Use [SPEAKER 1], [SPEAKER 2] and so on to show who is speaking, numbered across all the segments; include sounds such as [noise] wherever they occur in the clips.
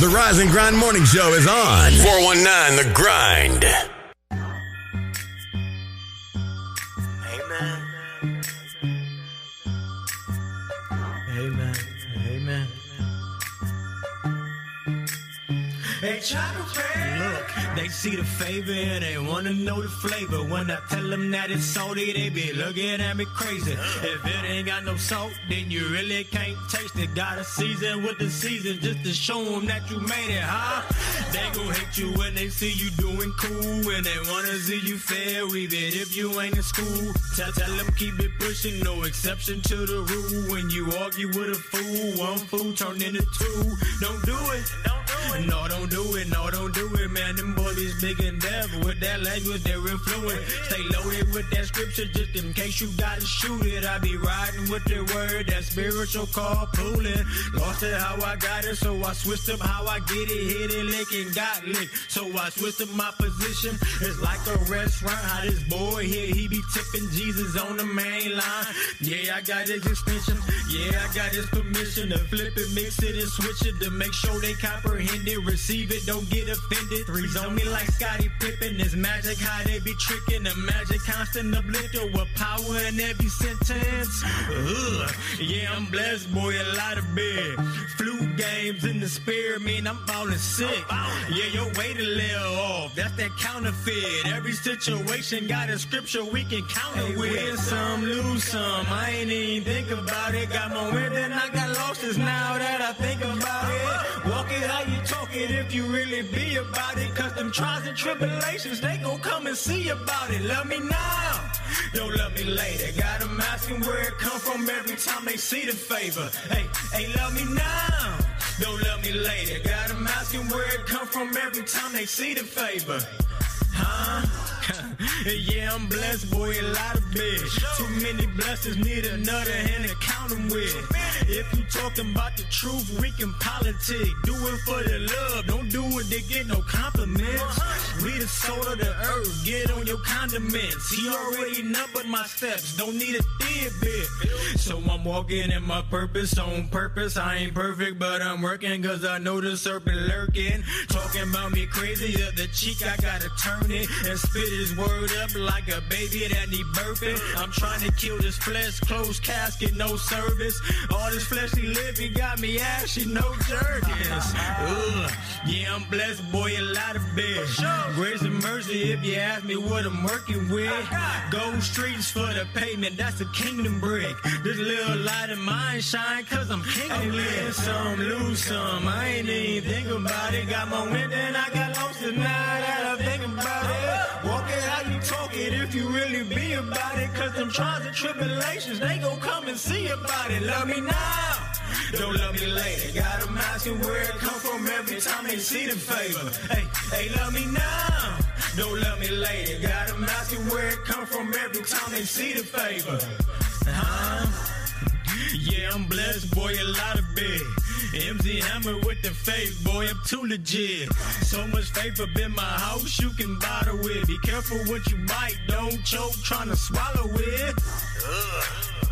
[SPEAKER 1] The Rise and Grind Morning Show is on. 419 The Grind.
[SPEAKER 2] Amen. Amen. Amen. Hey, Look, they see the favor and they wanna know the flavor. When I tell them that it's salty, they be looking at me crazy. If it ain't got no salt, then you really can't taste it. Gotta season with the season just to show them that you made it, huh? They gon' hate you when they see you doing cool and they wanna see you fail, even if you ain't in school. Tell, tell them keep it pushing, no exception to the rule. When you argue with a fool, one fool turn into two. Don't do it. Don't do it. No, don't do it. No, don't do it, man. Them boys is big and deaf. With that language, they're influent. Stay loaded with that scripture just in case you gotta shoot it. I be riding with the word, that spiritual carpooling. Lost it how I got it, so I switched up how I get it. Hit it, lick and got licked. So I switched up my position. It's like a restaurant. How this boy here, he be tipping Jesus on the main line. Yeah, I got his extension. Yeah, I got his permission to flip it, mix it, and switch it to make sure they comprehend it. Receive it, don't get offended. Threes on me like Scottie Pippen. It's magic how they be tricking. The magic constant uplifter with power in every sentence. Ugh. Yeah, I'm blessed, boy, a lot of bed. Flu games in the spirit man, I'm falling sick. Yeah, your weight a little off. That's that counterfeit. Every situation got a scripture we can counter hey, with. Win some, lose some. I ain't even think about it. Got more win than I got losses now that I think about it. Walk it how you talk it if you really be about it. Cause them trials and tribulations, they gon' come and see about it. Love me now. Don't love me later. Got them asking where it come from every time they see the favor. Hey, hey, love me now. Don't love me later. Got them asking where it come from every time they see the favor. Huh? [laughs] yeah, I'm blessed, boy, a lot of bitch. Too many blessings, need another hand to count them with. If you talking about the truth, we can politic. Do it for the love, don't do it to get no compliments. We the soul of the earth, get on your condiments. He already numbered my steps, don't need a bit. So I'm walking in my purpose on purpose. I ain't perfect, but I'm working cause I know the serpent lurking. Talking about me crazy, the cheek, I gotta turn it and spit his word up like a baby that need birthing. I'm trying to kill this flesh, closed casket, no service. All this fleshly living got me ashy, no jerkins. Ugh. Yeah, I'm blessed, boy, a lot of bitch. Grace and mercy if you ask me what I'm working with. Gold streets for the pavement, that's a kingdom brick. This little light of mine shine cause I'm king. I win some, lose some. I ain't even think about it. Got more win than I got lost and that I think about it. It if you really be about it. Cause them trials and tribulations, they gon' come and see about it. Love me now. Don't love me later. Got them asking where it come from every time they see the favor. Hey, hey, love me now. Don't love me later. Got them asking where it come from every time they see the favor. Huh? Yeah, I'm blessed, boy, a lot of big. MC Hammer with the faith, boy, I'm too legit. So much faith up in my house, you can bottle with. Be careful what you bite, don't choke trying to swallow it. Ugh.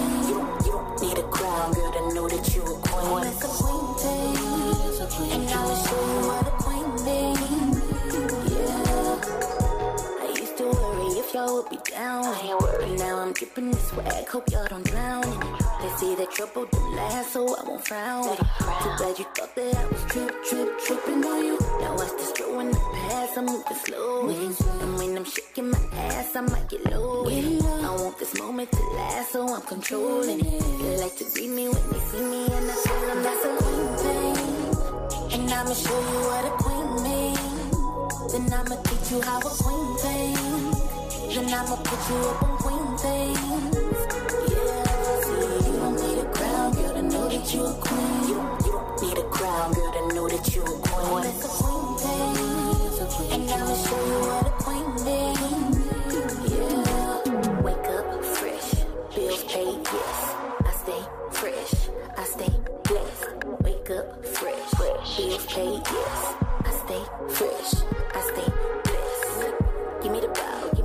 [SPEAKER 3] You. You don't, you don't need a crown, girl, to know that you a queen. A queen thing. And show you what a queen means. Yeah. I used to worry if y'all would be down. But now I'm dripping this swag, hope y'all don't drown. They say that trouble don't last, so I won't frown. Too bad you thought that I was trip, trip, tripping on you. Now watch this go in the past, I'm moving slow. And when I'm shaking my ass, I might get low. I want this moment to last, so I'm controlling it. They like to greet me when they see me, and I tell them that's a queen thing. And I'ma show you what a queen means. Then I'ma teach you how a queen thinks. Then I'ma put you up on queen things. Yeah, see, you don't need a crown, girl, to know that you a queen. You don't, you don't need a crown, girl, to know that you a queen. That's a queen thing. And I'ma show you what a queen means. Yeah. Wake up fresh, bills paid, yes. I stay fresh, I stay blessed. Wake up fresh, bills paid, yes. I stay fresh, I stay blessed. Give me the mascot?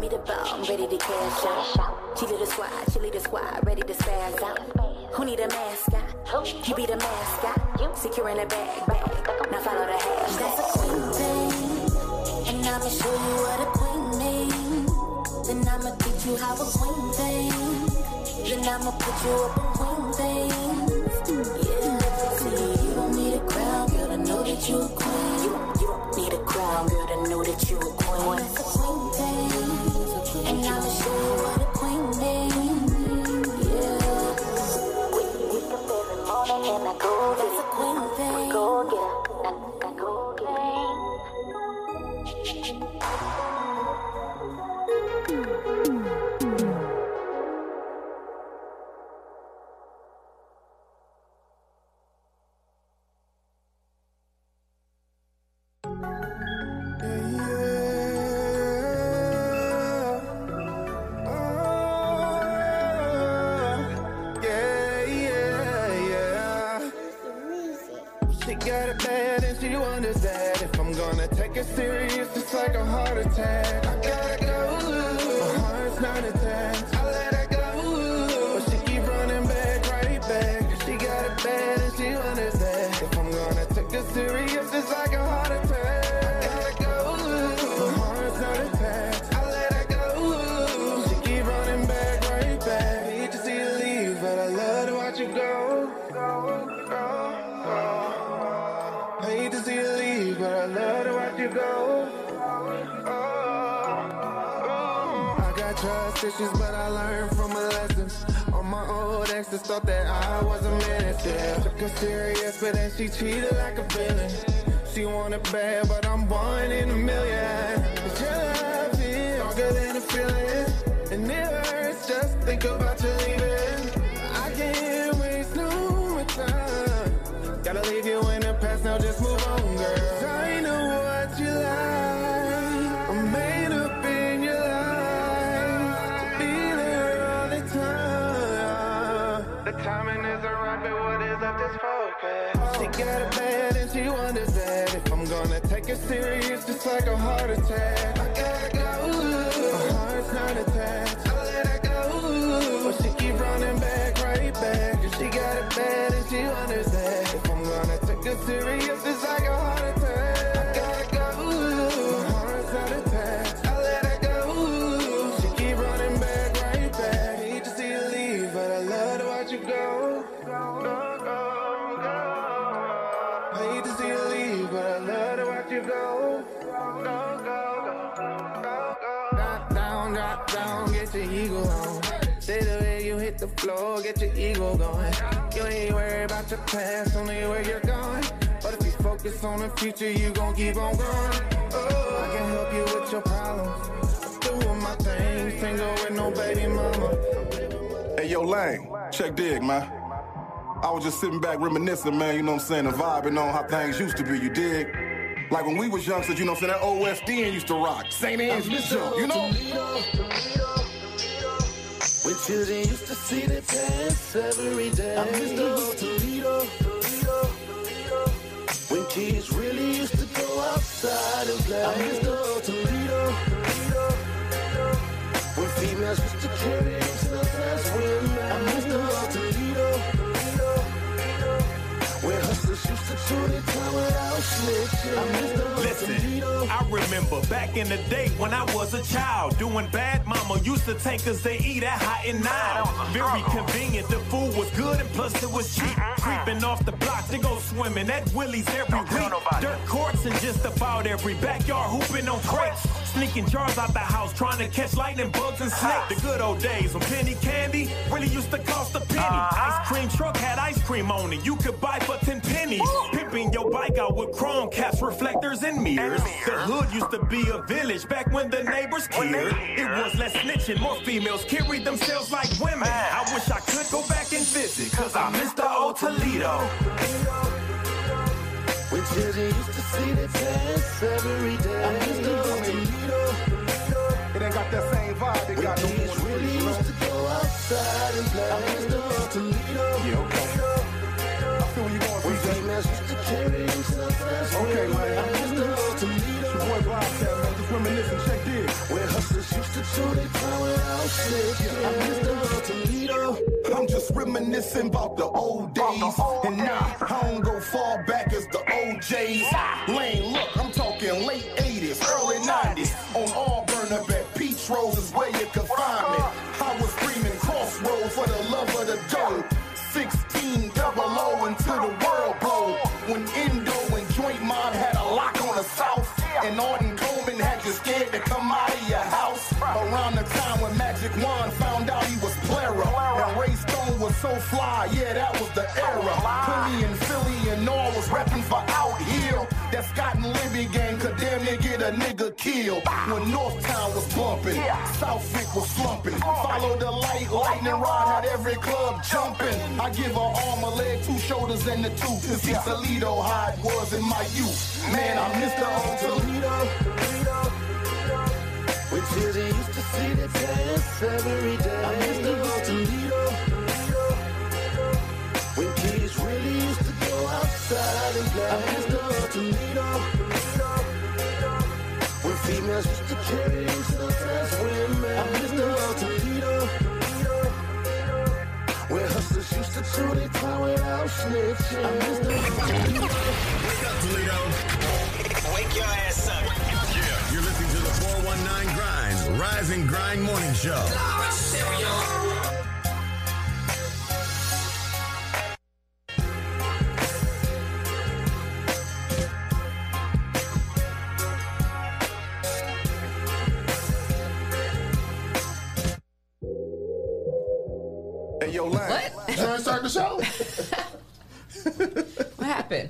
[SPEAKER 3] You be. Securing the bag, bag. Now follow the hash. That's a queen thing. And I'ma show you what a queen means. Then I'ma teach you how a queen thinks. Then I'ma put you up on queen things. Yeah, see, you don't need a crown, girl, to know that you a queen. You you don't need a crown, girl, to know that you a queen. That's a queen thing. And I'ma show you what a queen means. Yeah. And I go That's a queen thing. Go get her. I, I go get her.
[SPEAKER 4] Thank you. I got trust issues, but I learned from my lessons. All my old exes thought that I was a menace. Took her serious, but then she treated like a villain. She wanted bad, but I'm one in a million. But your love stronger than a feeling, and it hurts just think about you leaving. I can't waste no more time. Gotta leave you in the past now, just move serious, it's like a heart attack. Get your ego going. You ain't worried about your past, only where you're going. But if you focus on the future, you gon' keep on going. Oh, I can help you with your problems. I'm doing my thing, single with no baby mama.
[SPEAKER 5] Hey, yo, Lane, check dig, man. I was just sitting back reminiscing, man, you know what I'm saying, and vibing on how things used to be, you dig? Like when we was youngsters, you know what I'm saying, that OSDN used to rock. St. Anne's used to jump, you know?
[SPEAKER 6] When children used to see the dance every day. I miss the old Toledo. When kids really used to go outside and play. I miss the old Toledo. When females used to carry themselves as women. I miss the old Toledo. When
[SPEAKER 7] Listen, I remember back in the day when I was a child doing bad. Mama used to take us to eat at Hot and Now. Very convenient. The food was good and plus it was cheap. Creeping off the block to go swimming at Willie's every week. Dirt courts in just about every backyard hooping on crates. Sneaking jars out the house trying to catch lightning bugs and snakes. The good old days when penny candy really used to cost a penny. Uh-huh. Ice cream truck had ice cream on it. You could buy for 10 pennies. Pimping your bike out with chrome caps, reflectors, and mirrors. The hood used to be a village back when the neighbors cared. It was less snitching, more females carried themselves like women. I wish I could go back and visit, cause I miss the old Toledo.
[SPEAKER 6] When children used to see the dance every day. I miss the old Toledo.
[SPEAKER 5] Vibe it
[SPEAKER 6] When
[SPEAKER 5] got no more.
[SPEAKER 6] really used to go outside and play. I miss the old Toledo.
[SPEAKER 5] Yeah, okay. I feel where you going,
[SPEAKER 6] When
[SPEAKER 5] CJ.
[SPEAKER 6] females used to carry as
[SPEAKER 5] Okay, man.
[SPEAKER 6] I miss the old Toledo.
[SPEAKER 5] Your boy Bobcat, man, just reminiscing, check dig.
[SPEAKER 6] When hustlers used to do their time without snitching. I miss the old Toledo.
[SPEAKER 5] I'm just reminiscing about the old days. And nah, I don't go far back as the OJs. Lane, look, I'm talking late 80s, early 90s. On Auburn up at Rose is where you could find me. I was screaming crossroads for the love of the dough. 16 double O until the world blow. When Indo and Joint Mob had a lock on the south. And Arden Coleman had you scared to come out of your house. Around the time when Magic Wand found out he was Plera. And Ray Stone was so fly, yeah, that was the era. Philly and Philly and all was repping for out here. That Scott and Libby gang could damn near a nigga killed. When Northtown was bumping, Southwyck was slumping. Follow the light, lightning rod had every club jumping. I give her arm, a leg, two shoulders, and the tooth. To see Toledo how it was in my youth. Man, I miss the old Toledo.
[SPEAKER 6] When children used to see the dance every day. I miss the old Toledo. When kids really used to go outside and play. When females used to carry themselves as women. I miss the old Toledo. When hustlers used to do their time without snitching. I miss the old
[SPEAKER 1] Wake up, Toledo.
[SPEAKER 8] Wake your ass up.
[SPEAKER 1] Yeah. You're listening to the 419 Grind, Rise and Grind Morning Show.
[SPEAKER 5] Hey, yo, Lane.
[SPEAKER 9] Trying to start the show? [laughs]
[SPEAKER 10] What happened?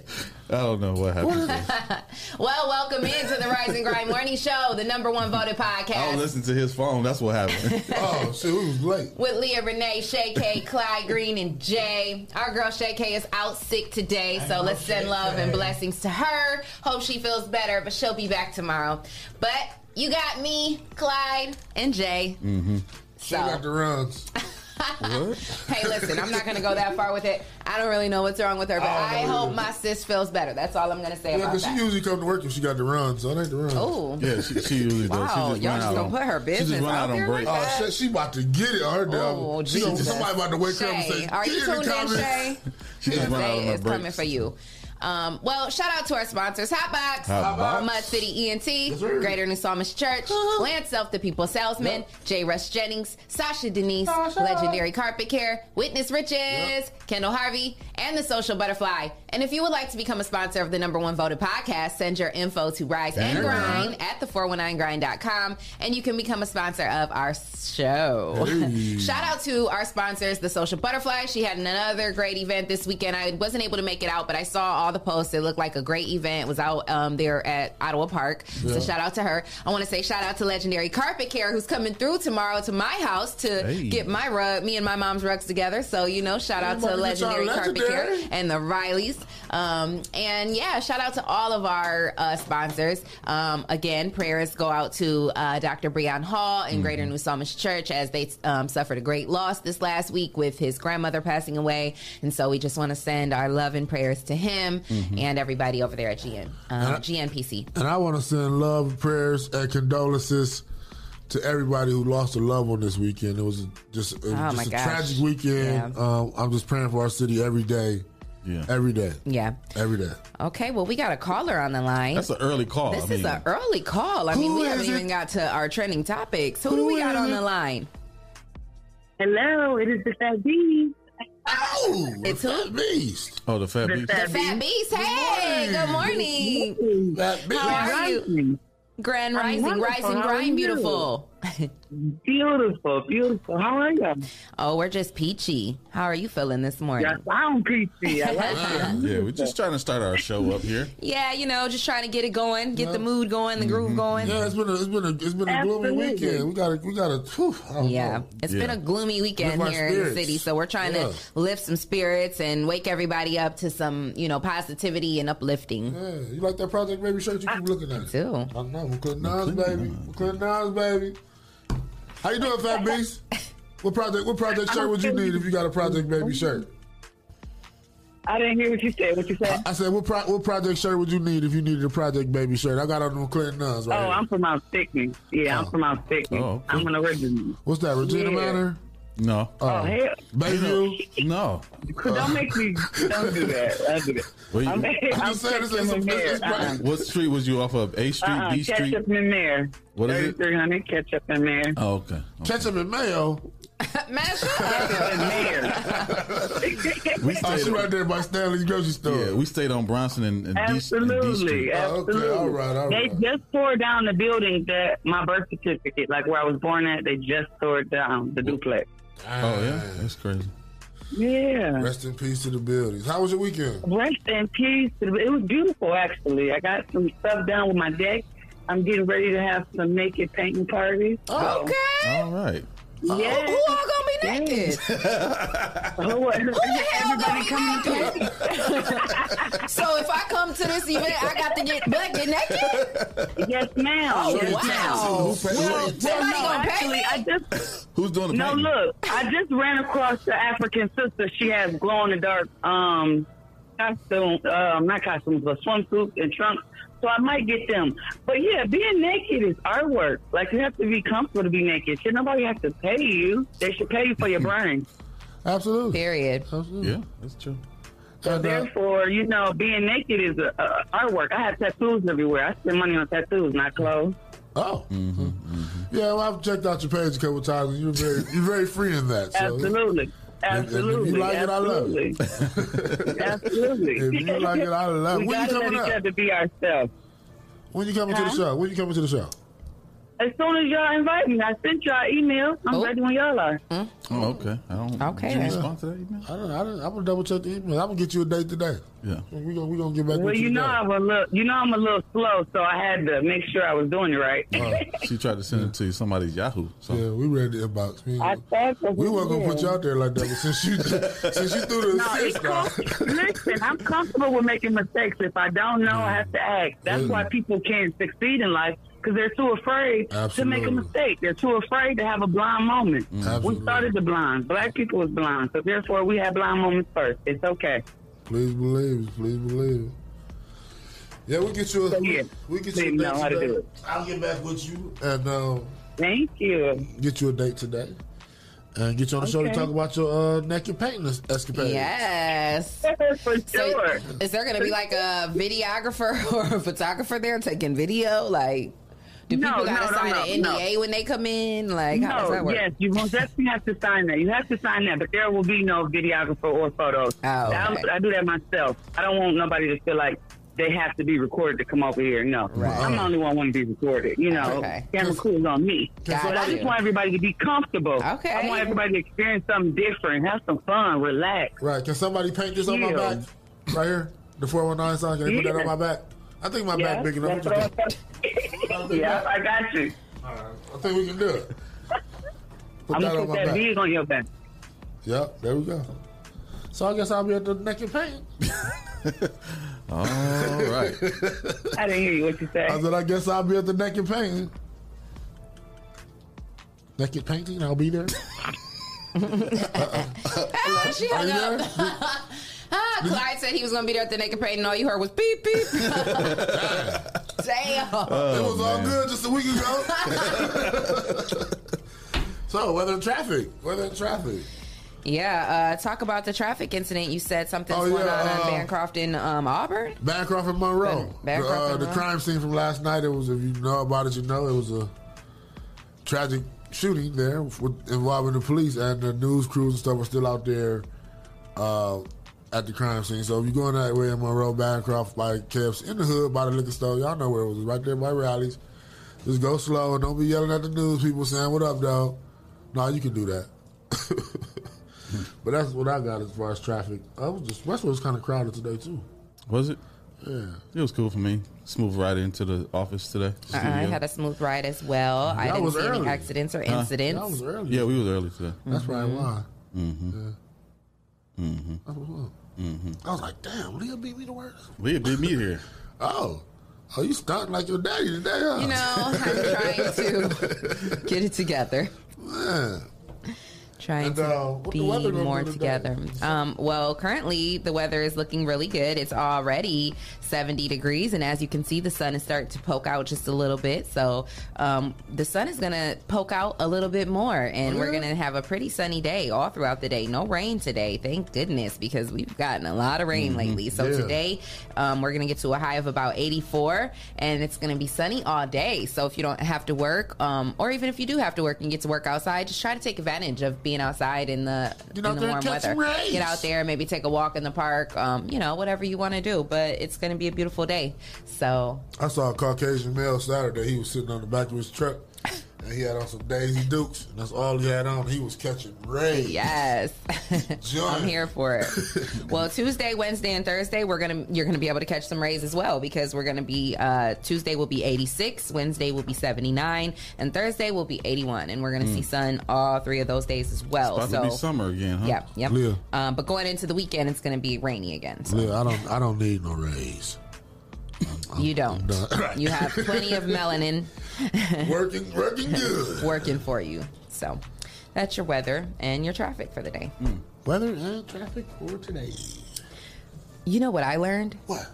[SPEAKER 11] I don't know what happened. [laughs]
[SPEAKER 10] Well, welcome into the Rise and Grind Morning Show, the number one voted
[SPEAKER 11] I
[SPEAKER 10] podcast.
[SPEAKER 11] was listening to his phone. That's what happened. [laughs]
[SPEAKER 9] Oh, shit, we was late.
[SPEAKER 10] with Leah Renee, Shay K, Clyde Green, and Jay. Our girl Shay K is out sick today, so let's send love and blessings to her. Hope she feels better, but she'll be back tomorrow. But you got me, Clyde, and Jay.
[SPEAKER 11] mm-hmm.
[SPEAKER 9] She got the runs. [laughs]
[SPEAKER 10] Hey, listen, I'm not going to go that far with it. I don't really know what's wrong with her, but
[SPEAKER 9] I
[SPEAKER 10] I, hope
[SPEAKER 9] either.
[SPEAKER 10] my sis feels better. That's all I'm going to say about that.
[SPEAKER 9] Yeah,
[SPEAKER 10] about
[SPEAKER 9] because she usually come to work if she got the runs, so it ain't the runs.
[SPEAKER 10] Oh,
[SPEAKER 11] Yeah, she, she usually does.
[SPEAKER 10] Wow,
[SPEAKER 11] she just
[SPEAKER 10] y'all just
[SPEAKER 11] out
[SPEAKER 10] gonna
[SPEAKER 11] on,
[SPEAKER 10] put her
[SPEAKER 11] She
[SPEAKER 10] business
[SPEAKER 11] just run
[SPEAKER 10] out
[SPEAKER 11] out on
[SPEAKER 10] there
[SPEAKER 11] break.
[SPEAKER 10] like
[SPEAKER 9] Oh, shit, she about to get it. Her
[SPEAKER 10] Oh,
[SPEAKER 9] damn. She gonna, somebody about to wake her up and say,
[SPEAKER 10] are you
[SPEAKER 9] "Get in the
[SPEAKER 10] tuned in,
[SPEAKER 9] comments."
[SPEAKER 10] Shay?
[SPEAKER 11] She just run out on
[SPEAKER 10] Day
[SPEAKER 11] her
[SPEAKER 10] is coming for you. Um, well, shout out to our sponsors: Hotbox,
[SPEAKER 11] Hotbox.
[SPEAKER 10] Mud City ENT,
[SPEAKER 9] right.
[SPEAKER 10] Greater New Psalmist Church, Lance Self, the People Salesman, J. Rush Jennings, Sasha Denise, Legendary Carpet Care, Witness Riches, Kendall Harvey, and the Social Butterfly. And if you would like to become a sponsor of the number one voted podcast, send your info to Rise and
[SPEAKER 11] And
[SPEAKER 10] Grind at the419grind.com, and you can become a sponsor of our show. [laughs] Shout out to our sponsors, the Social Butterfly. She had another great event this weekend. I wasn't able to make it out, but I saw all the posts. It looked like a great event. It was out um, there at Ottawa Park.
[SPEAKER 9] Yeah.
[SPEAKER 10] So shout out to her. I want to say shout out to Legendary Carpet Care who's coming through tomorrow to my house to
[SPEAKER 11] Hey.
[SPEAKER 10] get my rug, me and my mom's rugs together. So you know, shout out to
[SPEAKER 9] Everybody get y'all
[SPEAKER 10] Legendary Carpet Care and the Rileys. Um, and yeah, shout out to all of our uh, sponsors. Um, again, prayers go out to uh, Dr. Breon Hall in Greater New Psalmist Church as they um, suffered a great loss this last week with his grandmother passing away. And so we just want to send our love and prayers to him and everybody over there at GN, um, GNPC.
[SPEAKER 9] And I want to send love, prayers, and condolences to everybody who lost a loved one this weekend. It was just, it was
[SPEAKER 10] Oh,
[SPEAKER 9] just a
[SPEAKER 10] gosh.
[SPEAKER 9] tragic weekend.
[SPEAKER 10] Yeah.
[SPEAKER 9] Um, I'm just praying for our city every day.
[SPEAKER 11] Yeah.
[SPEAKER 9] Every day.
[SPEAKER 10] Yeah.
[SPEAKER 9] Every day.
[SPEAKER 10] Okay, well, we got a caller on the line.
[SPEAKER 11] That's an early call.
[SPEAKER 10] This
[SPEAKER 11] I mean,
[SPEAKER 10] is an early call. I mean, we haven't
[SPEAKER 9] it?
[SPEAKER 10] even got to our trending topics. Who, do we got on
[SPEAKER 9] it?
[SPEAKER 10] the line?
[SPEAKER 12] Hello, it is the Fat Bee.
[SPEAKER 9] Oh,
[SPEAKER 10] It's
[SPEAKER 9] the
[SPEAKER 10] who?
[SPEAKER 9] fat beast.
[SPEAKER 11] oh, the fat
[SPEAKER 12] The
[SPEAKER 11] beast.
[SPEAKER 12] fat
[SPEAKER 10] The Fat Beast. Hey, good morning.
[SPEAKER 9] Fat beast.
[SPEAKER 10] How are you? Grand
[SPEAKER 12] I'm
[SPEAKER 10] Rising. Rising,
[SPEAKER 12] How are you?
[SPEAKER 10] beautiful.
[SPEAKER 12] Beautiful, beautiful. How are you?
[SPEAKER 10] oh, we're just peachy. How are you feeling this morning?
[SPEAKER 12] Yes, I'm peachy. I like it.
[SPEAKER 11] Yeah, we're just trying to start our show up here.
[SPEAKER 10] Yeah, you know, just trying to get it going, get the mood going, the
[SPEAKER 11] Mm-hmm.
[SPEAKER 10] groove going.
[SPEAKER 9] Yeah, it's been a it's been a it's been a gloomy weekend. We got to we got to. I don't
[SPEAKER 10] Yeah,
[SPEAKER 9] know.
[SPEAKER 10] it's
[SPEAKER 11] Yeah.
[SPEAKER 10] been a gloomy weekend
[SPEAKER 9] Lift my
[SPEAKER 10] here in the city, so we're trying
[SPEAKER 9] Yeah.
[SPEAKER 10] to lift some spirits and wake everybody up to some, you know, positivity and uplifting.
[SPEAKER 9] Yeah, you like that Project Baby shirt? You keep looking at it.
[SPEAKER 10] too.
[SPEAKER 9] I know. McClellan Nas, baby. McClellan Nas, baby. How you doing, Fat Beast? What project? What project shirt would you need if you got a Project Baby shirt?
[SPEAKER 12] I didn't hear what you said. What you said?
[SPEAKER 9] I said, what, pro- what project shirt would you need if you needed a Project Baby shirt? I got on the Clinton Nuns right
[SPEAKER 12] Oh,
[SPEAKER 9] here.
[SPEAKER 12] I'm from Mount Stickney. Yeah, I'm
[SPEAKER 9] Oh.
[SPEAKER 12] from Mount Stickney.
[SPEAKER 11] Oh, okay.
[SPEAKER 12] I'm an original.
[SPEAKER 9] What's that, Regina
[SPEAKER 12] Yeah.
[SPEAKER 9] Manor?
[SPEAKER 11] No.
[SPEAKER 12] Oh, oh hell.
[SPEAKER 9] Bayview?
[SPEAKER 11] No.
[SPEAKER 12] Don't oh. make me. Don't do that. Don't do that.
[SPEAKER 11] Where you-
[SPEAKER 12] I'm,
[SPEAKER 9] I'm
[SPEAKER 12] I'm
[SPEAKER 9] just saying, it's-
[SPEAKER 12] Ketchup
[SPEAKER 9] it's-
[SPEAKER 12] and
[SPEAKER 9] it's-
[SPEAKER 12] Mayor.
[SPEAKER 9] it's
[SPEAKER 12] Uh-uh.
[SPEAKER 11] What street was you off of? A Street,
[SPEAKER 12] Uh-uh.
[SPEAKER 11] B Street?
[SPEAKER 12] Ketchup and Mayor.
[SPEAKER 11] What is it?
[SPEAKER 12] 3300 Ketchup and Mayor.
[SPEAKER 11] Oh, okay.
[SPEAKER 9] Ketchup and mayo. [laughs]
[SPEAKER 10] Man, shut up.
[SPEAKER 12] And Mayor.
[SPEAKER 11] We
[SPEAKER 9] Oh, she
[SPEAKER 11] stayed,
[SPEAKER 9] right there by Stanley's grocery store.
[SPEAKER 11] yeah, we stayed on Bronson and, and D, and D
[SPEAKER 12] Absolutely,
[SPEAKER 9] Oh, okay,
[SPEAKER 12] absolutely.
[SPEAKER 9] all right,
[SPEAKER 12] they just tore down the building that my birth certificate, like where I was born at. They just tore down, the duplex.
[SPEAKER 11] Oh, yeah? That's crazy.
[SPEAKER 12] Yeah.
[SPEAKER 9] Rest in peace to the buildings. How was your weekend?
[SPEAKER 12] Rest in peace. It was beautiful, actually. I got some stuff done with my deck. I'm getting ready to have some naked painting parties. So,
[SPEAKER 10] Okay.
[SPEAKER 11] All right.
[SPEAKER 12] Yeah.
[SPEAKER 10] Who all gonna be naked? [laughs]
[SPEAKER 12] Oh.
[SPEAKER 10] Who the hell gonna
[SPEAKER 12] Everybody
[SPEAKER 10] be
[SPEAKER 12] coming to
[SPEAKER 10] naked? [laughs] so if I come to this event, I got to get butt get naked?
[SPEAKER 12] Yes, ma'am.
[SPEAKER 10] Oh,
[SPEAKER 12] yes,
[SPEAKER 10] wow.
[SPEAKER 9] Who paid-
[SPEAKER 12] Well,
[SPEAKER 9] who-
[SPEAKER 12] well, no,
[SPEAKER 10] gonna pay
[SPEAKER 12] actually,
[SPEAKER 10] me?
[SPEAKER 12] I just
[SPEAKER 11] Who's doing the
[SPEAKER 12] no
[SPEAKER 11] painting?
[SPEAKER 12] look. I just ran across the African sister. She has glow in the dark um costume, um, not costumes, but swimsuits and trunks. So I might get them. But yeah, being naked is artwork. Like you have to be comfortable to be naked. Should nobody have to pay you? They should pay you for your brain. [laughs]
[SPEAKER 9] Absolutely.
[SPEAKER 10] Period.
[SPEAKER 9] Absolutely.
[SPEAKER 11] Yeah, that's true.
[SPEAKER 12] So
[SPEAKER 9] And, uh,
[SPEAKER 12] therefore, you know, being naked is a, a artwork. I have tattoos everywhere. I spend money on tattoos, not clothes.
[SPEAKER 9] Oh.
[SPEAKER 11] Mm-hmm,
[SPEAKER 9] Yeah, well, I've checked out your page a couple times. You're very, you're very free in that. So
[SPEAKER 12] Absolutely.
[SPEAKER 9] And if you
[SPEAKER 12] Absolutely.
[SPEAKER 9] it, I love
[SPEAKER 12] absolutely. [laughs] absolutely.
[SPEAKER 9] If you like it, I love it.
[SPEAKER 12] We
[SPEAKER 9] When you
[SPEAKER 12] gotta let
[SPEAKER 9] coming
[SPEAKER 12] each
[SPEAKER 9] up?
[SPEAKER 12] other be ourselves.
[SPEAKER 9] When you coming to the show? When you coming to the show?
[SPEAKER 12] As soon as y'all invite me, I sent y'all email. I'm
[SPEAKER 10] Oh.
[SPEAKER 12] ready when y'all are. Hmm?
[SPEAKER 11] Oh, okay. I don't.
[SPEAKER 10] Okay.
[SPEAKER 11] Did you respond to that email?
[SPEAKER 9] I don't. I don't. I'm gonna double check the email. I'm gonna get you a date today.
[SPEAKER 11] Yeah.
[SPEAKER 9] We gonna we gonna get back
[SPEAKER 12] Well, you
[SPEAKER 9] you.
[SPEAKER 12] know
[SPEAKER 9] today.
[SPEAKER 12] I'm a little, you know I'm a little slow, so I had to make sure I was doing it right. [laughs]
[SPEAKER 11] She tried to send it to somebody's Yahoo. So
[SPEAKER 9] Yeah, we read to inbox. We,
[SPEAKER 12] I thought so.
[SPEAKER 9] we weren't gonna put you out there like that, but since you [laughs] since you threw the
[SPEAKER 12] No, it's
[SPEAKER 9] assist now.
[SPEAKER 12] Listen, I'm comfortable with making mistakes. If I don't know, I have to ask. That's
[SPEAKER 9] Yeah.
[SPEAKER 12] why people can't succeed in life because they're too afraid to make a mistake. They're too afraid to have a blind moment. We started the blind. Black people was blind, so therefore we had blind moments first. It's okay.
[SPEAKER 9] please believe it. Please believe it. Yeah, we get you. A,
[SPEAKER 12] So, yeah,
[SPEAKER 9] we get
[SPEAKER 12] please
[SPEAKER 9] you a
[SPEAKER 12] know how to do it.
[SPEAKER 9] I'll get back with you and um,
[SPEAKER 12] Thank you.
[SPEAKER 9] get you a date today. And get you on the show to talk about your uh, naked painting es- escapade.
[SPEAKER 10] Yes. [laughs]
[SPEAKER 12] For
[SPEAKER 10] So,
[SPEAKER 12] sure.
[SPEAKER 10] is there going to be like a videographer [laughs] or a photographer there taking video? Like, do
[SPEAKER 12] No,
[SPEAKER 10] people got
[SPEAKER 12] no,
[SPEAKER 10] to
[SPEAKER 12] no,
[SPEAKER 10] sign
[SPEAKER 12] no,
[SPEAKER 10] an NDA when they come in? Like, how does that work?
[SPEAKER 12] yes, you most definitely have to sign that. You have to sign that, but there will be no videographer or photos.
[SPEAKER 10] Oh,
[SPEAKER 12] I,
[SPEAKER 10] okay.
[SPEAKER 12] I do that myself. I don't want nobody to feel like they have to be recorded to come over here. No,
[SPEAKER 10] Right.
[SPEAKER 12] I'm the only one want to be recorded. You know,
[SPEAKER 10] Okay.
[SPEAKER 12] camera crew is on me.
[SPEAKER 10] Got
[SPEAKER 12] but I just want everybody to be comfortable.
[SPEAKER 10] Okay.
[SPEAKER 12] I want everybody to experience something different, have some fun, relax.
[SPEAKER 9] Right. Can somebody paint this on my back? Right here. The 419 sign, can they put that on my back? I think my
[SPEAKER 12] Yeah,
[SPEAKER 9] back big enough.
[SPEAKER 12] that's what I'm [laughs] yeah, I got you.
[SPEAKER 9] I think we can do it. [laughs] Put
[SPEAKER 12] I'm
[SPEAKER 9] that
[SPEAKER 12] gonna put that
[SPEAKER 9] back.
[SPEAKER 12] big on your back.
[SPEAKER 9] Yep, there we go. So I guess I'll be at the naked paint. [laughs]
[SPEAKER 11] All right.
[SPEAKER 12] I didn't hear you. What you said.
[SPEAKER 9] I said, I guess I'll be at the naked painting. Naked painting, I'll be there. Uh-uh.
[SPEAKER 10] Hello, she
[SPEAKER 9] Are
[SPEAKER 10] hung
[SPEAKER 9] you
[SPEAKER 10] up.
[SPEAKER 9] There?
[SPEAKER 10] Clyde said he was going to be there at the naked paint, and all you heard was beep beep. [laughs] Damn.
[SPEAKER 9] it was all good just a week ago. [laughs] so, weather and traffic. Weather and traffic.
[SPEAKER 10] Yeah, uh, talk about the traffic incident. You said something's
[SPEAKER 9] Oh,
[SPEAKER 10] going on
[SPEAKER 9] uh,
[SPEAKER 10] on Bancroft in um, Auburn.
[SPEAKER 9] Bancroft and Monroe.
[SPEAKER 10] Bancroft
[SPEAKER 9] the, uh,
[SPEAKER 10] and
[SPEAKER 9] the crime scene from last night. It was, if you know about it, you know it was a tragic shooting there with, involving the police and the news crews and stuff are still out there uh, at the crime scene. So if you're going that way in Monroe, Bancroft, by KFC, in the hood, by the liquor store, y'all know where it was, right there by Rally's. Just go slow and don't be yelling at the news people saying, "What up, dog?" No, you can do that. [laughs] but that's what I got as far as traffic. I was just Westwood was kind of crowded today too.
[SPEAKER 11] Was it?
[SPEAKER 9] Yeah.
[SPEAKER 11] It was cool for me. Smooth ride into the office today.
[SPEAKER 10] Uh, I had a smooth ride as well. I
[SPEAKER 9] Y'all
[SPEAKER 10] didn't
[SPEAKER 9] was
[SPEAKER 10] see
[SPEAKER 9] early.
[SPEAKER 10] any accidents or
[SPEAKER 11] Huh?
[SPEAKER 10] incidents.
[SPEAKER 9] Y'all was early.
[SPEAKER 11] Yeah, we was early today.
[SPEAKER 9] That's probably why.
[SPEAKER 11] Mm-hmm. Mm-hmm.
[SPEAKER 9] That's what's up.
[SPEAKER 11] Mm-hmm.
[SPEAKER 9] I was like, damn, Leah beat me to work.
[SPEAKER 11] Leah beat me here. [laughs]
[SPEAKER 9] Oh. Oh, you starting like your daddy today, huh?
[SPEAKER 10] You know, I'm trying to [laughs] get it together.
[SPEAKER 9] Man.
[SPEAKER 10] Trying
[SPEAKER 9] And,
[SPEAKER 10] to
[SPEAKER 9] uh, what the
[SPEAKER 10] be more together. Um, well, currently the weather is looking really good. It's already 70 degrees, and as you can see, the sun is starting to poke out just a little bit. So um, the sun is going to poke out a little bit more, and we're going to have a pretty sunny day all throughout the day. No rain today, thank goodness, because we've gotten a lot of rain
[SPEAKER 13] Mhm.
[SPEAKER 10] lately. So
[SPEAKER 13] Yeah.
[SPEAKER 10] today um, we're going to get to a high of about 84, and it's going to be sunny all day. So if you don't have to work, um, or even if you do have to work and get to work outside, just try to take advantage of being outside in the in the warm weather. Get out there, maybe take a walk in the park. Um, you know, whatever you want to do. But it's going to be a beautiful day. So
[SPEAKER 9] I saw a Caucasian male Saturday. He was sitting on the back of his truck, and he had on some Daisy Dukes, and that's all he had on. He was catching rays.
[SPEAKER 10] Yes, [laughs] I'm here for it. [laughs] well, Tuesday, Wednesday, and Thursday, we're gonna you're gonna be able to catch some rays as well because we're gonna be uh, Tuesday will be 86, Wednesday will be 79, and Thursday will be 81, and we're gonna see
[SPEAKER 11] Mm.
[SPEAKER 10] sun all three of those days as well.
[SPEAKER 11] It's about
[SPEAKER 10] so
[SPEAKER 11] to be summer again, huh?
[SPEAKER 10] Yep, yep.
[SPEAKER 9] Leah.
[SPEAKER 10] Um, but going into the weekend, it's gonna be rainy again. So
[SPEAKER 9] Leah, I don't, I don't need no rays.
[SPEAKER 10] You don't. [coughs] You have plenty of melanin [laughs]
[SPEAKER 9] working, working good, [laughs]
[SPEAKER 10] working for you. So that's your weather and your traffic for the day. Hmm.
[SPEAKER 9] Weather and traffic for today.
[SPEAKER 10] You know what I learned?
[SPEAKER 9] What?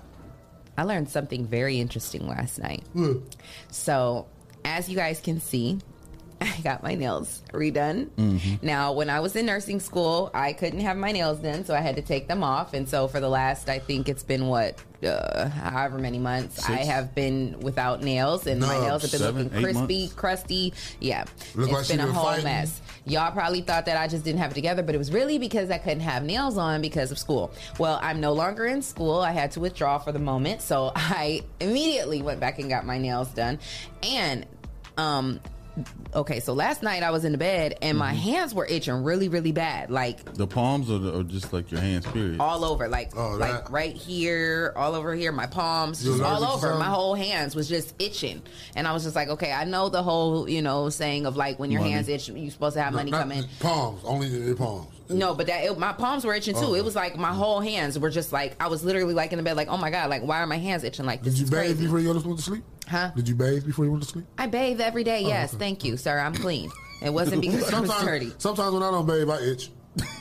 [SPEAKER 10] I learned something very interesting last night. So, as you guys can see, [laughs] I got my nails redone.
[SPEAKER 13] Mhm.
[SPEAKER 10] Now, when I was in nursing school, I couldn't have my nails done, so I had to take them off. And so, for the last, I think it's been what, uh, however many months, I have been without nails, and my nails have been
[SPEAKER 13] seven,
[SPEAKER 10] looking crispy,
[SPEAKER 13] months?
[SPEAKER 10] crusty. Yeah,
[SPEAKER 13] Look
[SPEAKER 10] it's
[SPEAKER 13] like she
[SPEAKER 10] been a
[SPEAKER 13] been
[SPEAKER 10] whole
[SPEAKER 13] fighting.
[SPEAKER 10] mess. Y'all probably thought that I just didn't have it together, but it was really because I couldn't have nails on because of school. Well, I'm no longer in school. I had to withdraw for the moment, so [laughs] I immediately went back and got my nails done. And um okay, so last night I was in the bed and my
[SPEAKER 11] Mm-hmm.
[SPEAKER 10] hands were itching really really bad. Like
[SPEAKER 11] The palms or, the, or just like your hands, period?
[SPEAKER 10] all over, like
[SPEAKER 11] Oh,
[SPEAKER 10] like right here, all over here, my palms, just all
[SPEAKER 11] allergic to
[SPEAKER 10] over. My whole hands was just itching, and I was just like, okay, I know the whole you know saying of like when your
[SPEAKER 9] Money.
[SPEAKER 10] hands itch, you're supposed to have
[SPEAKER 9] No,
[SPEAKER 10] money
[SPEAKER 9] not
[SPEAKER 10] come in.
[SPEAKER 9] Palms, only the palms.
[SPEAKER 10] No, but that it, my palms were itching too.
[SPEAKER 9] Oh.
[SPEAKER 10] It was like my whole hands were just like I was literally like in the bed, like oh my god, like why are my hands itching like this?
[SPEAKER 9] Did you bathe
[SPEAKER 10] crazy.
[SPEAKER 9] before you went to sleep?
[SPEAKER 10] Huh?
[SPEAKER 9] Did you bathe before you went to sleep?
[SPEAKER 10] I bathe every day.
[SPEAKER 9] Oh,
[SPEAKER 10] Yes,
[SPEAKER 9] okay.
[SPEAKER 10] thank you, sir. I'm clean. [laughs] It wasn't because I was dirty.
[SPEAKER 9] Sometimes when I don't bathe, I itch.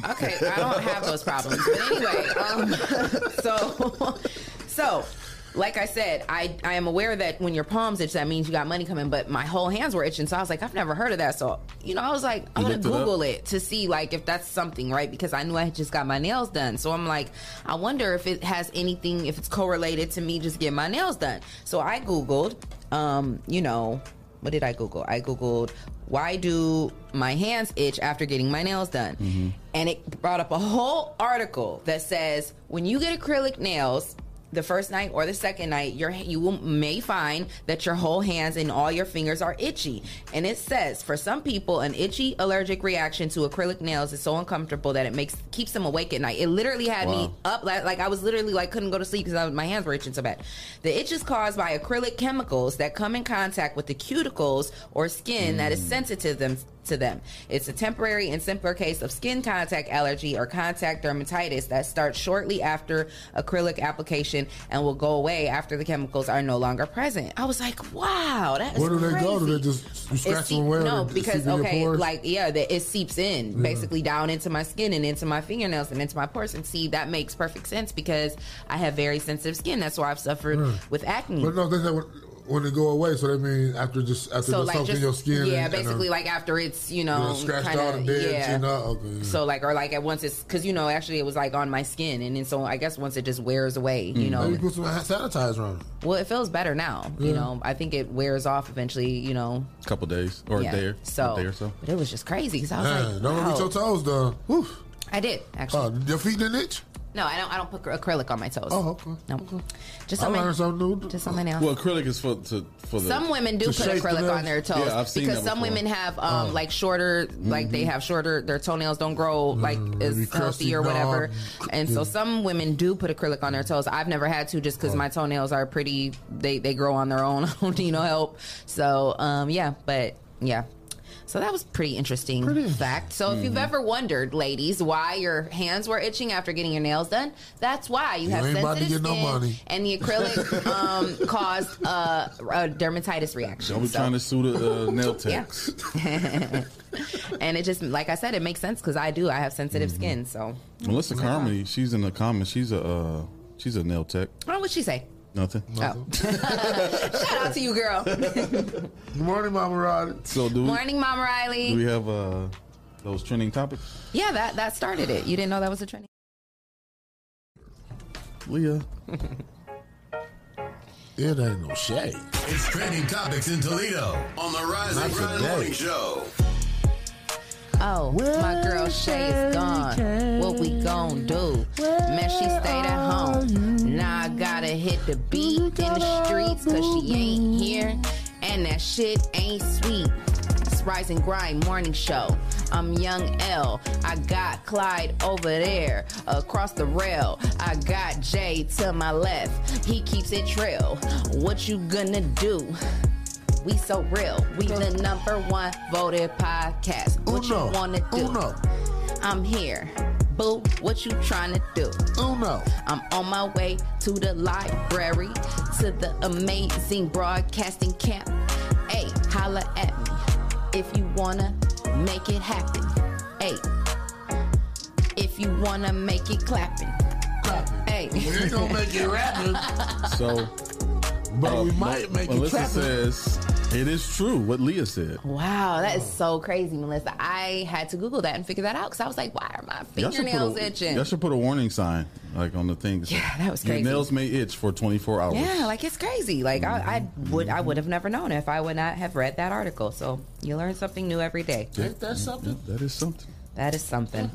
[SPEAKER 10] Okay, I don't have those problems. But anyway, um, [laughs] so [laughs] so like I said, I, I am aware that when your palms itch, that means you got money coming. But my whole hands were itching, so I was like, I've never heard of that. So you know, I was like, I'm gonna
[SPEAKER 13] looked it?
[SPEAKER 10] Google it to see like if that's something, right? Because I knew I had just got my nails done. So I'm like, I wonder if it has anything, if it's correlated to me just getting my nails done. So I Googled, um, you know, what did I Google? I Googled why do my hands itch after getting my nails done? And it brought up a whole article that says when you get acrylic nails, the first night or the second night, your you will, may find that your whole hands and all your fingers are itchy. And it says for some people, an itchy allergic reaction to acrylic nails is so uncomfortable that it makes keeps them awake at night. It literally had me up like, like I was literally like couldn't go to sleep because my hands were itching so bad. The itch is caused by acrylic chemicals that come in contact with the cuticles or skin that is mm. sensitive to them to them. It's a temporary and simpler case of skin contact allergy or contact dermatitis that starts shortly after acrylic application and will go away after the chemicals are no longer present. I was like, wow, that is
[SPEAKER 9] Where do they go? Do they just you scratch
[SPEAKER 10] seep-
[SPEAKER 9] them away?
[SPEAKER 10] no, because
[SPEAKER 9] seep in your
[SPEAKER 10] okay, like yeah, the, it seeps in
[SPEAKER 9] Yeah.
[SPEAKER 10] basically down into my skin and into my fingernails and into my pores. And see, that makes perfect sense because I have very sensitive skin. That's why I've suffered
[SPEAKER 9] Yeah.
[SPEAKER 10] with acne.
[SPEAKER 9] But no, they when, when they go away, so they mean after just after
[SPEAKER 10] so
[SPEAKER 9] they
[SPEAKER 10] like just
[SPEAKER 9] in your skin.
[SPEAKER 10] yeah,
[SPEAKER 9] and,
[SPEAKER 10] basically
[SPEAKER 9] and,
[SPEAKER 10] like after it's you know
[SPEAKER 9] Yeah, scratched
[SPEAKER 10] kinda,
[SPEAKER 9] out and dead,
[SPEAKER 10] yeah.
[SPEAKER 9] you know? Okay, yeah.
[SPEAKER 10] So like or like at once it's because you know actually it was like on my skin and then so I guess once it just wears away, you mm. know.
[SPEAKER 9] Maybe put some sanitizer on.
[SPEAKER 10] Well, it feels better now. You know, I think it wears off eventually. You know, a
[SPEAKER 11] couple days or
[SPEAKER 10] Yeah.
[SPEAKER 11] a day or
[SPEAKER 10] So-
[SPEAKER 11] a day or so.
[SPEAKER 10] but it was just crazy because I was
[SPEAKER 9] Man,
[SPEAKER 10] like,
[SPEAKER 9] don't
[SPEAKER 10] wow.
[SPEAKER 9] get your toes done. Whew.
[SPEAKER 10] I did actually.
[SPEAKER 9] Oh, your feet didn't itch?
[SPEAKER 10] No, I don't. I don't put acrylic on my toes.
[SPEAKER 9] Oh, okay.
[SPEAKER 10] No, just
[SPEAKER 9] I
[SPEAKER 10] on my
[SPEAKER 9] learned something new.
[SPEAKER 10] just on my nails.
[SPEAKER 11] Well, acrylic is for to, for the
[SPEAKER 10] some women do put
[SPEAKER 11] shape the
[SPEAKER 10] acrylic on their toes
[SPEAKER 11] Yeah, I've seen
[SPEAKER 10] because
[SPEAKER 11] that
[SPEAKER 10] some
[SPEAKER 11] before.
[SPEAKER 10] women have um,
[SPEAKER 11] Oh.
[SPEAKER 10] like shorter, like they have shorter. Their toenails don't grow like as
[SPEAKER 9] maybe crusty
[SPEAKER 10] healthy or whatever,
[SPEAKER 9] knob.
[SPEAKER 10] and so some women do put acrylic on their toes. I've never had to just because my toenails are pretty. They they grow on their own. [laughs] I don't need no help. So um, yeah, but yeah. So that was pretty interesting fact. So if you've ever wondered, ladies, why your hands were itching after getting your nails done, that's why you,
[SPEAKER 9] You
[SPEAKER 10] have
[SPEAKER 9] ain't
[SPEAKER 10] sensitive
[SPEAKER 9] get no
[SPEAKER 10] skin,
[SPEAKER 9] money.
[SPEAKER 10] and the acrylic [laughs] um, caused uh, a dermatitis reaction.
[SPEAKER 11] Don't be
[SPEAKER 10] So-
[SPEAKER 11] trying to sue the uh, [laughs] nail
[SPEAKER 10] Yeah.
[SPEAKER 11] techs. [laughs]
[SPEAKER 10] and it just, like I said, it makes sense because I do. I have sensitive
[SPEAKER 11] Mm-hmm.
[SPEAKER 10] skin. So,
[SPEAKER 11] Melissa Carmody, she's in the comments. She's a uh, she's a nail tech.
[SPEAKER 10] oh, what'd she say?
[SPEAKER 11] Nothing.
[SPEAKER 10] Oh. [laughs] Shout out to you, girl. [laughs]
[SPEAKER 9] Good morning, Mama Riley.
[SPEAKER 11] So do we,
[SPEAKER 10] Morning, Mama
[SPEAKER 11] do
[SPEAKER 10] Riley.
[SPEAKER 11] we have uh, those trending topics?
[SPEAKER 10] Yeah, that that started it. You didn't know that was a trending.
[SPEAKER 11] Leah. [laughs]
[SPEAKER 9] It ain't no shade.
[SPEAKER 1] It's trending topics in Toledo on the Rise and Grind. Morning Show.
[SPEAKER 10] Oh, my girl Shay is gone. What we gon' do? Man, she stayed at home. I gotta hit the beat in the streets cause she ain't here. And that shit ain't sweet. It's Rise and Grind morning show. I'm Young L. I got Clyde over there across the rail. I got Jay to my left. He keeps it trail. What you gonna do? We so real. We the number one voted podcast. What
[SPEAKER 9] Uno.
[SPEAKER 10] you wanna do?
[SPEAKER 9] Uno.
[SPEAKER 10] I'm here. Boo, what you trying to do?
[SPEAKER 9] Oh, Uno.
[SPEAKER 10] I'm on my way to the library, to the amazing broadcasting camp. Hey, holla at me if you wanna make it happen. Hey, if you wanna make it clapping. Clapping. Hey,
[SPEAKER 9] We ain't gonna make it [laughs] rapping,
[SPEAKER 11] So,
[SPEAKER 9] but we
[SPEAKER 11] uh,
[SPEAKER 9] might make it
[SPEAKER 11] Melissa
[SPEAKER 9] clapping.
[SPEAKER 11] says it is true what Leah said.
[SPEAKER 10] Wow, that is so crazy, Melissa. I had to Google that and figure that out because I was like, why are my
[SPEAKER 11] Y'all should,
[SPEAKER 10] fingernails
[SPEAKER 11] put a,
[SPEAKER 10] itching?
[SPEAKER 11] y'all should put a warning sign like on the thing.
[SPEAKER 10] Yeah, that was
[SPEAKER 11] Your
[SPEAKER 10] crazy.
[SPEAKER 11] nails may itch for 24 hours.
[SPEAKER 10] Yeah, like it's crazy. Like I, I would, I would have never known if I would not have read that article. So you learn something new every day.
[SPEAKER 9] Ain't that something?
[SPEAKER 11] That is something.
[SPEAKER 10] That is something.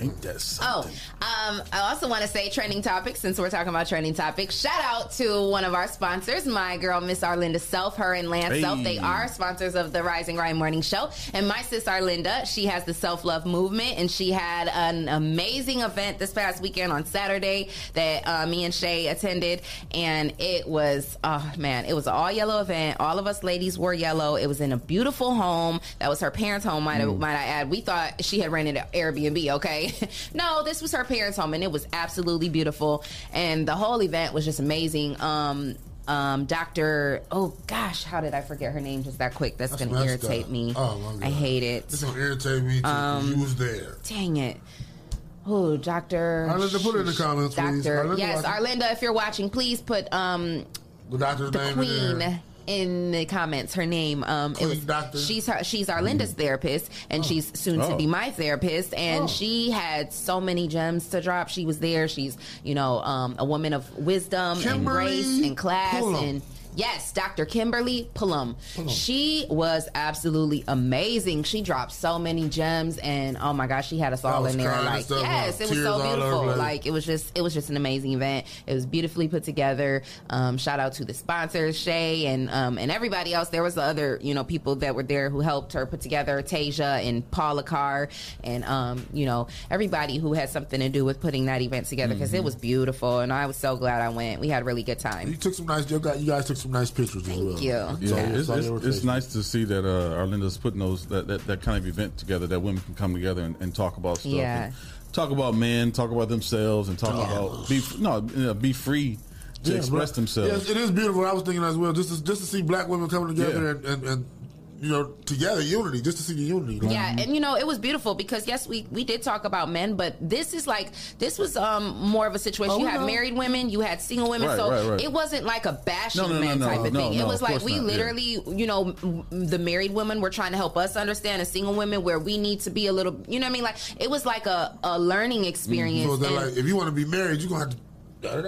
[SPEAKER 11] Ain't that
[SPEAKER 10] Oh,
[SPEAKER 11] something?
[SPEAKER 10] um, I also want to say trending topics since we're talking about trending topics. Shout out to one of our sponsors, my girl Miss Arlinda Self. Her and Lance
[SPEAKER 11] Hey.
[SPEAKER 10] Self. They are sponsors of the Rise and Grind Morning Show. And my sis Arlinda, she has the self love movement, and she had an amazing event this past weekend on Saturday that uh, me and Shay attended, and it was oh man, it was an all yellow event. All of us ladies wore yellow. It was in a beautiful home. That was her parents' home. Might
[SPEAKER 11] Mm.
[SPEAKER 10] might I add? We thought she had rented an Airbnb. Okay, [laughs] no, this was her parents' home, and it was absolutely beautiful. And the whole event was just amazing. Um, um, Doctor, oh gosh, how did I forget her name just that quick? That's,
[SPEAKER 9] That's
[SPEAKER 10] gonna irritate
[SPEAKER 9] up.
[SPEAKER 10] me.
[SPEAKER 9] Oh.
[SPEAKER 10] I hate it.
[SPEAKER 9] It's
[SPEAKER 10] it.
[SPEAKER 9] gonna irritate me too.
[SPEAKER 10] Um,
[SPEAKER 9] you was there.
[SPEAKER 10] Dang it. Oh, Doctor.
[SPEAKER 9] Arlinda, put it in the comments, please.
[SPEAKER 10] Doctor,
[SPEAKER 9] Arlinda
[SPEAKER 10] yes. Arlinda, if you're watching, please put um
[SPEAKER 9] The doctor's
[SPEAKER 10] the
[SPEAKER 9] name
[SPEAKER 10] queen
[SPEAKER 9] in there.
[SPEAKER 10] In the comments. Her name, um, it was
[SPEAKER 9] Doctor?
[SPEAKER 10] she's her, she's Arlinda's therapist, and she's soon to
[SPEAKER 11] Oh.
[SPEAKER 10] be my therapist. And
[SPEAKER 9] Oh.
[SPEAKER 10] she had so many gems to drop. She was there. She's you know um, a woman of wisdom and grace and class and Yes, Dr. Kimberly Pullum. She was absolutely amazing. She dropped so many gems, and oh my gosh, she had us all in there. Like, yes, it was so
[SPEAKER 9] all over the
[SPEAKER 10] beautiful. Like, it was just, it was just an amazing event. It was beautifully put together. Um, shout out to the sponsors, Shay, and um, and everybody else. There was the other, you know, people that were there who helped her put together. Tasia and Paula Carr, and um, you know, everybody who had something to do with putting that event together because
[SPEAKER 9] Mm-hmm.
[SPEAKER 10] it was beautiful, and I was so glad I went. We had a really good time.
[SPEAKER 9] You took some nice. You guys took some nice pictures as well.
[SPEAKER 10] you.
[SPEAKER 9] I
[SPEAKER 11] Yeah,
[SPEAKER 9] saw-
[SPEAKER 11] it's, it's, it's nice to see that uh, Arlinda's putting those that, that, that kind of event together that women can come together and, and talk about stuff.
[SPEAKER 10] Yeah.
[SPEAKER 11] talk about men, talk about themselves, and talk about be no you know, be free to
[SPEAKER 9] Yeah,
[SPEAKER 11] express
[SPEAKER 9] but-
[SPEAKER 11] themselves.
[SPEAKER 9] Yes, it is beautiful. I was thinking as well, just to, just to see black women coming together
[SPEAKER 11] Yeah.
[SPEAKER 9] and, and, and you know together, unity, just to see the unity. Like,
[SPEAKER 10] Yeah, and you know it was beautiful because yes, we we did talk about men, but this is like this was um more of a situation.
[SPEAKER 9] Oh,
[SPEAKER 10] you
[SPEAKER 9] we
[SPEAKER 10] had
[SPEAKER 9] know.
[SPEAKER 10] married women, you had single women,
[SPEAKER 11] Right,
[SPEAKER 10] so
[SPEAKER 11] right, right.
[SPEAKER 10] it wasn't like a bashing
[SPEAKER 11] No, no, no,
[SPEAKER 10] men
[SPEAKER 11] no,
[SPEAKER 10] type of thing.
[SPEAKER 11] no,
[SPEAKER 10] it was like we
[SPEAKER 11] not, yeah.
[SPEAKER 10] literally, you know, the married women were trying to help us understand as single women where we need to be a little, you know what I mean? Like it was like a a learning experience.
[SPEAKER 9] So they're
[SPEAKER 10] and-
[SPEAKER 9] like, if you want to be married, you're gonna have to.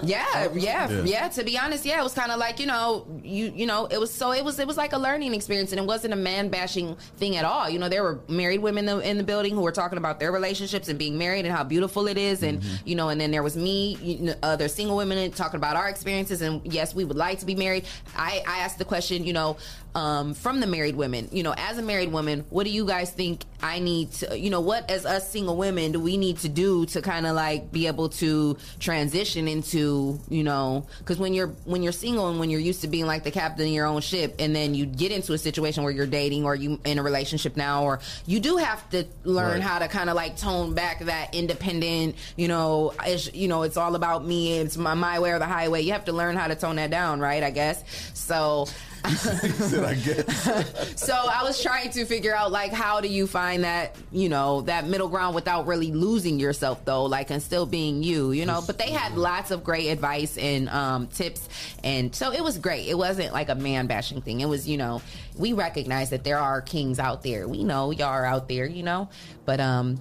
[SPEAKER 10] Yeah, yeah,
[SPEAKER 11] Yeah.
[SPEAKER 10] yeah, To be honest, yeah, it was kind of like you know, you you know, it was so it was it was like a learning experience, and it wasn't a man bashing thing at all. You know, there were married women in the, in the building who were talking about their relationships and being married and how beautiful it is, and mm-hmm. you know, and then there was me, you know, other single women talking about our experiences, and yes, we would like to be married. I I asked the question, you know, um, from the married women, you know, as a married woman, what do you guys think I need to, you know, what as us single women do we need to do to kind of like be able to transition into, you know, because when you're when you're single and when you're used to being like the captain of your own ship, and then you get into a situation where you're dating or you in a relationship now, or you do have to learn
[SPEAKER 11] Right.
[SPEAKER 10] how to kind of like tone back that independent, you know, it's, you know, it's all about me, it's my my way or the highway. You have to learn how to tone that down, right? I guess so. [laughs]
[SPEAKER 11] I guess. [laughs]
[SPEAKER 10] so I was trying to figure out like how do you find that you know that middle ground without really losing yourself though like and still being you you know? But they had lots of great advice and um, tips and so it was great. It wasn't like a man bashing thing. It was you know we recognize that there are kings out there. We know y'all are out there you know? But um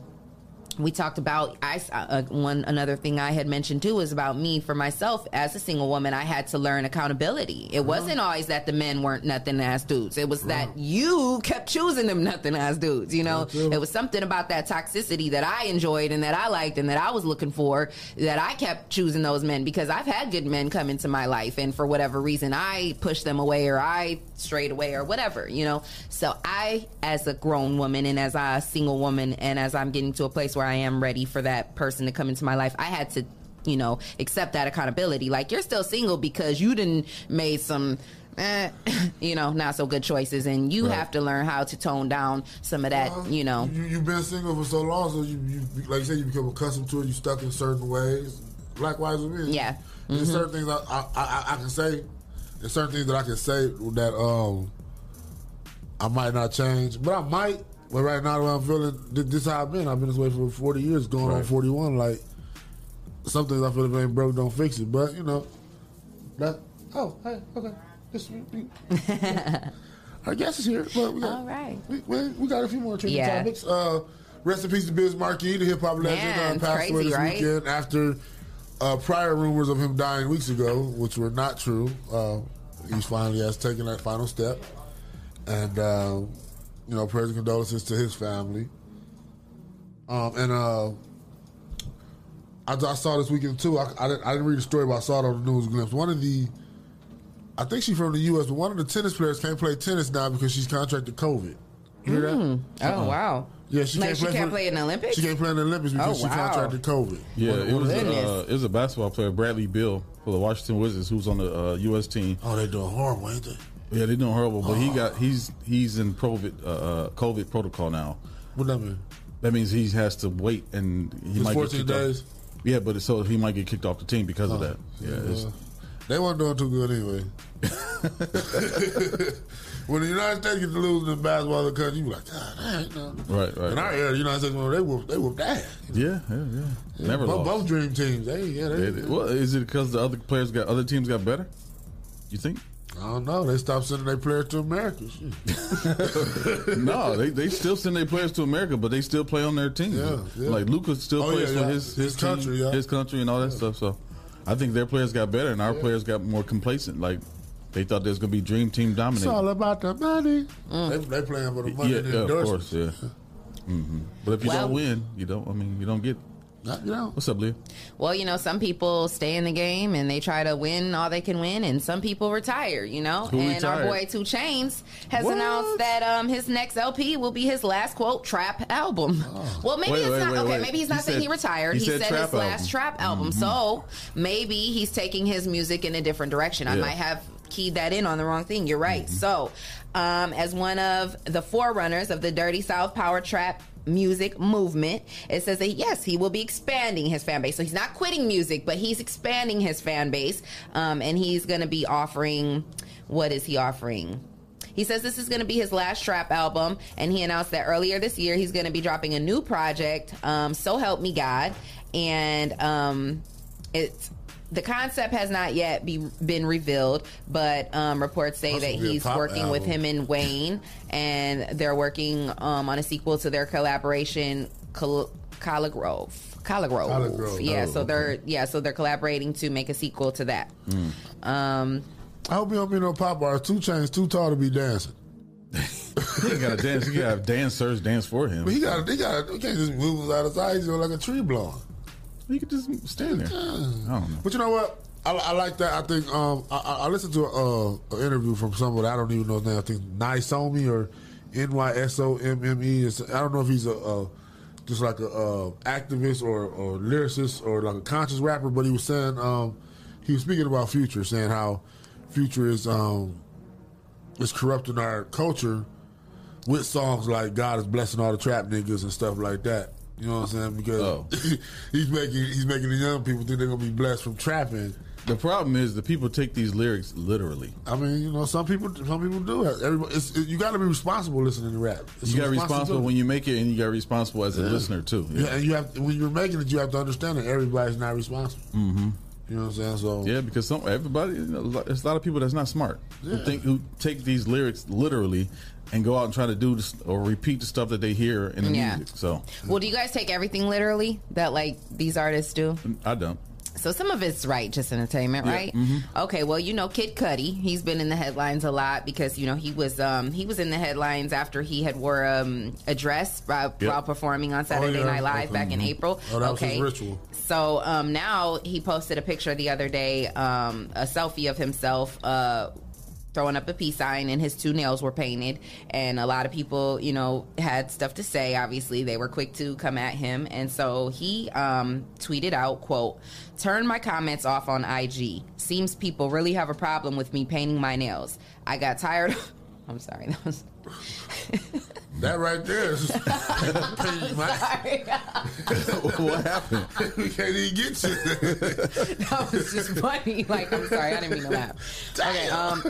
[SPEAKER 10] we talked about I uh, one another thing I had mentioned too was about me for myself as a single woman. I had to learn accountability. It wasn't always that the men weren't nothing ass dudes. It was that you kept choosing them nothing ass dudes. You know, it was something about that toxicity that I enjoyed and that I liked and that I was looking for that I kept choosing those men because I've had good men come into my life and for whatever reason I pushed them away or I strayed away or whatever. You know, so I as a grown woman and as a single woman and as I'm getting to a place where I am ready for that person to come into my life, I had to, you know, accept that accountability. Like you're still single because you didn't made some. Eh, [laughs] you know, not so good choices, and you
[SPEAKER 11] Right.
[SPEAKER 10] have to learn how to tone down some of that. You know,
[SPEAKER 9] you, you've been single for so long, so you, you like you said, you become accustomed to it. You stuck in certain ways. Likewise with me.
[SPEAKER 10] Yeah.
[SPEAKER 9] There's
[SPEAKER 10] Mhm.
[SPEAKER 9] certain things I, I, I, I can say. There's certain things that I can say that um I might not change, but I might. But right now, the way I'm feeling, this, this how I've been. I've been this way for 40 years, going on 41. Like some things I feel if it ain't broke, don't fix it. But you know, that. Oh, hey, okay. This, our guest is here. But we got,
[SPEAKER 10] All right.
[SPEAKER 9] we, we, we got a few more trending
[SPEAKER 10] Yeah.
[SPEAKER 9] topics. Uh, rest in peace to Biz Markie, the hip hop legend,
[SPEAKER 10] Man,
[SPEAKER 9] uh, passed away this
[SPEAKER 10] right?
[SPEAKER 9] weekend after uh, prior rumors of him dying weeks ago, which were not true. Uh, he finally has taken that final step, and uh, you know, prayers and condolences to his family. Um, and uh, I, I saw this weekend too. I, I, didn't, I didn't read the story, but I saw it on the news glimpse. One of the, I think she's from the U.S., but one of the tennis players can't play tennis now because she's contracted COVID. You hear that?
[SPEAKER 10] Mm. Oh wow.
[SPEAKER 9] Yeah, she
[SPEAKER 10] Like
[SPEAKER 9] can't
[SPEAKER 10] she
[SPEAKER 9] play.
[SPEAKER 10] can't
[SPEAKER 9] for-
[SPEAKER 10] play in the Olympics?
[SPEAKER 9] She can't play in the Olympics because
[SPEAKER 10] Oh,
[SPEAKER 9] she contracted COVID.
[SPEAKER 11] Yeah,
[SPEAKER 9] One-
[SPEAKER 11] it was
[SPEAKER 9] of
[SPEAKER 11] uh, it was a basketball player, Bradley Beal, for the Washington Wizards, who's on the uh, U.S. team.
[SPEAKER 9] Oh, they're doing horrible, ain't they?
[SPEAKER 11] Yeah, they're doing horrible, but he got he's he's in COVID uh, uh, COVID protocol now.
[SPEAKER 9] What that mean?
[SPEAKER 11] That means he has to wait, and he
[SPEAKER 9] Just
[SPEAKER 11] might
[SPEAKER 9] 14
[SPEAKER 11] get kicked off- Yeah, but so he might get kicked off the team because of
[SPEAKER 9] Oh,
[SPEAKER 11] that. Yeah, it's,
[SPEAKER 9] Uh, they weren't doing too good anyway. [laughs] [laughs] when the United States get to losing in basketball, the country, you be like, God, ain't no.
[SPEAKER 11] right, right.
[SPEAKER 9] In our area, the United States, well, they whoop, they whoop that.
[SPEAKER 11] yeah, yeah, yeah. Never
[SPEAKER 9] both,
[SPEAKER 11] lost.
[SPEAKER 9] both dream teams. They, yeah, they,
[SPEAKER 11] It- well, is it because the other players got other teams got better? You think?
[SPEAKER 9] I don't know. They stopped sending their players to America. [laughs]
[SPEAKER 11] No, they, they still send their players to America, but they still play on their team.
[SPEAKER 9] Yeah, yeah.
[SPEAKER 11] Like Lucas still
[SPEAKER 9] Oh,
[SPEAKER 11] plays
[SPEAKER 9] yeah,
[SPEAKER 11] for
[SPEAKER 9] yeah.
[SPEAKER 11] his
[SPEAKER 9] His
[SPEAKER 11] his, team,
[SPEAKER 9] country, yeah.
[SPEAKER 11] his country, and all that stuff. So, I think their players got better, and our
[SPEAKER 9] Yeah.
[SPEAKER 11] players got more complacent. Like They thought there was going to be Dream Team dominating.
[SPEAKER 9] It's all about the money. They, they playing for the money
[SPEAKER 11] yeah, yeah, of course, yeah. hmm But if you
[SPEAKER 10] Well-
[SPEAKER 11] don't win, you don't. I mean, you don't get.
[SPEAKER 9] You know.
[SPEAKER 11] What's up, Leah?
[SPEAKER 10] Well, you know, some people stay in the game and they try to win all they can win, and some people retire. You know,
[SPEAKER 11] Who
[SPEAKER 10] and our boy 2 Chainz has
[SPEAKER 11] What?
[SPEAKER 10] announced that um his next LP will be his last quote trap album. Well, maybe
[SPEAKER 11] Wait,
[SPEAKER 10] it's
[SPEAKER 11] wait,
[SPEAKER 10] not
[SPEAKER 11] wait,
[SPEAKER 10] okay.
[SPEAKER 11] wait.
[SPEAKER 10] Maybe he's
[SPEAKER 11] He
[SPEAKER 10] not saying
[SPEAKER 11] said-
[SPEAKER 10] he retired.
[SPEAKER 11] he
[SPEAKER 10] He,
[SPEAKER 11] said
[SPEAKER 10] said,
[SPEAKER 11] trap
[SPEAKER 10] his last
[SPEAKER 11] album.
[SPEAKER 10] trap album. So maybe he's taking his music in a different direction. I might have keyed that in on the wrong thing. You're right. So, um, as one of the forerunners of the Dirty South Power Trap music movement, it says that yes, he will be expanding his fan base. So he's not quitting music, but he's expanding his fan base, um, and he's going to be offering. What is he offering? He says this is going to be his last trap album, and he announced that earlier this year he's going to be dropping a new project, um, "So Help Me God," and um, it's the concept has not yet be, been revealed, but um, reports say that he's
[SPEAKER 9] pop
[SPEAKER 10] working with him and Wayne, and they're working um, on a sequel to their collaboration, Col- ColleGrove. Collar Grove.
[SPEAKER 9] ColleGrove.
[SPEAKER 10] Yeah,
[SPEAKER 9] Oh,
[SPEAKER 10] so they're yeah, so they're collaborating to make a sequel to that. Um,
[SPEAKER 9] I hope he don't be no pop artist. 2 Chainz too tall to be dancing. [laughs]
[SPEAKER 11] He ain't got to dance. He got to have dancers dance for him.
[SPEAKER 9] But he got, he got, he can't just move out of sight. He's like a tree blowing.
[SPEAKER 11] He could just stand there. I don't know.
[SPEAKER 9] But you know what? I, I like that. I think um, I, I listened to a, uh, an interview from somebody I don't even know his name. I think Nysomi or N Y S O M M E. I don't know if he's a, a just like a, uh activist or, or lyricist or like a conscious rapper. But he was saying um, he was speaking about Future, saying how Future is um, is corrupting our culture with songs like "God is blessing all the trap niggas" and stuff like that. You know what I'm saying? Because
[SPEAKER 11] Oh. [laughs]
[SPEAKER 9] he's making he's making the young people think they're gonna be blessed from trapping.
[SPEAKER 11] The problem is the people take these lyrics literally.
[SPEAKER 9] I mean, you know, some people some people do it. Everybody, it's, it, you got to be responsible listening to rap. It's
[SPEAKER 11] you got responsible when you make it, and you got to be responsible as a
[SPEAKER 9] Yeah.
[SPEAKER 11] listener too.
[SPEAKER 9] Yeah, and you have when you're making it, you have to understand that everybody's not responsible.
[SPEAKER 11] Mm-hmm.
[SPEAKER 9] You know what I'm saying? So
[SPEAKER 11] Yeah, because some everybody, you know, there's a lot of people that's not smart who
[SPEAKER 9] Yeah.
[SPEAKER 11] think who take these lyrics literally and go out and try to do this or repeat the stuff that they hear in the
[SPEAKER 10] Yeah.
[SPEAKER 11] music. So
[SPEAKER 10] well, do you guys take everything literally that like these artists do?
[SPEAKER 11] I don't.
[SPEAKER 10] So some of it's right, just entertainment,
[SPEAKER 11] Yeah,
[SPEAKER 10] right?
[SPEAKER 11] mhm.
[SPEAKER 10] Okay, well, you know, Kid Cudi, he's been in the headlines a lot because you know he was um he was in the headlines after he had wore um, a dress while,
[SPEAKER 9] Yep.
[SPEAKER 10] while performing on Saturday
[SPEAKER 9] yeah.
[SPEAKER 10] Night Live
[SPEAKER 9] Okay.
[SPEAKER 10] back in
[SPEAKER 9] Mhm.
[SPEAKER 10] April.
[SPEAKER 9] Oh, that was
[SPEAKER 10] okay,
[SPEAKER 9] his ritual.
[SPEAKER 10] So um, now he posted a picture the other day, um, a selfie of himself. Uh, throwing up a peace sign and his two nails were painted. And a lot of people you know had stuff to say. Obviously they were quick to come at him. And so he um, tweeted out quote turn my comments off on ig seems people really have a problem with me painting my nails. I got tired [laughs] i'm sorry that was [laughs]
[SPEAKER 9] that right there is [laughs] [laughs]
[SPEAKER 11] what happened?
[SPEAKER 9] we can't even get you. [laughs]
[SPEAKER 10] that was just funny. Like, I'm sorry, I didn't mean to laugh. Okay, um,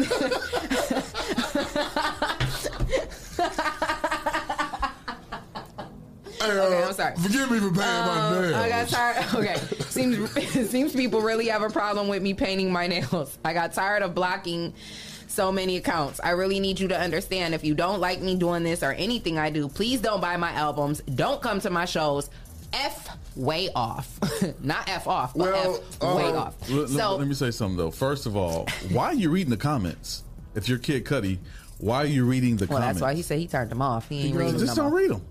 [SPEAKER 9] Hey,
[SPEAKER 10] Okay,
[SPEAKER 9] uh,
[SPEAKER 10] I'm sorry.
[SPEAKER 9] Forgive me for my
[SPEAKER 10] um,
[SPEAKER 9] nails.
[SPEAKER 10] I got tired. Okay, seems seems people really have a problem with me painting my nails. I got tired of blocking so many accounts. I really need you to understand. If you don't like me doing this or anything I do, please don't buy my albums. Don't come to my shows. F way off, [laughs] not F off, but
[SPEAKER 11] Well,
[SPEAKER 10] F way
[SPEAKER 11] uh,
[SPEAKER 10] off.
[SPEAKER 11] Let,
[SPEAKER 10] so
[SPEAKER 11] let me say something though. First of all, why are you reading the comments? If you're Kid Cudi, why are you reading the
[SPEAKER 10] well,
[SPEAKER 11] comments?
[SPEAKER 10] that's why he said he turned them off. He ain't
[SPEAKER 11] He
[SPEAKER 10] reading
[SPEAKER 11] goes,
[SPEAKER 10] them.
[SPEAKER 11] just
[SPEAKER 10] no
[SPEAKER 11] don't
[SPEAKER 10] more.
[SPEAKER 11] read them.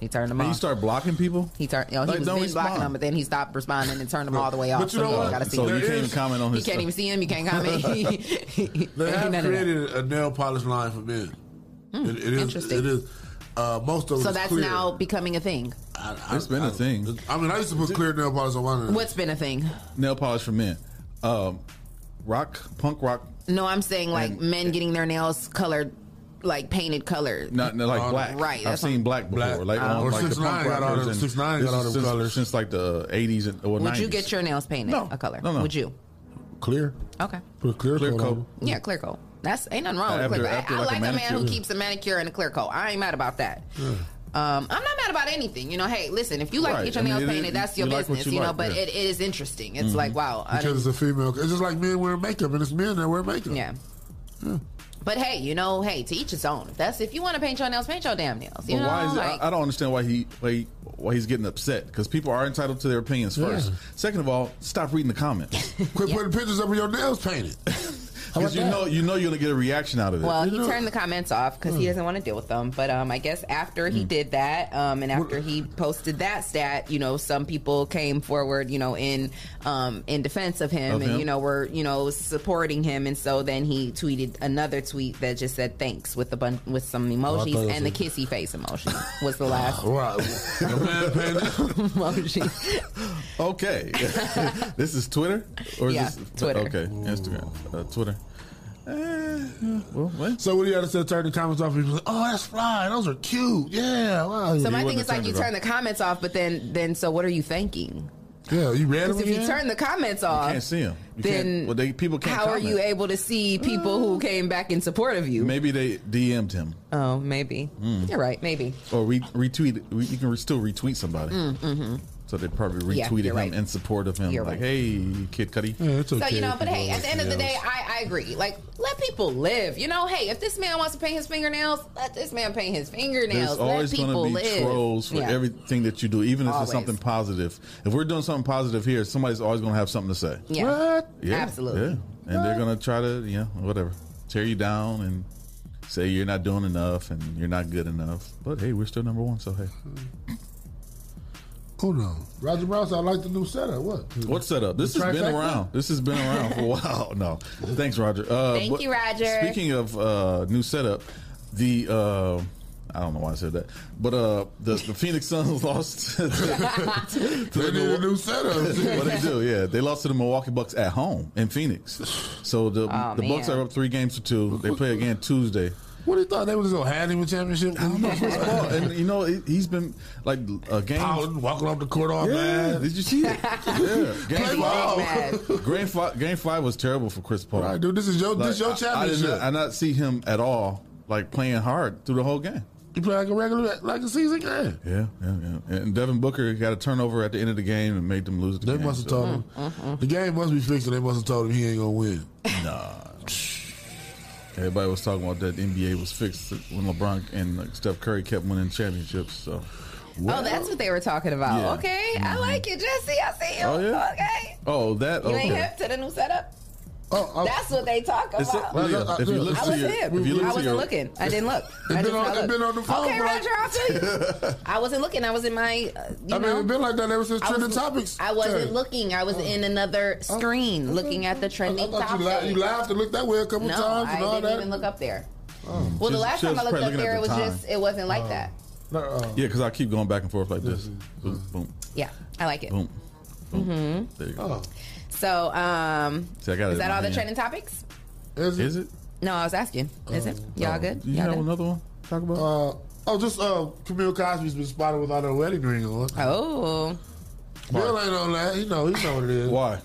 [SPEAKER 10] He turned them
[SPEAKER 11] And you
[SPEAKER 10] off.
[SPEAKER 11] start blocking people.
[SPEAKER 10] He turned. You know, he
[SPEAKER 11] Like,
[SPEAKER 10] was
[SPEAKER 11] don't
[SPEAKER 10] been
[SPEAKER 11] respond.
[SPEAKER 10] blocking them, but then he stopped responding and turned them all the way off.
[SPEAKER 9] But you know
[SPEAKER 10] so
[SPEAKER 9] what?
[SPEAKER 10] gotta see
[SPEAKER 11] So you can't even comment on
[SPEAKER 10] He
[SPEAKER 11] his
[SPEAKER 10] can't
[SPEAKER 11] stuff.
[SPEAKER 10] even see him. You can't comment. [laughs] [laughs]
[SPEAKER 9] They have
[SPEAKER 10] none of that.
[SPEAKER 9] created a nail polish line for men.
[SPEAKER 10] Hmm,
[SPEAKER 9] it, it is.
[SPEAKER 10] interesting.
[SPEAKER 9] It is. Uh, most of it
[SPEAKER 10] So that's
[SPEAKER 9] clear.
[SPEAKER 10] now becoming a thing.
[SPEAKER 11] It's been a thing.
[SPEAKER 9] I mean, I used to put clear nail polish on my nails.
[SPEAKER 10] What's been a thing?
[SPEAKER 11] Nail polish for men. Um, rock, punk rock,
[SPEAKER 10] No, I'm saying like men getting their nails colored, like painted colored.
[SPEAKER 11] not, not like black.
[SPEAKER 10] right,
[SPEAKER 11] I've seen black before.
[SPEAKER 9] Black.
[SPEAKER 11] Like, on,
[SPEAKER 9] Or
[SPEAKER 11] like the
[SPEAKER 9] 6ix9ine got all them-
[SPEAKER 11] and
[SPEAKER 9] 6ix9ine got all them
[SPEAKER 11] since,
[SPEAKER 9] colors.
[SPEAKER 11] since like the 80s and, or
[SPEAKER 10] Would
[SPEAKER 11] 90s.
[SPEAKER 10] you get your nails painted
[SPEAKER 11] No.
[SPEAKER 10] a color?
[SPEAKER 11] No, no.
[SPEAKER 10] Would you?
[SPEAKER 9] Clear.
[SPEAKER 10] Okay.
[SPEAKER 9] Put a clear,
[SPEAKER 11] Clear
[SPEAKER 9] coat.
[SPEAKER 11] coat.
[SPEAKER 10] Yeah, clear coat. That's ain't nothing wrong with clear coat.
[SPEAKER 11] after
[SPEAKER 10] I
[SPEAKER 11] like a
[SPEAKER 10] like a, man who keeps a manicure and a clear coat. I ain't mad about that. Um, I'm not mad about anything. You know, hey, listen, if you like
[SPEAKER 11] Right.
[SPEAKER 10] to get your
[SPEAKER 11] I mean,
[SPEAKER 10] nails
[SPEAKER 11] it is-
[SPEAKER 10] painted, that's your
[SPEAKER 11] you like
[SPEAKER 10] business,
[SPEAKER 11] you
[SPEAKER 10] you, know.
[SPEAKER 11] like,
[SPEAKER 10] But
[SPEAKER 11] yeah.
[SPEAKER 10] it, it is interesting. It's like, wow, I
[SPEAKER 9] Because it's a female. It's just like men wearing makeup, and it's men that wear makeup.
[SPEAKER 10] Yeah. But hey, you know, hey, to each his own. If that's if you want to paint your nails, paint your damn nails. You
[SPEAKER 11] But
[SPEAKER 10] know,
[SPEAKER 11] why is it, I, I don't understand why he why, he, why he's getting upset because people are entitled to their opinions first.
[SPEAKER 9] Yeah.
[SPEAKER 11] Second of all, stop reading the comments. [laughs]
[SPEAKER 9] Quit putting pictures up of your nails painted. [laughs]
[SPEAKER 11] Because you know, you know, you're gonna get a reaction out of it.
[SPEAKER 10] Well, he turned the comments off because he doesn't want to deal with them. But um, I guess after he did that, um, and after he posted that stat, you know, some people came forward, you know, in um, in defense of him,
[SPEAKER 11] Of
[SPEAKER 10] and
[SPEAKER 11] him?
[SPEAKER 10] you know, were you know supporting him. And so then he tweeted another tweet that just said thanks with a bunch with some
[SPEAKER 9] Oh,
[SPEAKER 10] emojis
[SPEAKER 9] thought it
[SPEAKER 10] and the
[SPEAKER 9] was
[SPEAKER 10] kissy face emoji [laughs] was the last
[SPEAKER 9] Right. The man paying [laughs]
[SPEAKER 10] emoji.
[SPEAKER 11] Okay, [laughs] this is Twitter or is
[SPEAKER 10] Yeah,
[SPEAKER 11] this
[SPEAKER 10] Twitter.
[SPEAKER 11] Okay, Instagram, uh, Twitter. Eh, well, what?
[SPEAKER 9] So what do you have to say? Turn the comments off. People say, "Oh, that's fly. Those are cute. Yeah." Wow.
[SPEAKER 10] So my thing is like you
[SPEAKER 11] turned it
[SPEAKER 10] turn the comments off, but then then so what are you thanking?
[SPEAKER 9] yeah, you read them
[SPEAKER 10] Because if you turn the comments off, you
[SPEAKER 11] Can't see them. You
[SPEAKER 10] then
[SPEAKER 11] well, they people can't.
[SPEAKER 10] how are you able to see people who came back in support of you?
[SPEAKER 11] Maybe they DM'd him
[SPEAKER 10] Oh, maybe.
[SPEAKER 11] Mm.
[SPEAKER 10] You're right. Maybe.
[SPEAKER 11] or re- retweet. You can re- still retweet somebody.
[SPEAKER 10] Mm, hmm
[SPEAKER 11] So they probably
[SPEAKER 10] Yeah,
[SPEAKER 11] retweeted
[SPEAKER 10] you're
[SPEAKER 11] him
[SPEAKER 10] right.
[SPEAKER 11] in support of him.
[SPEAKER 10] You're
[SPEAKER 11] like,
[SPEAKER 10] right.
[SPEAKER 11] hey, Kid Cudi.
[SPEAKER 9] Yeah, it's
[SPEAKER 10] So you know, but hey, at the end of the day, I, I agree. Like, let people live. You know, hey, if this man wants to paint his fingernails, let this man paint his
[SPEAKER 11] There's
[SPEAKER 10] fingernails. Let
[SPEAKER 11] always going
[SPEAKER 10] people
[SPEAKER 11] to be
[SPEAKER 10] live.
[SPEAKER 11] trolls for
[SPEAKER 10] Yeah.
[SPEAKER 11] everything that you do, even if
[SPEAKER 10] Always.
[SPEAKER 11] it's something positive. If we're doing something positive here, somebody's always going to have something to say.
[SPEAKER 10] Yeah.
[SPEAKER 9] What?
[SPEAKER 11] Yeah,
[SPEAKER 10] Absolutely.
[SPEAKER 11] Yeah, and they're going to try to, you know, whatever, tear you down and say you're not doing enough and you're not good enough. But hey, we're still number one, so hey.
[SPEAKER 9] Oh no, Roger Brown said I like the new setup. What?
[SPEAKER 11] What setup? This
[SPEAKER 9] The
[SPEAKER 11] has been
[SPEAKER 9] trifecta?
[SPEAKER 11] around. This has been around for a while. [laughs] No, thanks, Roger. Uh,
[SPEAKER 10] Thank you, Roger.
[SPEAKER 11] Speaking of uh, new setup, the uh, I don't know why I said that, but uh, the, the Phoenix Suns [laughs] lost. [laughs] to the
[SPEAKER 9] They need a new setup.
[SPEAKER 11] what they do? Yeah, they lost to the Milwaukee Bucks at home in Phoenix. So the
[SPEAKER 10] Oh,
[SPEAKER 11] the Bucks are up three games to two. They play again Tuesday.
[SPEAKER 9] What do you thought they was gonna hand him a championship? I don't know.
[SPEAKER 11] And you know he- he's been like a game.
[SPEAKER 9] walking off the court all
[SPEAKER 11] Yeah,
[SPEAKER 9] mad.
[SPEAKER 11] did you see it? Yeah, [laughs] game five. Game five. Game five was terrible for Chris Paul.
[SPEAKER 9] Right, dude. This is your
[SPEAKER 11] Like,
[SPEAKER 9] this your
[SPEAKER 11] I- I, did not, I not see him at all like playing hard through the whole game.
[SPEAKER 9] you play like a regular like a season game.
[SPEAKER 11] Yeah, yeah, yeah. And Devin Booker got a turnover at the end of the game and made them lose the
[SPEAKER 9] They
[SPEAKER 11] game.
[SPEAKER 9] must have
[SPEAKER 11] so-
[SPEAKER 9] told him the game must be fixed. and They must have told him he ain't gonna win.
[SPEAKER 11] Nah. Everybody was talking about that the NBA was fixed when LeBron and Steph Curry kept winning championships. So,
[SPEAKER 10] oh, that's what they were talking about.
[SPEAKER 11] Yeah.
[SPEAKER 10] Okay, I mm-hmm. like it, Jesse. I see you.
[SPEAKER 11] Oh, yeah?
[SPEAKER 10] Okay,
[SPEAKER 11] oh, that
[SPEAKER 10] you ain't hip to the new setup.
[SPEAKER 9] Oh,
[SPEAKER 10] That's what they talk
[SPEAKER 11] It's
[SPEAKER 10] about.
[SPEAKER 11] a- Leah, if you look
[SPEAKER 10] I was
[SPEAKER 11] your,
[SPEAKER 10] hip.
[SPEAKER 11] if you look
[SPEAKER 10] I
[SPEAKER 11] to
[SPEAKER 10] wasn't
[SPEAKER 11] your,
[SPEAKER 10] looking. I didn't look. I
[SPEAKER 9] been
[SPEAKER 10] did
[SPEAKER 9] on-
[SPEAKER 10] not
[SPEAKER 9] it
[SPEAKER 10] look.
[SPEAKER 9] been on the phone
[SPEAKER 10] Okay,
[SPEAKER 9] for
[SPEAKER 10] Roger, I'll tell you. [laughs] I wasn't looking. I was in my. Uh, you
[SPEAKER 9] I mean, it's been like that ever since trending topics.
[SPEAKER 10] I wasn't
[SPEAKER 9] came.
[SPEAKER 10] looking. I was in another screen looking at the
[SPEAKER 9] I
[SPEAKER 10] trending
[SPEAKER 9] thought you, la-
[SPEAKER 10] topics.
[SPEAKER 9] you laughed and looked that way a couple
[SPEAKER 10] no,
[SPEAKER 9] times
[SPEAKER 10] I
[SPEAKER 9] and all
[SPEAKER 10] didn't
[SPEAKER 9] that.
[SPEAKER 10] even look up there. Well,
[SPEAKER 11] She
[SPEAKER 10] the last time I looked up there, it was just it wasn't like that.
[SPEAKER 9] Uh,
[SPEAKER 11] yeah, because I keep going back and forth like this. Boom, boom,
[SPEAKER 10] Yeah, I like it.
[SPEAKER 11] boom.
[SPEAKER 10] hmm
[SPEAKER 11] There you go.
[SPEAKER 9] Oh.
[SPEAKER 10] So, um,
[SPEAKER 11] See, I got it
[SPEAKER 10] is that all the trending topics?
[SPEAKER 9] Is it?
[SPEAKER 11] Is it?
[SPEAKER 10] No, I was asking. Is it? Y'all good?
[SPEAKER 11] You
[SPEAKER 10] Y'all
[SPEAKER 11] have
[SPEAKER 10] good?
[SPEAKER 11] another one? to Talk about.
[SPEAKER 9] Uh, oh, just uh, Camille Cosby's been spotted without her wedding ring on.
[SPEAKER 10] Oh,
[SPEAKER 9] Bill ain't on that. He know. He know what it is.
[SPEAKER 11] Why?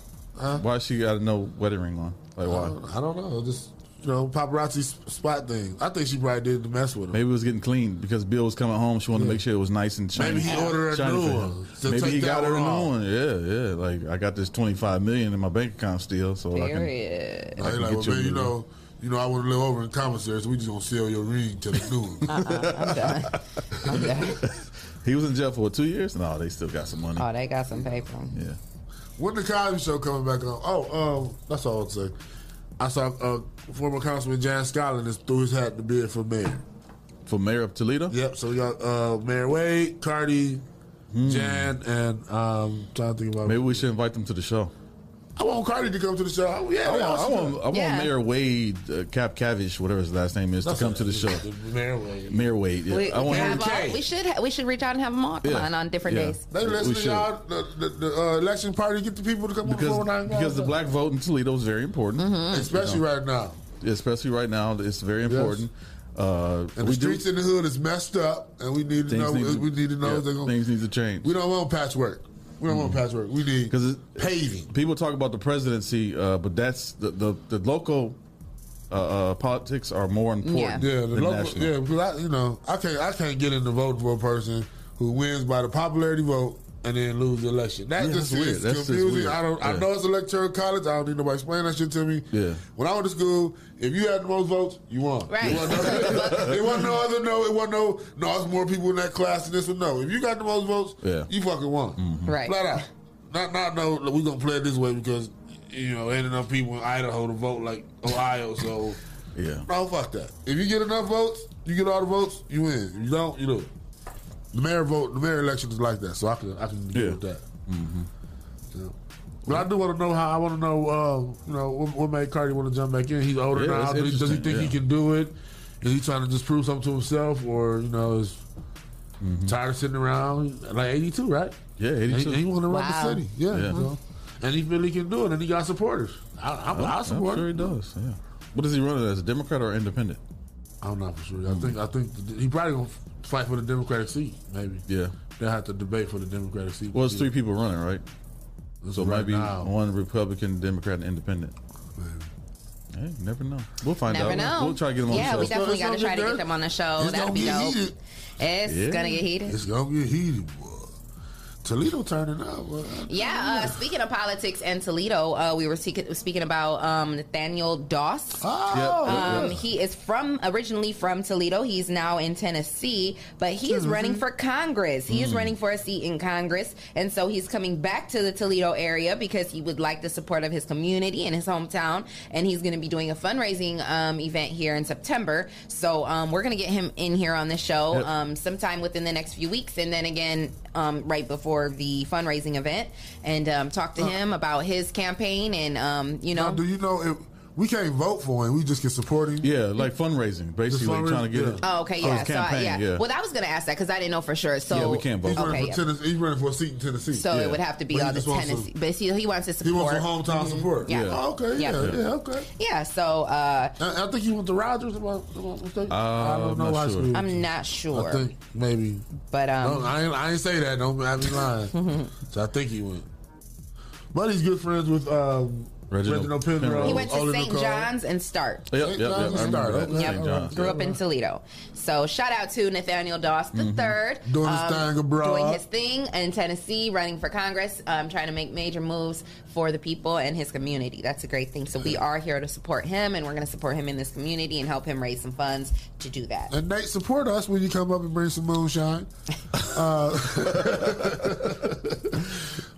[SPEAKER 11] Why she got no wedding ring on? Like why?
[SPEAKER 9] I don't know. Just you know, paparazzi spot thing. I think she probably did it to mess with him.
[SPEAKER 11] Maybe it was getting clean because Bill was coming home. She wanted to make sure it was nice and shiny.
[SPEAKER 9] Maybe he ordered a new one to
[SPEAKER 11] Maybe
[SPEAKER 9] take
[SPEAKER 11] he got her a
[SPEAKER 9] one
[SPEAKER 11] new one. Yeah, yeah. Like I got this twenty five million in my bank account still, so I can.
[SPEAKER 10] period.
[SPEAKER 9] Now he like,
[SPEAKER 11] get you
[SPEAKER 9] man, you know, you know, I want to live over in commissary, so we just gonna sell your ring to the new one.
[SPEAKER 10] Uh-uh, [laughs] I'm done. I'm done. [laughs]
[SPEAKER 11] He was in jail for what, two years? No, they still got some money.
[SPEAKER 10] Oh, they got some paper.
[SPEAKER 11] Yeah.
[SPEAKER 9] When the Cosby Show coming back on? Oh, um, that's all I'll say. I saw uh, former Councilman Jan Scotland just threw his hat in the bid for mayor.
[SPEAKER 11] For mayor of Toledo?
[SPEAKER 9] Yep. So we got uh, Mayor Wade, Carty, Jan, and um, trying to think about.
[SPEAKER 11] Hmm. Maybe we should invite them to the show.
[SPEAKER 9] I want Carty to come to the show. Oh, yeah,
[SPEAKER 11] I want, I want, I want
[SPEAKER 10] Yeah.
[SPEAKER 11] Mayor Wade, uh, Cap Cavish, whatever his last name is,
[SPEAKER 9] That's
[SPEAKER 11] to come
[SPEAKER 9] a-
[SPEAKER 11] to the show.
[SPEAKER 9] Mayor Wade.
[SPEAKER 11] Mayor Wade. Yeah.
[SPEAKER 10] We,
[SPEAKER 11] I want
[SPEAKER 10] can
[SPEAKER 11] him.
[SPEAKER 10] have all, we should ha- we should reach out and have them all come
[SPEAKER 11] Yeah.
[SPEAKER 10] on on different
[SPEAKER 11] Yeah.
[SPEAKER 10] days.
[SPEAKER 9] They
[SPEAKER 11] We
[SPEAKER 9] listen
[SPEAKER 11] should.
[SPEAKER 9] y'all, the, the, the uh, election party, get the people to come
[SPEAKER 11] because
[SPEAKER 9] forward. nine
[SPEAKER 11] because the black vote in Toledo is very important,
[SPEAKER 10] Mm-hmm.
[SPEAKER 9] Especially right now.
[SPEAKER 11] especially right now. It's very important. Uh,
[SPEAKER 9] And the
[SPEAKER 11] we do-
[SPEAKER 9] streets in the hood is messed up, and we need to know.
[SPEAKER 11] need to-
[SPEAKER 9] we need to know
[SPEAKER 11] yeah,
[SPEAKER 9] gonna,
[SPEAKER 11] things need to change.
[SPEAKER 9] We don't want patchwork. We don't want patchwork. We need
[SPEAKER 11] because
[SPEAKER 9] paving.
[SPEAKER 11] People talk about the presidency, uh, but that's the the, the local uh, uh, politics are more important.
[SPEAKER 9] Yeah, the
[SPEAKER 11] than
[SPEAKER 9] local,
[SPEAKER 11] national.
[SPEAKER 9] yeah. Because I, you know, I can't, I can't get into voting for a person who wins by the popularity vote and then lose the election. That
[SPEAKER 11] Yeah,
[SPEAKER 9] just
[SPEAKER 11] that's
[SPEAKER 9] is
[SPEAKER 11] weird. That's just
[SPEAKER 9] confusing.
[SPEAKER 11] weird.
[SPEAKER 9] I don't. I
[SPEAKER 11] Yeah.
[SPEAKER 9] know it's electoral college. I don't need nobody explaining that shit to me.
[SPEAKER 11] Yeah.
[SPEAKER 9] When I went to school, if you had the most votes, you won.
[SPEAKER 10] Right.
[SPEAKER 9] It wasn't no, it wasn't no other no. It wasn't no. No, it's more people in that class than this one. No, if you got the most votes,
[SPEAKER 11] Yeah.
[SPEAKER 9] you fucking won. Mm-hmm.
[SPEAKER 10] Right.
[SPEAKER 9] Flat out. Not not no. We gonna play it this way because you know, ain't enough people in Idaho to vote like Ohio. So, [laughs]
[SPEAKER 11] yeah,
[SPEAKER 9] bro, fuck that. If you get enough votes, you get all the votes, you win. If you don't, you lose. The mayor vote, the mayor election is like that, so I can I can deal
[SPEAKER 11] Yeah.
[SPEAKER 9] with that.
[SPEAKER 11] Mm-hmm.
[SPEAKER 9] Yeah. But I do want to know how. I want to know, uh, you know, what, what made Carty want to jump back in? He's older
[SPEAKER 11] Yeah,
[SPEAKER 9] now.
[SPEAKER 11] it's
[SPEAKER 9] Does he, does he think he can do it? Is he trying to just prove something to himself, or you know, is
[SPEAKER 11] Mm-hmm.
[SPEAKER 9] tired of sitting around? Like eighty two, right?
[SPEAKER 11] Yeah, 82.
[SPEAKER 9] He, he want to run
[SPEAKER 10] Wow.
[SPEAKER 9] the city. Yeah,
[SPEAKER 11] Yeah.
[SPEAKER 9] you know. and he really can do it, and he got supporters. I, I'm,
[SPEAKER 11] I'm,
[SPEAKER 9] I
[SPEAKER 11] I'm
[SPEAKER 9] support.
[SPEAKER 11] sure he does. Yeah. What is he running as? A Democrat or independent?
[SPEAKER 9] I'm not know for sure. I think I think he probably gonna fight for the Democratic seat. Maybe.
[SPEAKER 11] Yeah.
[SPEAKER 9] They'll have to debate for the Democratic seat.
[SPEAKER 11] Well, it's three people running, right? So it
[SPEAKER 9] right
[SPEAKER 11] might be
[SPEAKER 9] now.
[SPEAKER 11] one Republican, Democrat, and independent. Hey, never know. We'll find
[SPEAKER 10] Never
[SPEAKER 11] out.
[SPEAKER 10] know.
[SPEAKER 11] We'll try to get him on
[SPEAKER 10] yeah,
[SPEAKER 11] the show.
[SPEAKER 10] we definitely got to try to
[SPEAKER 9] get
[SPEAKER 10] get them on the show.
[SPEAKER 9] It's
[SPEAKER 10] That'd
[SPEAKER 9] gonna
[SPEAKER 10] be
[SPEAKER 9] get
[SPEAKER 10] dope.
[SPEAKER 9] heated.
[SPEAKER 10] It's
[SPEAKER 11] Yeah.
[SPEAKER 10] gonna get heated.
[SPEAKER 9] It's gonna get heated, boy. Toledo turning up.
[SPEAKER 10] Yeah, uh, speaking of politics and Toledo, uh, we were speaking, speaking about um, Nathaniel Doss.
[SPEAKER 9] Oh,
[SPEAKER 10] Um,
[SPEAKER 9] yeah.
[SPEAKER 10] he is from originally from Toledo. He's now in Tennessee, but he is running for Congress. He is running for a seat in Congress, and so he's coming back to the Toledo area because he would like the support of his community and his hometown. And he's going to be doing a fundraising um, event here in September. So um, we're going to get him in here on the show
[SPEAKER 11] Yep.
[SPEAKER 10] um, sometime within the next few weeks, and then again um, right before the fundraising event, and um, talk to him about his campaign and um, you
[SPEAKER 9] Now,
[SPEAKER 10] know.
[SPEAKER 9] do you know if we can't vote for him? We just can support him.
[SPEAKER 11] Yeah, like fundraising, basically
[SPEAKER 9] fundraising,
[SPEAKER 11] trying to get
[SPEAKER 9] yeah.
[SPEAKER 11] it.
[SPEAKER 10] Oh, okay, yeah.
[SPEAKER 11] his
[SPEAKER 10] So, I,
[SPEAKER 11] campaign,
[SPEAKER 10] yeah.
[SPEAKER 11] yeah.
[SPEAKER 10] Well, I was going to ask that because I didn't know for sure. So
[SPEAKER 11] Yeah, we can't vote.
[SPEAKER 9] He's,
[SPEAKER 10] Okay,
[SPEAKER 9] running
[SPEAKER 10] yeah.
[SPEAKER 9] for Tennessee, he's running for a seat in Tennessee.
[SPEAKER 10] So
[SPEAKER 11] Yeah.
[SPEAKER 10] it would have to be
[SPEAKER 9] But
[SPEAKER 10] all the Tennessee.
[SPEAKER 9] to-
[SPEAKER 10] but see, he wants to
[SPEAKER 9] he
[SPEAKER 10] support.
[SPEAKER 9] wants some hometown support.
[SPEAKER 10] Yeah.
[SPEAKER 9] Oh, okay.
[SPEAKER 10] Yeah.
[SPEAKER 9] Yeah. Yeah. Okay.
[SPEAKER 10] Yeah. So uh,
[SPEAKER 9] I, I think he went to Rogers. Am I, am I? I
[SPEAKER 11] Uh,
[SPEAKER 9] don't know
[SPEAKER 11] not
[SPEAKER 9] high
[SPEAKER 11] sure.
[SPEAKER 10] I'm not sure,
[SPEAKER 9] I think maybe.
[SPEAKER 10] but um,
[SPEAKER 9] No, I ain't, I ain't say that. Don't have me lying. [laughs] so I think he went. But he's good friends with um,
[SPEAKER 11] Reginald
[SPEAKER 9] Reginald, Penrose.
[SPEAKER 11] Penrose.
[SPEAKER 10] he went to St. John's and Start.
[SPEAKER 11] Yep, yep, yep. I remember that.
[SPEAKER 10] Yep.
[SPEAKER 11] John's.
[SPEAKER 10] Grew up in Toledo. So shout out to Nathaniel Doss the third.
[SPEAKER 9] Mm-hmm. Doing his thing abroad.
[SPEAKER 10] Doing his thing in Tennessee, running for Congress, um, trying to make major moves for the people and his community. That's a great thing. So we are here to support him, and we're going to support him in this community and help him raise some funds to do that.
[SPEAKER 9] And Nate, support us when you come up and bring some moonshine. [laughs] uh, [laughs]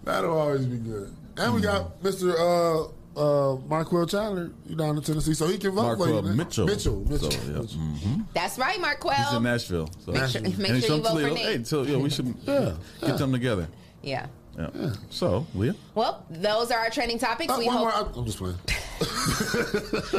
[SPEAKER 9] that'll always be good. And we got Mr. Uh, uh, Marquel Chandler you down in Tennessee, so he can vote for you.
[SPEAKER 11] Marquel. Mitchell.
[SPEAKER 9] Mitchell. Mitchell.
[SPEAKER 11] So, yeah.
[SPEAKER 9] Mitchell.
[SPEAKER 11] Mhm.
[SPEAKER 10] That's right,
[SPEAKER 11] He's in
[SPEAKER 10] Marquel.
[SPEAKER 11] Nashville. So.
[SPEAKER 10] Make sure, make
[SPEAKER 11] and
[SPEAKER 10] sure you
[SPEAKER 11] from
[SPEAKER 10] vote for
[SPEAKER 11] Toledo. Hey, so yeah, we should [laughs]
[SPEAKER 9] Yeah.
[SPEAKER 11] get them together.
[SPEAKER 10] Yeah.
[SPEAKER 11] Yeah. So, Leah,
[SPEAKER 10] Well, those are our trending topics.
[SPEAKER 9] Uh,
[SPEAKER 10] we
[SPEAKER 9] one
[SPEAKER 10] hope
[SPEAKER 9] more. I'm just playing.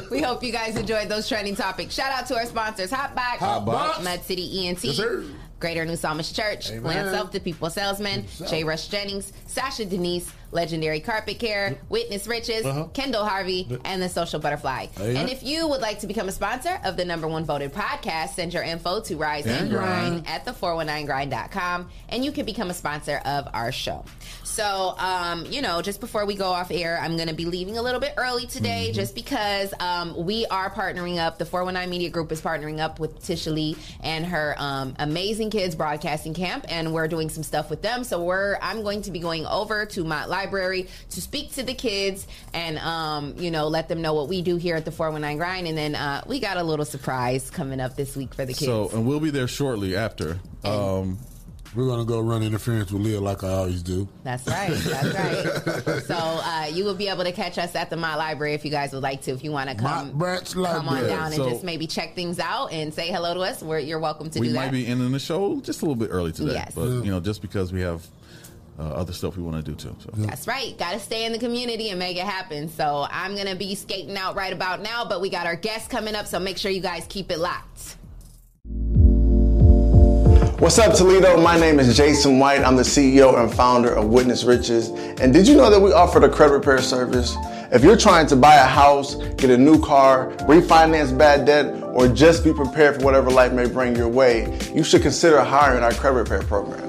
[SPEAKER 9] [laughs]
[SPEAKER 10] we hope you guys enjoyed those trending topics. Shout out to our sponsors: Hotbox,
[SPEAKER 9] Hot Box.
[SPEAKER 10] Mud City ENT,
[SPEAKER 9] Yes, sir.
[SPEAKER 10] Greater New Psalmist Church,
[SPEAKER 9] Amen.
[SPEAKER 10] Lance Self, The People Salesman,
[SPEAKER 9] Yourself.
[SPEAKER 10] Jay Rush Jennings, Sasha Denise, Legendary Carpet Care, Witness Riches,
[SPEAKER 9] Uh-huh.
[SPEAKER 10] Kendall Harvey, and The Social Butterfly. And if you would like to become a sponsor of the number one voted podcast, send your info to Rise and
[SPEAKER 9] And
[SPEAKER 10] Grind
[SPEAKER 9] grind.
[SPEAKER 10] at the419grind.com and you can become a sponsor of our show. So, um, you know, just before we go off air, I'm going to be leaving a little bit early today
[SPEAKER 9] Mm-hmm.
[SPEAKER 10] just because um, we are partnering up. The 419 Media Group is partnering up with Tisha Lee and her um, Amazing Kids Broadcasting Camp, and we're doing some stuff with them. So, we're I'm going to be going over to my library to speak to the kids and, um, you know, let them know what we do here at the 419 Grind. And then uh, we got a little surprise coming up this week for the kids.
[SPEAKER 11] so and we'll be there shortly after. Um,
[SPEAKER 9] We're gonna go run interference with Leah like I always do.
[SPEAKER 10] That's right. That's right. so uh, you will be able to catch us at the My Library if you guys would like to. If you want to come,
[SPEAKER 9] branch
[SPEAKER 10] come on
[SPEAKER 9] library.
[SPEAKER 10] down and
[SPEAKER 11] So-
[SPEAKER 10] just maybe check things out and say hello to us. We're, you're welcome to
[SPEAKER 11] we
[SPEAKER 10] do that.
[SPEAKER 11] We might be ending the show just a little bit early today,
[SPEAKER 10] Yes.
[SPEAKER 11] but you know, just because we have uh, other stuff we want to do too. So.
[SPEAKER 10] That's right. Got to stay in the community and make it happen. So I'm gonna be skating out right about now, but we got our guests coming up, so make sure you guys keep it locked.
[SPEAKER 13] What's up, Toledo? My name is Jason White. I'm the CEO and founder of Witness Riches. And did you know that we offer the credit repair service? If you're trying to buy a house, get a new car, refinance bad debt, or just be prepared for whatever life may bring your way, you should consider hiring our credit repair program.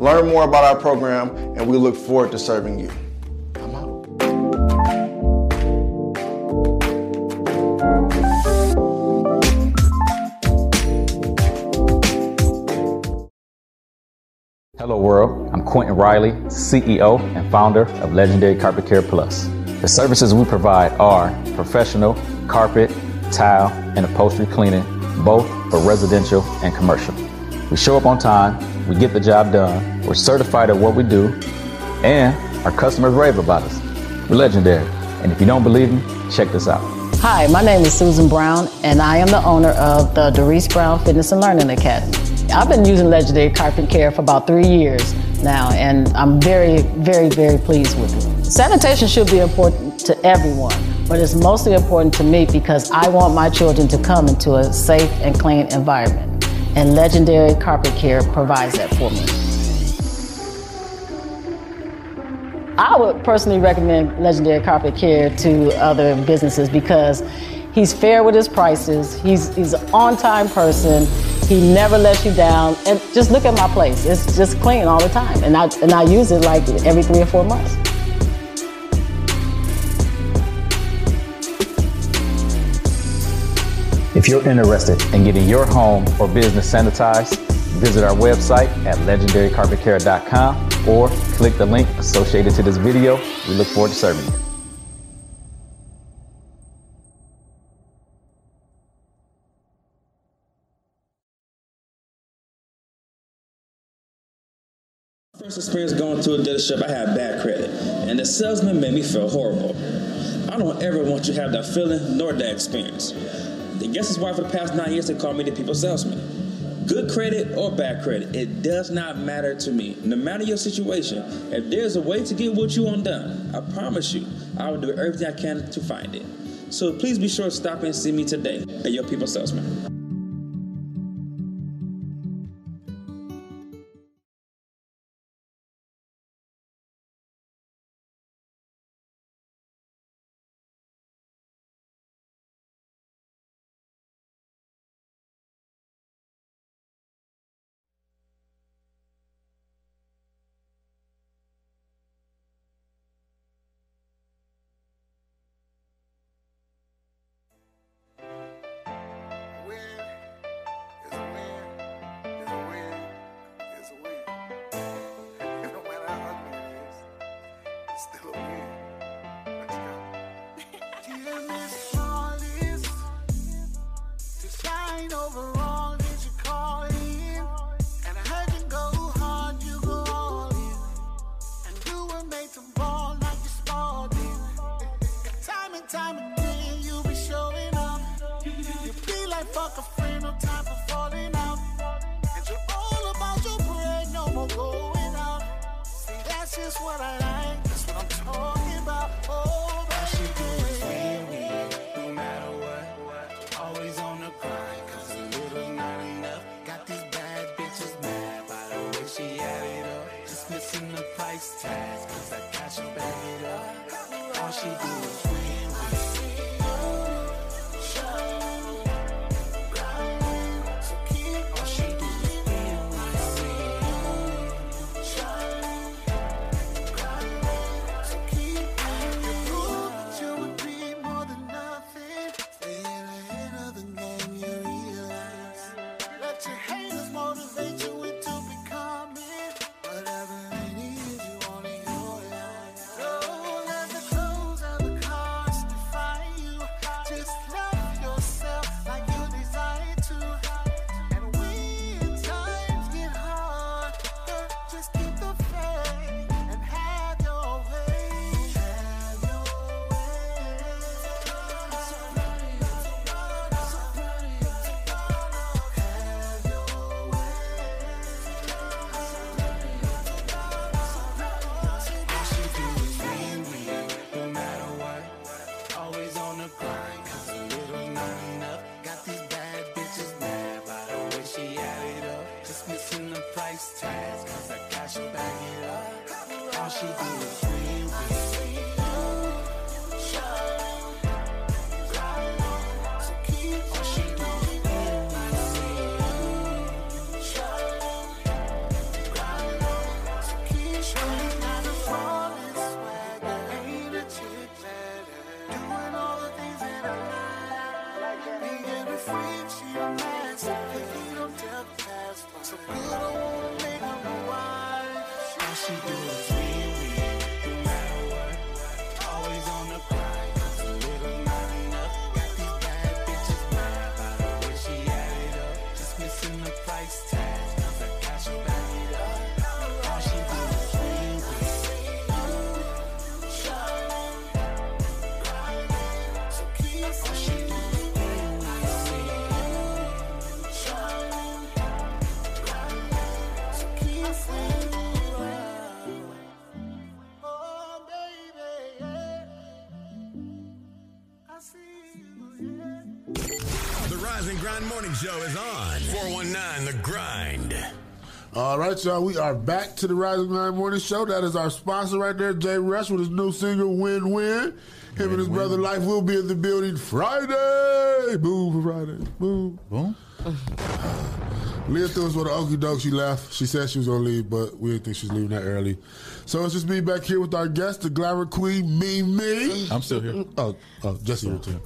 [SPEAKER 13] Learn more about our program, and we look forward to serving you. Out.
[SPEAKER 14] Hello world, I'm Quentin Riley, CEO and founder of Legendary Carpet Care Plus. The services we provide are professional, carpet, tile, and upholstery cleaning, both for residential and commercial. We show up on time we get the job done, we're certified at what we do, and our customers rave about us. We're legendary. And if you don't believe me, check this out.
[SPEAKER 15] Hi, my name is Susan Brown, and I am the owner of the Doris Brown Fitness and Learning Academy. I've been using Legendary Carpet Care for about three years now, and I'm very, very, very pleased with it. Sanitation should be important to everyone, but it's mostly important to me because I want my children to come into a safe and clean environment, and Legendary Carpet Care provides that for me. I would personally recommend Legendary Carpet Care to other businesses because he's fair with his prices. He's he's an on-time person. He never lets you down. And just look at my place. It's just clean all the time. And I and I use it like every three or four months.
[SPEAKER 14] If you're interested in getting your home or business sanitized, visit our website at legendarycarpetcare.com or click the link associated to this video. We look forward to serving you.
[SPEAKER 16] First experience going to a dealership, I had bad credit, and the salesman made me feel horrible. I don't ever want you to have that feeling nor that experience. Guess that's why for the past nine years they call me the people salesman. Good credit or bad credit, it does not matter to me. No matter your situation, if there's a way to get what you want done, I promise you, I will do everything I can to find it. So please be sure to stop and see me today at your people salesman.
[SPEAKER 1] Show is on 419 The Grind.
[SPEAKER 9] All right, y'all. We are back to the Rise and Grind Morning Show. That is our sponsor right there, Jay Rush, with his new single "Win Win." Him and his brother Life will be in the building Friday. Boom for Friday. Boom.
[SPEAKER 11] Boom.
[SPEAKER 9] Leah threw us with an okie doke. She left. She said she was gonna leave, but we didn't think she was leaving that early. So it's just me back here with our guest, the glamour queen, Mimi.
[SPEAKER 11] I'm still here.
[SPEAKER 9] Oh, oh, Jesse here too.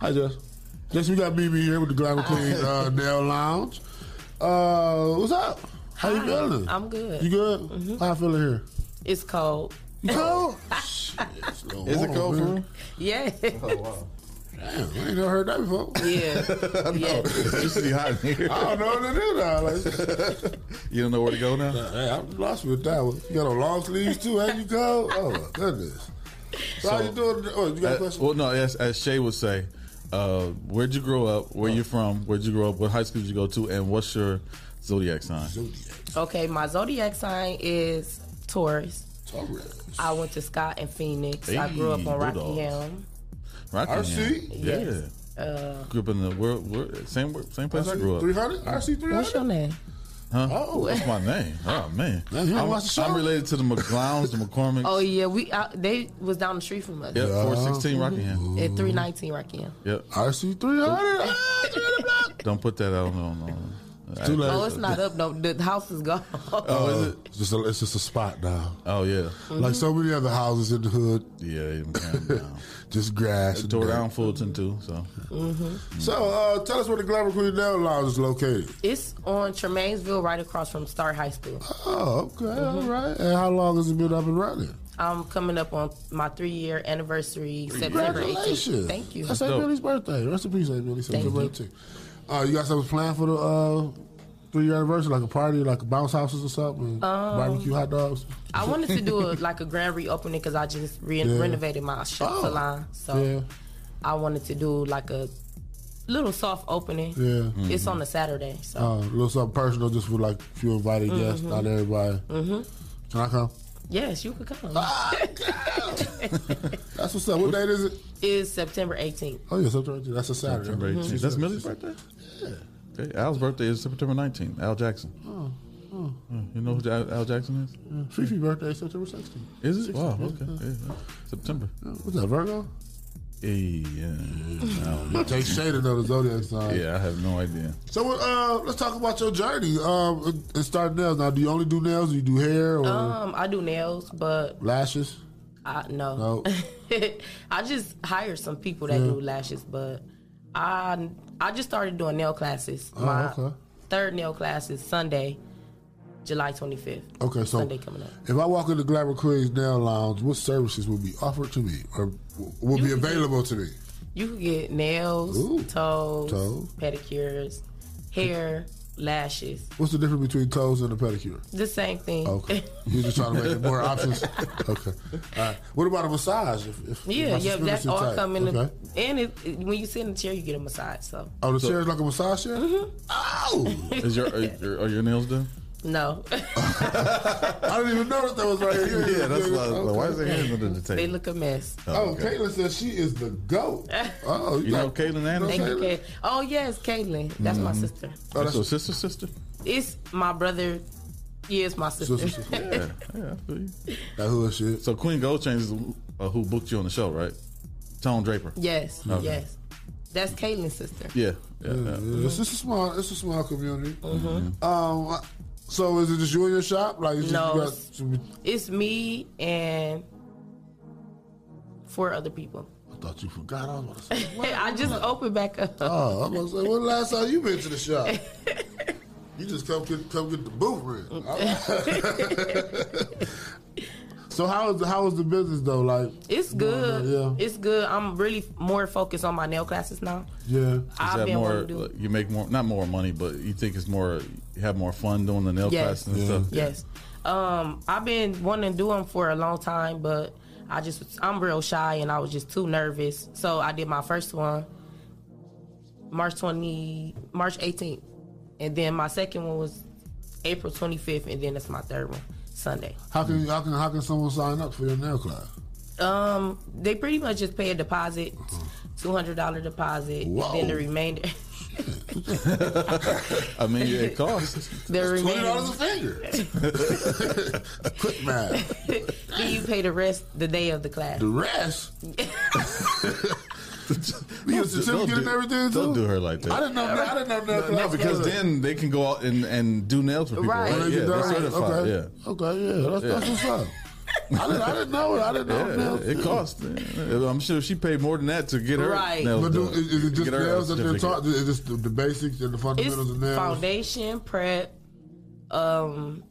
[SPEAKER 9] Hi, Jess. Jess, we got Mimi here with the glamour [laughs] queen uh, nail lounge. Uh, what's up? How you
[SPEAKER 17] Hi,
[SPEAKER 9] feeling?
[SPEAKER 17] I'm good.
[SPEAKER 9] You good? How I feeling here?
[SPEAKER 17] It's cold.
[SPEAKER 9] You cold? [laughs]
[SPEAKER 11] Is it cold for real?
[SPEAKER 17] Yeah.
[SPEAKER 11] Oh wow.
[SPEAKER 9] Damn, I ain't never heard that before.
[SPEAKER 17] Yeah. [laughs]
[SPEAKER 11] yeah. It used to be hot in here.
[SPEAKER 9] I don't know what to do now. Like,
[SPEAKER 11] You don't know where to go now?
[SPEAKER 9] hey, I'm lost with that one. You got on long sleeves too, and you cold? Oh my goodness. So, how you doing? Oh, you got a
[SPEAKER 11] Uh,
[SPEAKER 9] question?
[SPEAKER 11] well, no, as, as Shay would say, uh, where'd you grow up? Where you from? Where'd you grow up? What high school did you go to? And what's your zodiac sign?
[SPEAKER 17] Okay, my zodiac sign is Taurus.
[SPEAKER 9] Taurus.
[SPEAKER 17] I went to Scott and Phoenix. I grew up
[SPEAKER 11] Hey,
[SPEAKER 17] on
[SPEAKER 11] Bulldogs.
[SPEAKER 17] Rockingham.
[SPEAKER 11] Rockingham.
[SPEAKER 9] RC?
[SPEAKER 11] Yeah.
[SPEAKER 17] Yes. Uh,
[SPEAKER 11] Grew up in the world, world same same place I grew up.
[SPEAKER 9] 300? RC 300?
[SPEAKER 17] what's your name?
[SPEAKER 11] Huh?
[SPEAKER 9] Oh.
[SPEAKER 11] that's my name. Oh man,
[SPEAKER 9] Man, you don't
[SPEAKER 11] I'm,
[SPEAKER 9] watch the show?
[SPEAKER 11] I'm related to the McGlowns, the McCormicks.
[SPEAKER 17] Oh yeah, we uh, they was down the street from us.
[SPEAKER 11] Yep, 416 Rockingham.
[SPEAKER 17] At three nineteen Rockingham.
[SPEAKER 11] Yep.
[SPEAKER 9] RC [laughs] 300?
[SPEAKER 11] Don't put that out on. On
[SPEAKER 9] too late.
[SPEAKER 17] Oh, it's not up. No, the house is gone. [laughs]
[SPEAKER 11] Oh, is it?
[SPEAKER 9] It's just a, it's just a spot now.
[SPEAKER 11] Oh yeah.
[SPEAKER 9] Like so mm-hmm. many other houses in the hood,
[SPEAKER 11] Yeah, they even came down. [laughs]
[SPEAKER 9] just grass.
[SPEAKER 11] They
[SPEAKER 9] and
[SPEAKER 11] tore
[SPEAKER 9] dirt.
[SPEAKER 11] down Fulton too. So mm-hmm.
[SPEAKER 9] So, uh, tell us where the Glamour Queen Nail Lounge is located.
[SPEAKER 17] It's on Tremainsville, right across from Start High School.
[SPEAKER 9] Oh, okay, mm-hmm. all right. And how long has it been up and running?
[SPEAKER 17] I'm coming up on my three year anniversary, September 18th.
[SPEAKER 9] Congratulations.
[SPEAKER 17] Thank you.
[SPEAKER 9] That's Aunt
[SPEAKER 11] dope.
[SPEAKER 9] Billy's birthday. Rest in peace, Aunt Billy.
[SPEAKER 17] Thank
[SPEAKER 9] September
[SPEAKER 17] you.
[SPEAKER 9] 18th. Uh, you got something planned for the uh, three year anniversary, like a party, like a bounce houses or something?
[SPEAKER 17] Um,
[SPEAKER 9] Barbecue hot dogs?
[SPEAKER 17] I wanted to do a, like a grand reopening because I just re-
[SPEAKER 9] Yeah.
[SPEAKER 17] renovated my shop
[SPEAKER 9] Oh.
[SPEAKER 17] salon. So
[SPEAKER 9] Yeah.
[SPEAKER 17] I wanted to do like a little soft opening.
[SPEAKER 9] Yeah.
[SPEAKER 17] It's on a Saturday. So
[SPEAKER 9] Uh, a little something personal just for like a few invited guests,
[SPEAKER 17] Mhm.
[SPEAKER 9] not everybody.
[SPEAKER 17] hmm
[SPEAKER 9] Can I come?
[SPEAKER 17] Yes, you could come.
[SPEAKER 9] Ah, [laughs] That's what's up. What date is it?
[SPEAKER 17] Is September 18th.
[SPEAKER 9] Oh, yeah, September 18th. That's a Saturday.
[SPEAKER 11] September 18th. That's Millie's birthday.
[SPEAKER 9] Yeah.
[SPEAKER 11] Okay, Al's birthday is September 19th. Al Jackson.
[SPEAKER 9] Oh, oh.
[SPEAKER 11] Yeah, You know who Al, Al Jackson is?
[SPEAKER 9] Yeah. Fifi's birthday is September 16th.
[SPEAKER 11] Is it? Wow. Okay.
[SPEAKER 9] yeah.
[SPEAKER 11] Yeah. September.
[SPEAKER 9] What's that, Virgo?
[SPEAKER 11] Hey, yeah.
[SPEAKER 9] You take shade of the zodiac sign.
[SPEAKER 11] Yeah, I have no idea.
[SPEAKER 9] So uh, let's talk about your journey. Um, and start nails. Now, do you only do nails? Or do you do hair or
[SPEAKER 17] Um, I do nails, but
[SPEAKER 9] lashes?
[SPEAKER 17] I no.
[SPEAKER 9] No. [laughs]
[SPEAKER 17] I just hired some people that
[SPEAKER 9] Yeah.
[SPEAKER 17] do lashes, but I I just started doing nail classes.
[SPEAKER 9] Oh,
[SPEAKER 17] My
[SPEAKER 9] okay.
[SPEAKER 17] third nail class is Sunday, July 25th.
[SPEAKER 9] Okay, so
[SPEAKER 17] Sunday coming up.
[SPEAKER 9] if I walk into Glamour Queen's Nail Lounge, what services will be offered to me or will be available to me?
[SPEAKER 17] You can get nails, toes,
[SPEAKER 9] Toes.
[SPEAKER 17] pedicures, hair, lashes.
[SPEAKER 9] What's the difference between toes and a pedicure?
[SPEAKER 17] The same thing.
[SPEAKER 9] Okay, [laughs] you're just trying to make it more options. Okay, all right. What about a massage? If, if,
[SPEAKER 17] Yeah,
[SPEAKER 9] if
[SPEAKER 17] yeah, that's all
[SPEAKER 9] too tight?
[SPEAKER 17] come in. The,
[SPEAKER 9] Okay.
[SPEAKER 17] and it, it- when you sit in the chair, you get a massage. So
[SPEAKER 9] Oh, the chair is like a massage chair.
[SPEAKER 17] Mm-hmm.
[SPEAKER 9] Oh,
[SPEAKER 11] Is your are, your are your nails done?
[SPEAKER 17] No, [laughs] [laughs]
[SPEAKER 9] I didn't even notice that was right here.
[SPEAKER 11] Yeah, that's
[SPEAKER 9] Okay.
[SPEAKER 11] why. Why is there hands under the table?
[SPEAKER 17] they look a mess.
[SPEAKER 9] Oh, Caitlin says she is the goat. [laughs] Oh,
[SPEAKER 11] You know Caitlin Anderson?
[SPEAKER 17] Thank you, Kay. Oh yes, Caitlin. That's my
[SPEAKER 11] Mhm.
[SPEAKER 17] sister.
[SPEAKER 11] Oh, that's your sister, sister.
[SPEAKER 17] It's my brother. Yeah, it's my sister.
[SPEAKER 11] Sister, sister. Yeah, yeah. I feel you.
[SPEAKER 9] That hood shit.
[SPEAKER 11] So Queen Gold Chains is uh, who booked you on the show, right? Tone Draper.
[SPEAKER 17] yes,
[SPEAKER 11] Okay.
[SPEAKER 17] yes. That's Caitlin's sister.
[SPEAKER 11] Yeah, yeah,
[SPEAKER 9] Yeah,
[SPEAKER 11] yeah.
[SPEAKER 9] yeah. It's a small. It's a small community.
[SPEAKER 17] Mhm.
[SPEAKER 9] Um. So is it just you in your shop? Like, it's just
[SPEAKER 17] No,
[SPEAKER 9] you got
[SPEAKER 17] it's- me and four other people.
[SPEAKER 9] I thought you forgot. I was about to say. [laughs]
[SPEAKER 17] I just opened back up.
[SPEAKER 9] Oh, I'm gonna say, when the last time you been to the shop? [laughs] You just come get come get the booth rent. [laughs] so how is the, how is the business though? Like
[SPEAKER 17] It's
[SPEAKER 9] going
[SPEAKER 17] good.
[SPEAKER 9] yeah,
[SPEAKER 17] It's good. I'm really more focused on my nail classes now.
[SPEAKER 9] Yeah, yeah.
[SPEAKER 11] Is
[SPEAKER 17] I've
[SPEAKER 11] that
[SPEAKER 17] been
[SPEAKER 11] more?
[SPEAKER 17] wanting to do it.
[SPEAKER 11] You make more, not more money, but you think it's more. You have more fun doing the nail
[SPEAKER 17] Yes.
[SPEAKER 11] classes and stuff.
[SPEAKER 17] Yes. Um, I've been wanting to do them for a long time, but I just I'm real shy and I was just too nervous. So I did my first one March 20 March 18th. And then my second one was April 25th and then that's my third one Sunday.
[SPEAKER 9] How can how can how can someone sign up for your nail class?
[SPEAKER 17] Um, they pretty much just pay a deposit, two hundred dollar deposit, and
[SPEAKER 9] Whoa.
[SPEAKER 17] then the remainder. [laughs]
[SPEAKER 11] I mean, it costs.
[SPEAKER 17] The
[SPEAKER 9] Twenty
[SPEAKER 17] remainder.
[SPEAKER 9] dollars a finger. [laughs] Quick math.
[SPEAKER 17] then you pay the rest the day of the class.
[SPEAKER 9] The rest. [laughs] You get a certificate and everything too.
[SPEAKER 11] Don't do her like that.
[SPEAKER 9] I didn't know. I didn't know nail
[SPEAKER 11] No, no, because then they can go out and, and do nails for people.
[SPEAKER 17] Right.
[SPEAKER 11] Right?
[SPEAKER 9] They
[SPEAKER 11] Yeah,
[SPEAKER 9] get
[SPEAKER 11] they're certified.
[SPEAKER 9] Okay.
[SPEAKER 11] Yeah.
[SPEAKER 9] Okay. Yeah. That's, that's
[SPEAKER 11] Yeah.
[SPEAKER 9] what's up. I didn't, I didn't know it. I didn't know
[SPEAKER 11] Yeah,
[SPEAKER 9] nails.
[SPEAKER 11] it costs. I'm sure she paid more than that to get her
[SPEAKER 17] Right.
[SPEAKER 11] nails
[SPEAKER 9] But do,
[SPEAKER 11] done.
[SPEAKER 9] is, is it just
[SPEAKER 11] Get
[SPEAKER 9] nails that they're taught? Is it just the, the basics and the
[SPEAKER 17] It's
[SPEAKER 9] fundamentals of nails?
[SPEAKER 17] foundation prep. Um,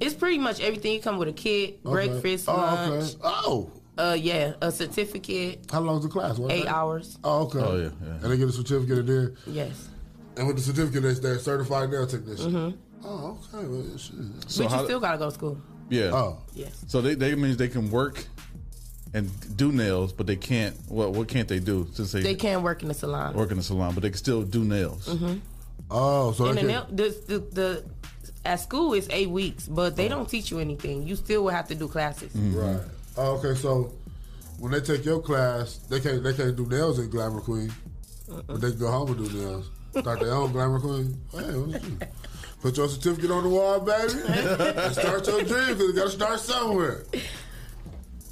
[SPEAKER 17] it's pretty much everything. You come with a kit,
[SPEAKER 9] Okay.
[SPEAKER 17] breakfast,
[SPEAKER 9] Oh,
[SPEAKER 17] lunch.
[SPEAKER 9] okay. Oh.
[SPEAKER 17] Uh, yeah, a certificate.
[SPEAKER 9] How long's the class? What,
[SPEAKER 17] Eight
[SPEAKER 9] right?
[SPEAKER 17] hours.
[SPEAKER 9] Oh, okay.
[SPEAKER 11] Oh, yeah, yeah.
[SPEAKER 9] And they get a certificate in there.
[SPEAKER 17] Yes.
[SPEAKER 9] And with the certificate, they- they're certified nail technician.
[SPEAKER 17] Mhm.
[SPEAKER 9] Oh, okay. Well, shit.
[SPEAKER 11] So
[SPEAKER 17] but you still gotta go to school.
[SPEAKER 11] Yeah.
[SPEAKER 9] Oh.
[SPEAKER 17] Yes.
[SPEAKER 11] So they, they means they can work and do nails, but they can't. What what can't they do since they,
[SPEAKER 17] They can't work in the salon.
[SPEAKER 11] work in the salon? But they can still do nails.
[SPEAKER 17] Mm-hmm.
[SPEAKER 9] Oh, so
[SPEAKER 17] And the, nail, the, the the at school it's eight weeks, but they don't teach you anything. You still will have to do classes.
[SPEAKER 9] right. Oh, okay. So when they take your class, they can't they can't do nails in Glamour Queen, uh-uh. but they can go home and do nails. Start their own Glamour Queen. Hey, what's this? Put your certificate on the wall, baby, and start your dream because you got to start somewhere.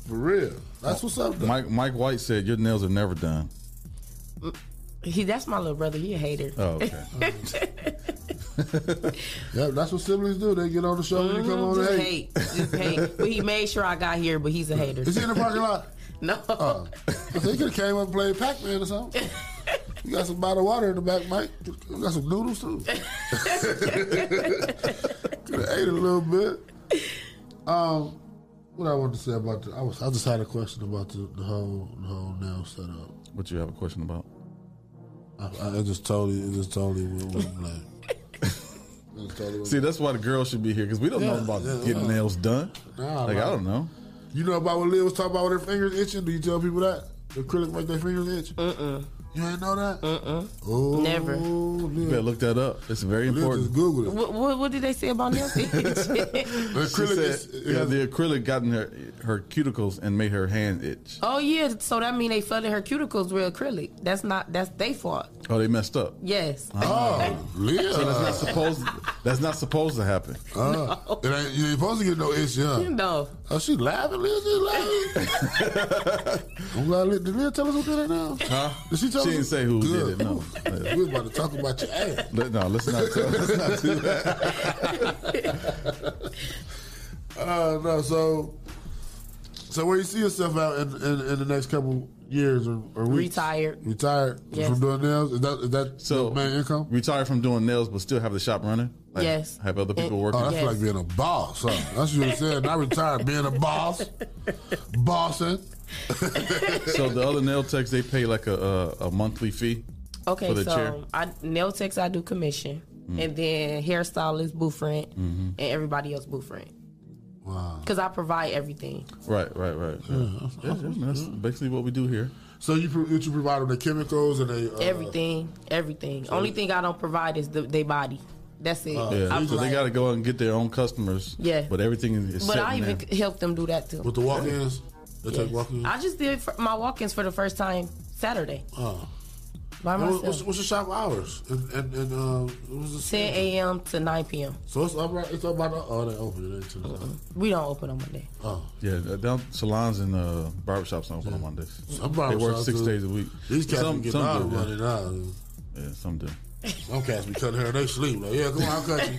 [SPEAKER 9] For real. That's what's up. Though.
[SPEAKER 11] Mike Mike White said your nails are never done. Mm.
[SPEAKER 17] He that's my little brother. He a hater.
[SPEAKER 11] Oh, okay. [laughs] [laughs]
[SPEAKER 9] Yeah, that's what siblings do. They get on the show and come on
[SPEAKER 17] just
[SPEAKER 9] and
[SPEAKER 17] hate,
[SPEAKER 9] hate.
[SPEAKER 17] just hate. [laughs] But he made sure I got here. But he's a hater.
[SPEAKER 9] Is he in the parking lot?
[SPEAKER 17] No.
[SPEAKER 9] I think he could have came up and played Pac Man or something. You got some bottled water in the back, Mike. You got some noodles too. could have ate a little bit. Um, what I wanted to say about the, I was I just had a question about the, the whole the whole nail setup.
[SPEAKER 11] What you have a question about?
[SPEAKER 9] I, I it just totally it just totally went, went blank. [laughs] It just totally
[SPEAKER 11] See, that's why the girls should be here because we don't know about
[SPEAKER 9] yeah,
[SPEAKER 11] getting
[SPEAKER 9] uh-uh.
[SPEAKER 11] nails done.
[SPEAKER 9] Nah,
[SPEAKER 11] like
[SPEAKER 9] like-
[SPEAKER 11] I don't know.
[SPEAKER 9] You know about what Liv was talking about with her fingers itching? Do you tell people that? The acrylic make their fingers itch?
[SPEAKER 17] Mm-mm.
[SPEAKER 9] You ain't know that?
[SPEAKER 17] Mm-mm.
[SPEAKER 9] Oh,
[SPEAKER 17] Never.
[SPEAKER 11] You better look that up. It's very
[SPEAKER 9] Liv
[SPEAKER 11] important.
[SPEAKER 9] just Google it.
[SPEAKER 17] What, what, what did they say about nail [laughs] stitch?
[SPEAKER 11] She
[SPEAKER 9] acrylic
[SPEAKER 11] said,
[SPEAKER 9] is-
[SPEAKER 11] yeah, the acrylic got in her her cuticles and made her hand itch.
[SPEAKER 17] oh yeah, so that mean they flooded her cuticles with acrylic. That's not that's they fault.
[SPEAKER 11] Oh, they messed up.
[SPEAKER 17] Yes.
[SPEAKER 9] Oh, Liv.
[SPEAKER 11] So that's not supposed. That's not supposed to happen.
[SPEAKER 9] Uh, it ain't, you ain't supposed to get no itch, yeah.
[SPEAKER 17] No.
[SPEAKER 9] Oh, she laughing, Liz. She laughing. [laughs] I'm glad. Liz- Did Liz tell us who did it now?
[SPEAKER 11] Huh?
[SPEAKER 9] Did she tell
[SPEAKER 11] She didn't say who
[SPEAKER 9] Good.
[SPEAKER 11] did it. No.
[SPEAKER 9] we was about to talk about your ass.
[SPEAKER 11] Let- No, let's not. Tell, let's not do that. [laughs]
[SPEAKER 9] Uh, no, so so where you see yourself out in, in, in the next couple years or, or weeks?
[SPEAKER 17] Retired.
[SPEAKER 9] Retired
[SPEAKER 17] Yes.
[SPEAKER 9] from doing nails? Is that is that
[SPEAKER 11] So
[SPEAKER 9] your main income?
[SPEAKER 11] Retired from doing nails, but still have the shop running. Like,
[SPEAKER 17] Yes.
[SPEAKER 11] Have other people
[SPEAKER 17] And-
[SPEAKER 11] working.
[SPEAKER 9] Oh, that's
[SPEAKER 17] Yes.
[SPEAKER 9] like being a boss. Huh? That's what you said. I retired, being a boss, bossing. [laughs]
[SPEAKER 11] so the other nail techs they pay like a a, a monthly fee
[SPEAKER 17] Okay,
[SPEAKER 11] for the
[SPEAKER 17] so
[SPEAKER 11] chair.
[SPEAKER 17] I nail techs I do commission,
[SPEAKER 11] Mm.
[SPEAKER 17] and then hairstylist booth rent,
[SPEAKER 11] Mhm.
[SPEAKER 17] and everybody else booth rent.
[SPEAKER 9] Wow.
[SPEAKER 17] Because I provide everything.
[SPEAKER 11] Right, right, right. Yeah, Yeah, yeah, that's basically what we do here.
[SPEAKER 9] So you you provide them the chemicals and they uh,
[SPEAKER 17] everything, everything. Only thing I don't provide is the their body. That's it.
[SPEAKER 11] Oh, Yeah,
[SPEAKER 17] I
[SPEAKER 11] so they got to go out and get their own customers.
[SPEAKER 17] Yeah.
[SPEAKER 11] but everything is.
[SPEAKER 17] But I even
[SPEAKER 11] there.
[SPEAKER 17] help them do that too.
[SPEAKER 9] with the walk-ins. They
[SPEAKER 17] Yes.
[SPEAKER 9] take walk-ins.
[SPEAKER 17] I just did for my walk-ins for the first time Saturday
[SPEAKER 9] Oh.
[SPEAKER 17] by myself.
[SPEAKER 9] what's, what's your shop hours? And and, and uh, what was the
[SPEAKER 17] 10 a.m. to 9 p.m.
[SPEAKER 9] So it's up right. It's up by the. Oh, they open it. They to the-
[SPEAKER 17] We don't open on Monday.
[SPEAKER 9] Oh,
[SPEAKER 11] Yeah, uh, down salons and uh, barbershops don't open on Mondays.
[SPEAKER 9] Some
[SPEAKER 11] they work six
[SPEAKER 9] do.
[SPEAKER 11] days a week.
[SPEAKER 9] These guys
[SPEAKER 11] some,
[SPEAKER 9] be getting
[SPEAKER 11] some
[SPEAKER 9] all
[SPEAKER 11] do,
[SPEAKER 9] the
[SPEAKER 11] yeah.
[SPEAKER 9] money now.
[SPEAKER 11] Yeah, some do.
[SPEAKER 9] Some cats be cutting hair and they sleep. Like, yeah, come on, I'll cut you.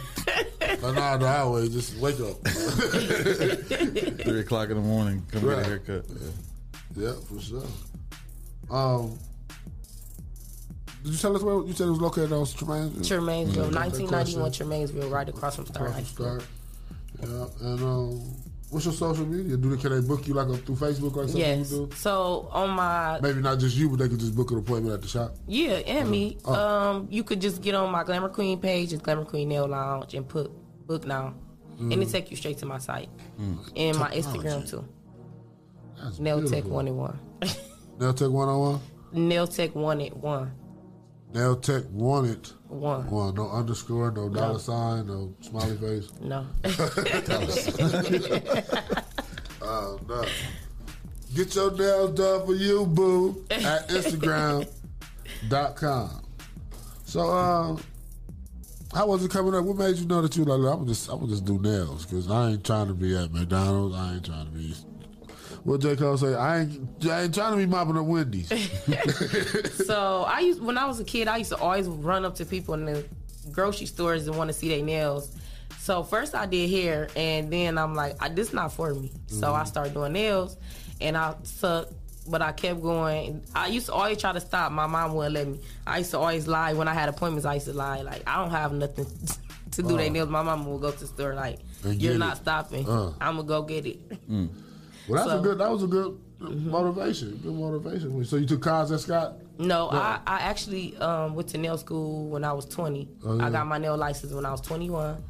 [SPEAKER 9] but nah, no, I wait. Just wake up. [laughs]
[SPEAKER 11] Three o'clock in the morning, come
[SPEAKER 9] Right.
[SPEAKER 11] get a haircut. Yeah.
[SPEAKER 9] yeah, for sure. Um, Did you tell us where you said it was located on Tremaine?
[SPEAKER 17] Tremainsville,
[SPEAKER 9] Mm.
[SPEAKER 17] 1991 Tremainsville, right across from Star High School.
[SPEAKER 9] Start. Yeah, and um, what's your social media? Do they can they book you like on, through Facebook or something?
[SPEAKER 17] Yes. So on my
[SPEAKER 9] Maybe not just you, but they could just book an appointment at the shop.
[SPEAKER 17] yeah, and me,
[SPEAKER 9] Oh.
[SPEAKER 17] um, you could just get on my Glamour Queen page, it's Glamour Queen Nail Lounge, and put book now, and it
[SPEAKER 9] Mm.
[SPEAKER 17] take you straight to my site
[SPEAKER 9] Mm.
[SPEAKER 17] and my Instagram too.
[SPEAKER 9] That's
[SPEAKER 17] Nail Tech. One and One.
[SPEAKER 9] Nail Tech one on [laughs] one.
[SPEAKER 17] Nail Tech One and One.
[SPEAKER 9] Nail Tech wanted
[SPEAKER 17] One.
[SPEAKER 9] One. No underscore. No dollar
[SPEAKER 17] No.
[SPEAKER 9] sign. No smiley face.
[SPEAKER 17] No. [laughs]
[SPEAKER 9] Dollar oh [laughs] no. Get your nails done for you, boo, at [laughs] Instagram.com. So, um, how was it coming up? What made you know that you like, I'm just, I'm just do nails because I ain't trying to be at McDonald's. I ain't trying to be. What J Cole say? I ain't, I ain't trying to be mopping up Wendy's. [laughs]
[SPEAKER 17] so I used when I was a kid, I used to always run up to people in the grocery stores and want to see their nails. So first I did hair, and then I'm like, I, this not for me. So I
[SPEAKER 9] Mhm.
[SPEAKER 17] started doing nails, and I sucked, but I kept going. I used to always try to stop. My mom wouldn't let me. I used to always lie when I had appointments. I used to lie like I don't have nothing [laughs] to do
[SPEAKER 9] Oh.
[SPEAKER 17] their nails. My mom would go to the store like, you're not
[SPEAKER 9] it.
[SPEAKER 17] stopping.
[SPEAKER 9] Uh.
[SPEAKER 17] I'm gonna go get it.
[SPEAKER 9] Mm. Well, that's
[SPEAKER 17] So-
[SPEAKER 9] a good. That was a good motivation. Good motivation. So you took cars at Scott.
[SPEAKER 17] No. I, I actually um, went to nail school when I was 20.
[SPEAKER 9] Oh, yeah.
[SPEAKER 17] I got my nail license when I was 21.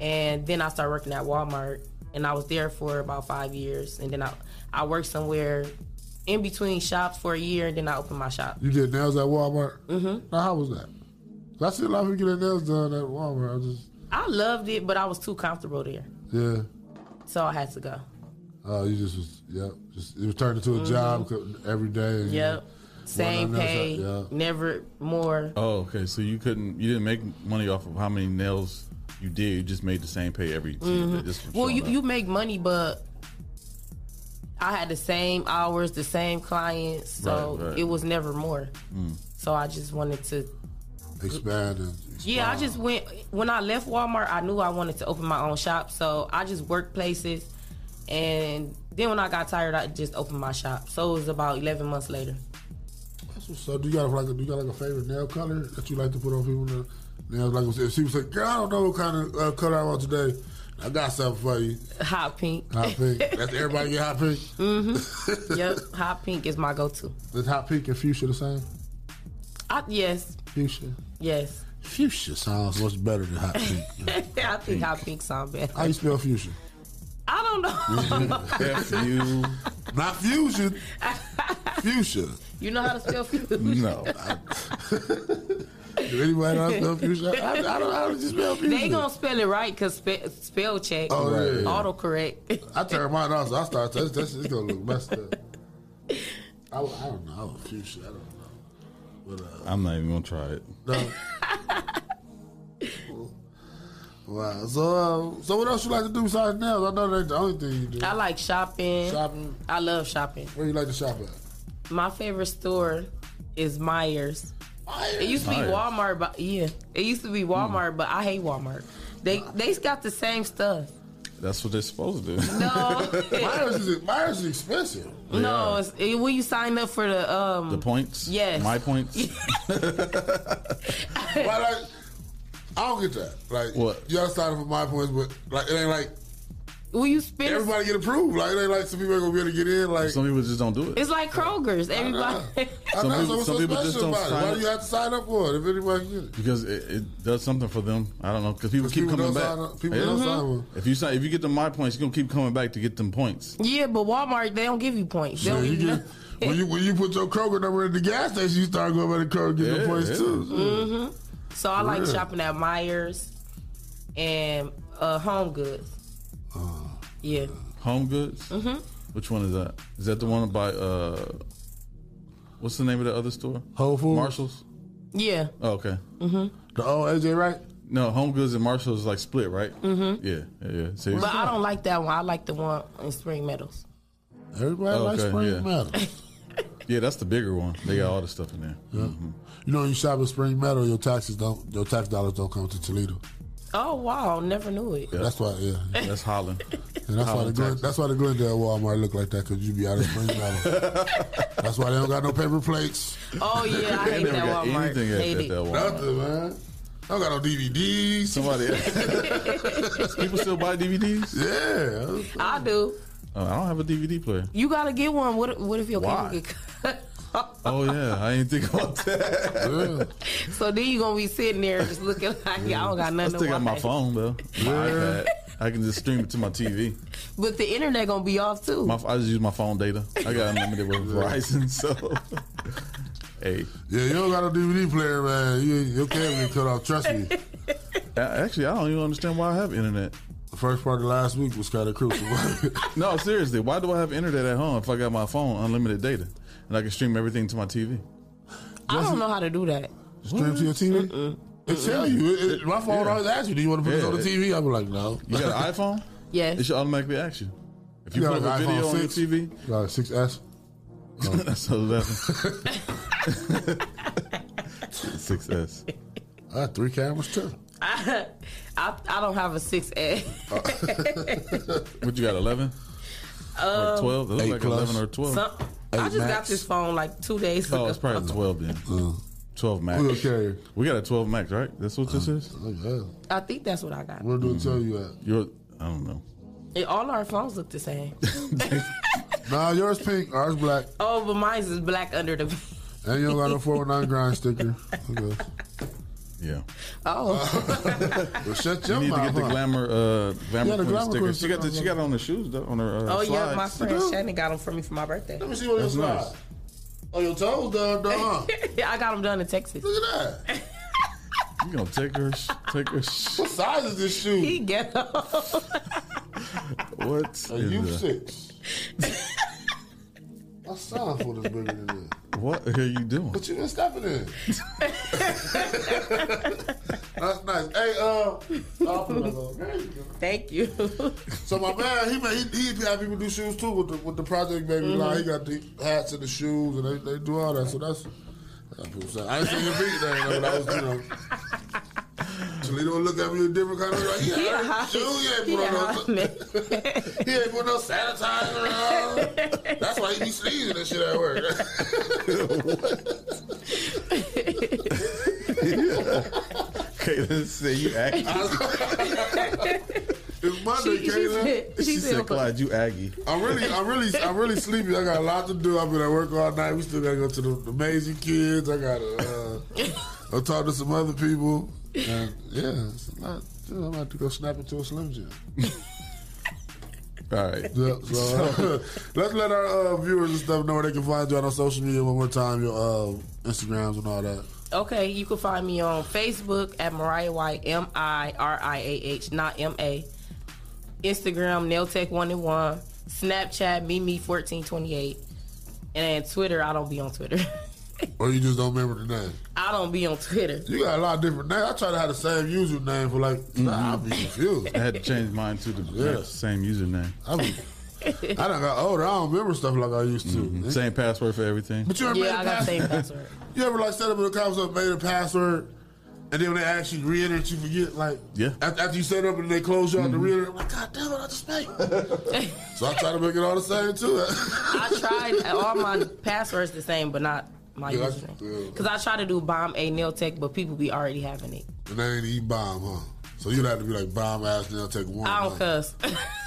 [SPEAKER 17] And then I started working at Walmart. And I was there for about five years. And then I, I worked somewhere in between shops for a year. And then I opened my shop.
[SPEAKER 9] You did nails at Walmart. Mm-hmm. Now, how was that? I see a lot of people get their nails done at Walmart. I just
[SPEAKER 17] I loved it, but I was too comfortable there.
[SPEAKER 9] yeah.
[SPEAKER 17] So I had to go.
[SPEAKER 9] Oh, you just was yeah. Just it was turned into a
[SPEAKER 17] Mhm.
[SPEAKER 9] job every day. and you
[SPEAKER 17] Yep. Same pay,
[SPEAKER 9] Yeah.
[SPEAKER 17] never more.
[SPEAKER 11] Oh, okay. So you couldn't, you didn't make money off of how many nails you did. You just made the same pay every.
[SPEAKER 17] Mhm.
[SPEAKER 11] just
[SPEAKER 17] Well, you,
[SPEAKER 11] up.
[SPEAKER 17] you make money, but I had the same hours, the same clients, so
[SPEAKER 11] Right, right.
[SPEAKER 17] it was never more.
[SPEAKER 11] Mm.
[SPEAKER 17] So I just wanted to.
[SPEAKER 9] expand and
[SPEAKER 17] Yeah, I just went when I left Walmart. I knew I wanted to open my own shop, so I just worked places, and then when I got tired, I just opened my shop. So it was about eleven months later.
[SPEAKER 9] That's what's up. Do you got like a, do you got like a favorite nail color that you like to put on people? Nails? nails? Like if people say, "Girl, I don't know what kind of uh, color I want today," I got something for you.
[SPEAKER 17] Hot pink.
[SPEAKER 9] Hot pink. That's everybody get hot pink. [laughs]
[SPEAKER 17] Mm-hmm. yep, hot pink is my go-to.
[SPEAKER 9] Is hot pink and fuchsia the same?
[SPEAKER 17] I, yes,
[SPEAKER 9] Fuchsia.
[SPEAKER 17] yes.
[SPEAKER 9] Fuchsia sounds much better than hot pink. [laughs]
[SPEAKER 17] I think hot pink sounds better.
[SPEAKER 9] How you spell fuchsia?
[SPEAKER 17] I don't know.
[SPEAKER 9] F U. Not fusion. Fuchsia.
[SPEAKER 17] You know how to spell fuchsia?
[SPEAKER 11] No.
[SPEAKER 9] Do anybody know how to spell fuchsia? I, I don't know how to spell fuchsia.
[SPEAKER 17] They gonna spell it right because spe- spell check,
[SPEAKER 9] Oh, yeah, yeah.
[SPEAKER 17] autocorrect.
[SPEAKER 9] I turned mine off, so I started. That's, that's it's gonna look messed up. I, I don't know. I was fuchsia. I don't know. But uh,
[SPEAKER 11] I'm not even gonna try it.
[SPEAKER 9] no. [laughs] wow. So, uh, so what else you like to do besides nails? I know that ain't the only thing you do.
[SPEAKER 17] I like shopping.
[SPEAKER 9] Shopping.
[SPEAKER 17] I love shopping.
[SPEAKER 9] Where you like to shop at?
[SPEAKER 17] My favorite store is Meijer's. Meijer's. It used to be
[SPEAKER 11] Meijer's.
[SPEAKER 17] Walmart, but yeah, it used to be Walmart, but I hate Walmart. They they got the same stuff.
[SPEAKER 11] That's what they're supposed to do. [laughs]
[SPEAKER 17] No, [laughs]
[SPEAKER 9] Meijer's is Meijer's is expensive.
[SPEAKER 17] no, it's, it, when you sign up for the um
[SPEAKER 11] The points?
[SPEAKER 17] Yes.
[SPEAKER 11] My points? [laughs]
[SPEAKER 9] Why, like, I don't get that. Like,
[SPEAKER 11] What?
[SPEAKER 9] You gotta sign up for my points, but like, it ain't like
[SPEAKER 17] when you spend.
[SPEAKER 9] everybody get approved. Like, it ain't like some people ain't gonna be able to get in. Like,
[SPEAKER 11] Some people just don't do it.
[SPEAKER 17] It's like Kroger's. Everybody.
[SPEAKER 9] I [laughs]
[SPEAKER 11] Some
[SPEAKER 9] know,
[SPEAKER 11] people-
[SPEAKER 9] so
[SPEAKER 11] some people just don't
[SPEAKER 9] about it?
[SPEAKER 11] sign
[SPEAKER 9] Why
[SPEAKER 11] up.
[SPEAKER 9] do you have to sign up for it if anybody can get it?
[SPEAKER 11] Because it, it does something for them. I don't know. Because people
[SPEAKER 9] 'Cause
[SPEAKER 11] keep
[SPEAKER 9] people
[SPEAKER 11] coming back.
[SPEAKER 9] sign up- people don't sign up.
[SPEAKER 11] If you sign, if you get the my points, you're gonna keep coming back to get them points.
[SPEAKER 17] Yeah, but Walmart they don't give you points. They
[SPEAKER 9] Shit, you get, when you when you put your Kroger number in the gas station, you start going by the Kroger and get
[SPEAKER 11] Yeah,
[SPEAKER 9] the points
[SPEAKER 11] yeah.
[SPEAKER 9] too.
[SPEAKER 17] hmm So I like
[SPEAKER 9] Yeah.
[SPEAKER 17] shopping at Meijer's and uh, Home Goods. yeah.
[SPEAKER 11] Home Goods.
[SPEAKER 17] hmm
[SPEAKER 11] Which one is that? Is that the one by uh, what's the name of the other store?
[SPEAKER 9] Whole Foods.
[SPEAKER 11] Marshalls.
[SPEAKER 17] Yeah.
[SPEAKER 11] Oh, okay.
[SPEAKER 17] hmm
[SPEAKER 9] The old AJ right?
[SPEAKER 11] No, Home Goods and Marshalls is like split, right?
[SPEAKER 17] Mm-hmm.
[SPEAKER 11] Yeah, yeah, yeah. See?
[SPEAKER 17] But I don't like that one. I like the one in Spring Meadows.
[SPEAKER 9] Everybody likes
[SPEAKER 11] Okay,
[SPEAKER 9] Spring
[SPEAKER 11] yeah.
[SPEAKER 9] Meadow. [laughs]
[SPEAKER 11] Yeah, that's the bigger one. They got all the stuff in there. Mm-hmm.
[SPEAKER 9] You know, when you shop at Spring Meadow, your taxes don't, your tax dollars don't come to Toledo.
[SPEAKER 17] Oh wow, never knew it.
[SPEAKER 9] That's why, yeah. [laughs]
[SPEAKER 11] That's Holland.
[SPEAKER 9] And that's why the
[SPEAKER 11] Holland,
[SPEAKER 9] Glen, that's why the Glendale Walmart look like that because you be out of Spring Valley. [laughs] that's why they don't got no paper plates.
[SPEAKER 17] Oh yeah, I [laughs]
[SPEAKER 11] They
[SPEAKER 17] hate
[SPEAKER 11] never
[SPEAKER 17] that
[SPEAKER 11] got
[SPEAKER 17] Walmart.
[SPEAKER 11] anything at,
[SPEAKER 17] Hate
[SPEAKER 11] at
[SPEAKER 17] it.
[SPEAKER 11] that Walmart.
[SPEAKER 9] Nothing, man. I don't got no DVDs.
[SPEAKER 11] Somebody, people still buy DVDs.
[SPEAKER 9] Yeah,
[SPEAKER 17] I do.
[SPEAKER 11] Oh, I don't have a DVD player.
[SPEAKER 17] You gotta get one. What what if your
[SPEAKER 11] Why?
[SPEAKER 17] cable get cut?
[SPEAKER 11] Oh yeah, I didn't think about [laughs] that.
[SPEAKER 17] So then you gonna be sitting there just looking like I don't got
[SPEAKER 11] I
[SPEAKER 17] nothing
[SPEAKER 11] still
[SPEAKER 17] to
[SPEAKER 11] got my phone though. My iPad. I can just stream it to my TV. [laughs]
[SPEAKER 17] But the internet gonna be off too.
[SPEAKER 11] My, I just use my phone data. I got unlimited with [laughs] Verizon, so hey.
[SPEAKER 9] Yeah, you don't got a DVD player, man. You, your cable get cut off. Trust me.
[SPEAKER 11] Actually, I don't even understand why I have internet.
[SPEAKER 9] The first part of last week was kind of crucial. [laughs]
[SPEAKER 11] no, seriously, why do I have internet at home if I got my phone unlimited data and I can stream everything to my TV?
[SPEAKER 17] I don't know how to do that.
[SPEAKER 9] Stream to your TV? It tell you. It, it- my phone
[SPEAKER 11] Yeah.
[SPEAKER 9] always asks you, do you want to put this on the TV? I'll be like, no.
[SPEAKER 11] You got an [laughs] iPhone?
[SPEAKER 17] Yes.
[SPEAKER 11] It should automatically ask you. If you,
[SPEAKER 9] got
[SPEAKER 11] put up a video
[SPEAKER 9] iPhone
[SPEAKER 11] on your TV,
[SPEAKER 9] You got a 6S? [laughs]
[SPEAKER 11] that's 11. 6S.
[SPEAKER 9] I got three cameras too.
[SPEAKER 17] I, I I don't have a six A. [laughs]
[SPEAKER 11] What you got, 11? or
[SPEAKER 17] Um,
[SPEAKER 11] 12? It looks like
[SPEAKER 9] plus.
[SPEAKER 11] 11 or 12.
[SPEAKER 17] Some, I
[SPEAKER 9] Eight
[SPEAKER 17] just got this phone like two days ago.
[SPEAKER 11] Oh, it's probably 12 then. 12 max.
[SPEAKER 9] Who your carrier?
[SPEAKER 11] We got a 12 max, right? That's what this is?
[SPEAKER 9] Oh, yeah.
[SPEAKER 17] I think that's what I got.
[SPEAKER 9] Where do it tell you at?
[SPEAKER 11] You're, I don't know.
[SPEAKER 17] And all our phones look the same. [laughs]
[SPEAKER 9] Nah, yours pink, ours black.
[SPEAKER 17] oh, but mine's is black under the.
[SPEAKER 9] And you don't got no [laughs] 419 grind sticker. Okay.
[SPEAKER 11] Yeah.
[SPEAKER 17] Oh, [laughs]
[SPEAKER 9] Well, shut
[SPEAKER 11] You
[SPEAKER 9] your
[SPEAKER 11] need to
[SPEAKER 9] mouth.
[SPEAKER 11] get the glamour, uh, glamour
[SPEAKER 9] Yeah, the glamour
[SPEAKER 11] sticker. She got, the, she got it on the shoes, though, on her uh,
[SPEAKER 17] oh yeah, my
[SPEAKER 11] slides.
[SPEAKER 17] friend Shannon got them for me for my birthday.
[SPEAKER 9] Let me see what
[SPEAKER 11] That's
[SPEAKER 9] your
[SPEAKER 11] nice.
[SPEAKER 9] slide. Oh, your toes done, done, [laughs] huh?
[SPEAKER 17] I got them done in Texas.
[SPEAKER 9] Look at that.
[SPEAKER 11] You gonna take her, take her. [laughs]
[SPEAKER 9] What size is this shoe?
[SPEAKER 17] He get 'em.
[SPEAKER 11] What?
[SPEAKER 9] A
[SPEAKER 11] is
[SPEAKER 9] U six. My son for this bigger than this.
[SPEAKER 11] What are you doing?
[SPEAKER 9] What you been stepping in? That's nice. Hey, uh, I'll it on. There you go.
[SPEAKER 17] Thank you. [laughs]
[SPEAKER 9] So my man, he made, he, he have people do shoes too with the with the project baby line. He got the hats and the shoes and they, they do all that. So that's that's people say. I ain't seen your beat there, but I was you know. Toledo look at me a different kind of way. Like, yeah,
[SPEAKER 17] He
[SPEAKER 9] yeah
[SPEAKER 17] hot-
[SPEAKER 9] shoe, yeah, put on
[SPEAKER 17] hot
[SPEAKER 9] no, he ain't put [laughs] no sanitizer on. That's why he be sneezing and shit at work. [laughs]
[SPEAKER 11] Caitlin said you Aggie. [laughs]
[SPEAKER 9] it's Monday,
[SPEAKER 17] She- she
[SPEAKER 9] Kayla.
[SPEAKER 17] said-
[SPEAKER 11] She,
[SPEAKER 17] she
[SPEAKER 11] said,
[SPEAKER 17] said-
[SPEAKER 11] Clyde, you Aggie.
[SPEAKER 9] I'm really, I'm really, I'm really sleepy. I got a lot to do. I've been at work all night. We still gotta go to the amazing kids. I gotta, uh, I'll talk to some other people. And yeah, it's a lot. Yeah, I'm about to go snap into a Slim Jim. [laughs]
[SPEAKER 11] All right.
[SPEAKER 9] Yeah, so uh, [laughs] let's let our uh, viewers and stuff know where they can find you on social media one more time. Your uh, Instagrams and all that.
[SPEAKER 17] Okay, you can find me on Facebook at Miriah White, M I R I A H, not M A. Instagram, Nailtech One and One. Snapchat, Mimi fourteen twenty eight, and Twitter. I don't be on Twitter. [laughs] [laughs]
[SPEAKER 9] Or you just don't remember the name.
[SPEAKER 17] I don't be on Twitter.
[SPEAKER 9] You got a lot of different names. I try to have the same username for like. Nah, I'll be confused.
[SPEAKER 11] I had to change mine to the
[SPEAKER 9] Yeah.
[SPEAKER 11] same username.
[SPEAKER 9] I be. I done got older. I don't remember stuff like I used to.
[SPEAKER 11] Mhm. Same password for everything.
[SPEAKER 9] But you ever
[SPEAKER 17] Yeah,
[SPEAKER 9] made a
[SPEAKER 17] I got the same
[SPEAKER 9] password?
[SPEAKER 17] password. [laughs]
[SPEAKER 9] You ever like set up an account up, made a password, and then when they ask actually re-enter it, you forget. Like,
[SPEAKER 11] Yeah.
[SPEAKER 9] after, after you set up and they close you out to re-enter, I'm like, God damn it, I just made. it." [laughs] so I try to make it all the same too.
[SPEAKER 17] I tried all my passwords the same, but not my
[SPEAKER 9] Yeah,
[SPEAKER 17] username. Because I try to do bomb a nail tech, but people be already having it.
[SPEAKER 9] and they ain't even bomb, huh? So you'd have to be like bomb ass now take one.
[SPEAKER 17] I don't
[SPEAKER 9] huh?
[SPEAKER 17] cuss.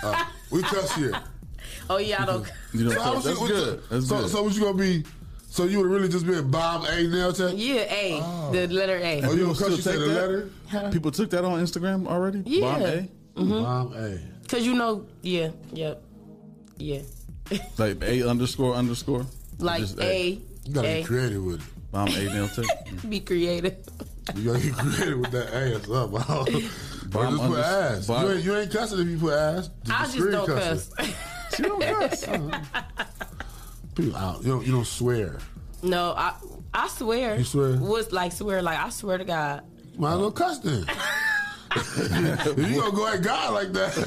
[SPEAKER 9] Uh, we cuss here. [laughs]
[SPEAKER 17] oh yeah, I don't. [laughs]
[SPEAKER 11] You know,
[SPEAKER 9] So how
[SPEAKER 11] so
[SPEAKER 9] was
[SPEAKER 11] that's
[SPEAKER 9] you-
[SPEAKER 11] good. That's
[SPEAKER 9] so,
[SPEAKER 11] good.
[SPEAKER 9] so what you gonna be? So you would really just been bomb a nail tech?
[SPEAKER 17] Yeah, A, the letter A.
[SPEAKER 9] Oh, you
[SPEAKER 11] People
[SPEAKER 9] gonna cuss? You say
[SPEAKER 11] take
[SPEAKER 9] the
[SPEAKER 11] that?
[SPEAKER 9] letter?
[SPEAKER 11] People took that on Instagram already?
[SPEAKER 17] Yeah.
[SPEAKER 11] Bomb A?
[SPEAKER 9] Bomb a.
[SPEAKER 17] Cause you know, yeah, yep, yeah. [laughs]
[SPEAKER 11] Like A underscore underscore?
[SPEAKER 17] Like
[SPEAKER 11] Just
[SPEAKER 17] A,
[SPEAKER 9] You gotta
[SPEAKER 17] A.
[SPEAKER 9] be creative with it.
[SPEAKER 11] Bomb A nail tech?
[SPEAKER 17] Be creative.
[SPEAKER 9] You gotta get creative with that ass up. or [laughs]
[SPEAKER 11] Bomb
[SPEAKER 9] just put ass.
[SPEAKER 11] bomb-
[SPEAKER 9] You ain't, you ain't cussing if you put ass.
[SPEAKER 17] I
[SPEAKER 9] a
[SPEAKER 17] just don't
[SPEAKER 9] cussing.
[SPEAKER 17] cuss. [laughs]
[SPEAKER 9] You don't cuss. [laughs] People out. You don't, you don't swear.
[SPEAKER 17] no, I I swear.
[SPEAKER 9] You swear?
[SPEAKER 17] What's like swear? Like I swear to God.
[SPEAKER 9] Might as well cuss then. If [laughs] you gonna go at God like that,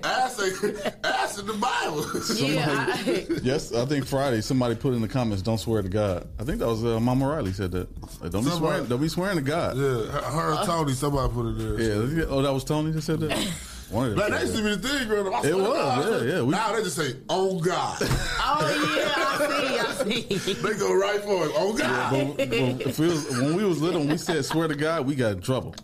[SPEAKER 9] [laughs] ask, ain't- ass in the Bible.
[SPEAKER 17] Yeah, I, [laughs]
[SPEAKER 11] Yes, I think Friday somebody put in the comments, "Don't swear to God." I think that was uh, Mama Riley said that. Like, don't be swearing. Don't be swearing to God.
[SPEAKER 9] Yeah, her and Tony, somebody put it there.
[SPEAKER 11] Yeah. Oh, that was Tony that said that. One of the
[SPEAKER 9] Like, that used to be the thing growing up. I
[SPEAKER 11] It was,
[SPEAKER 9] God.
[SPEAKER 11] yeah, yeah. We-
[SPEAKER 9] now they just say, "Oh God."
[SPEAKER 17] Oh yeah, I see, I see.
[SPEAKER 9] they go right for it. Oh God.
[SPEAKER 11] But- but if we was, when we was little, and we said "swear to God," we got in trouble.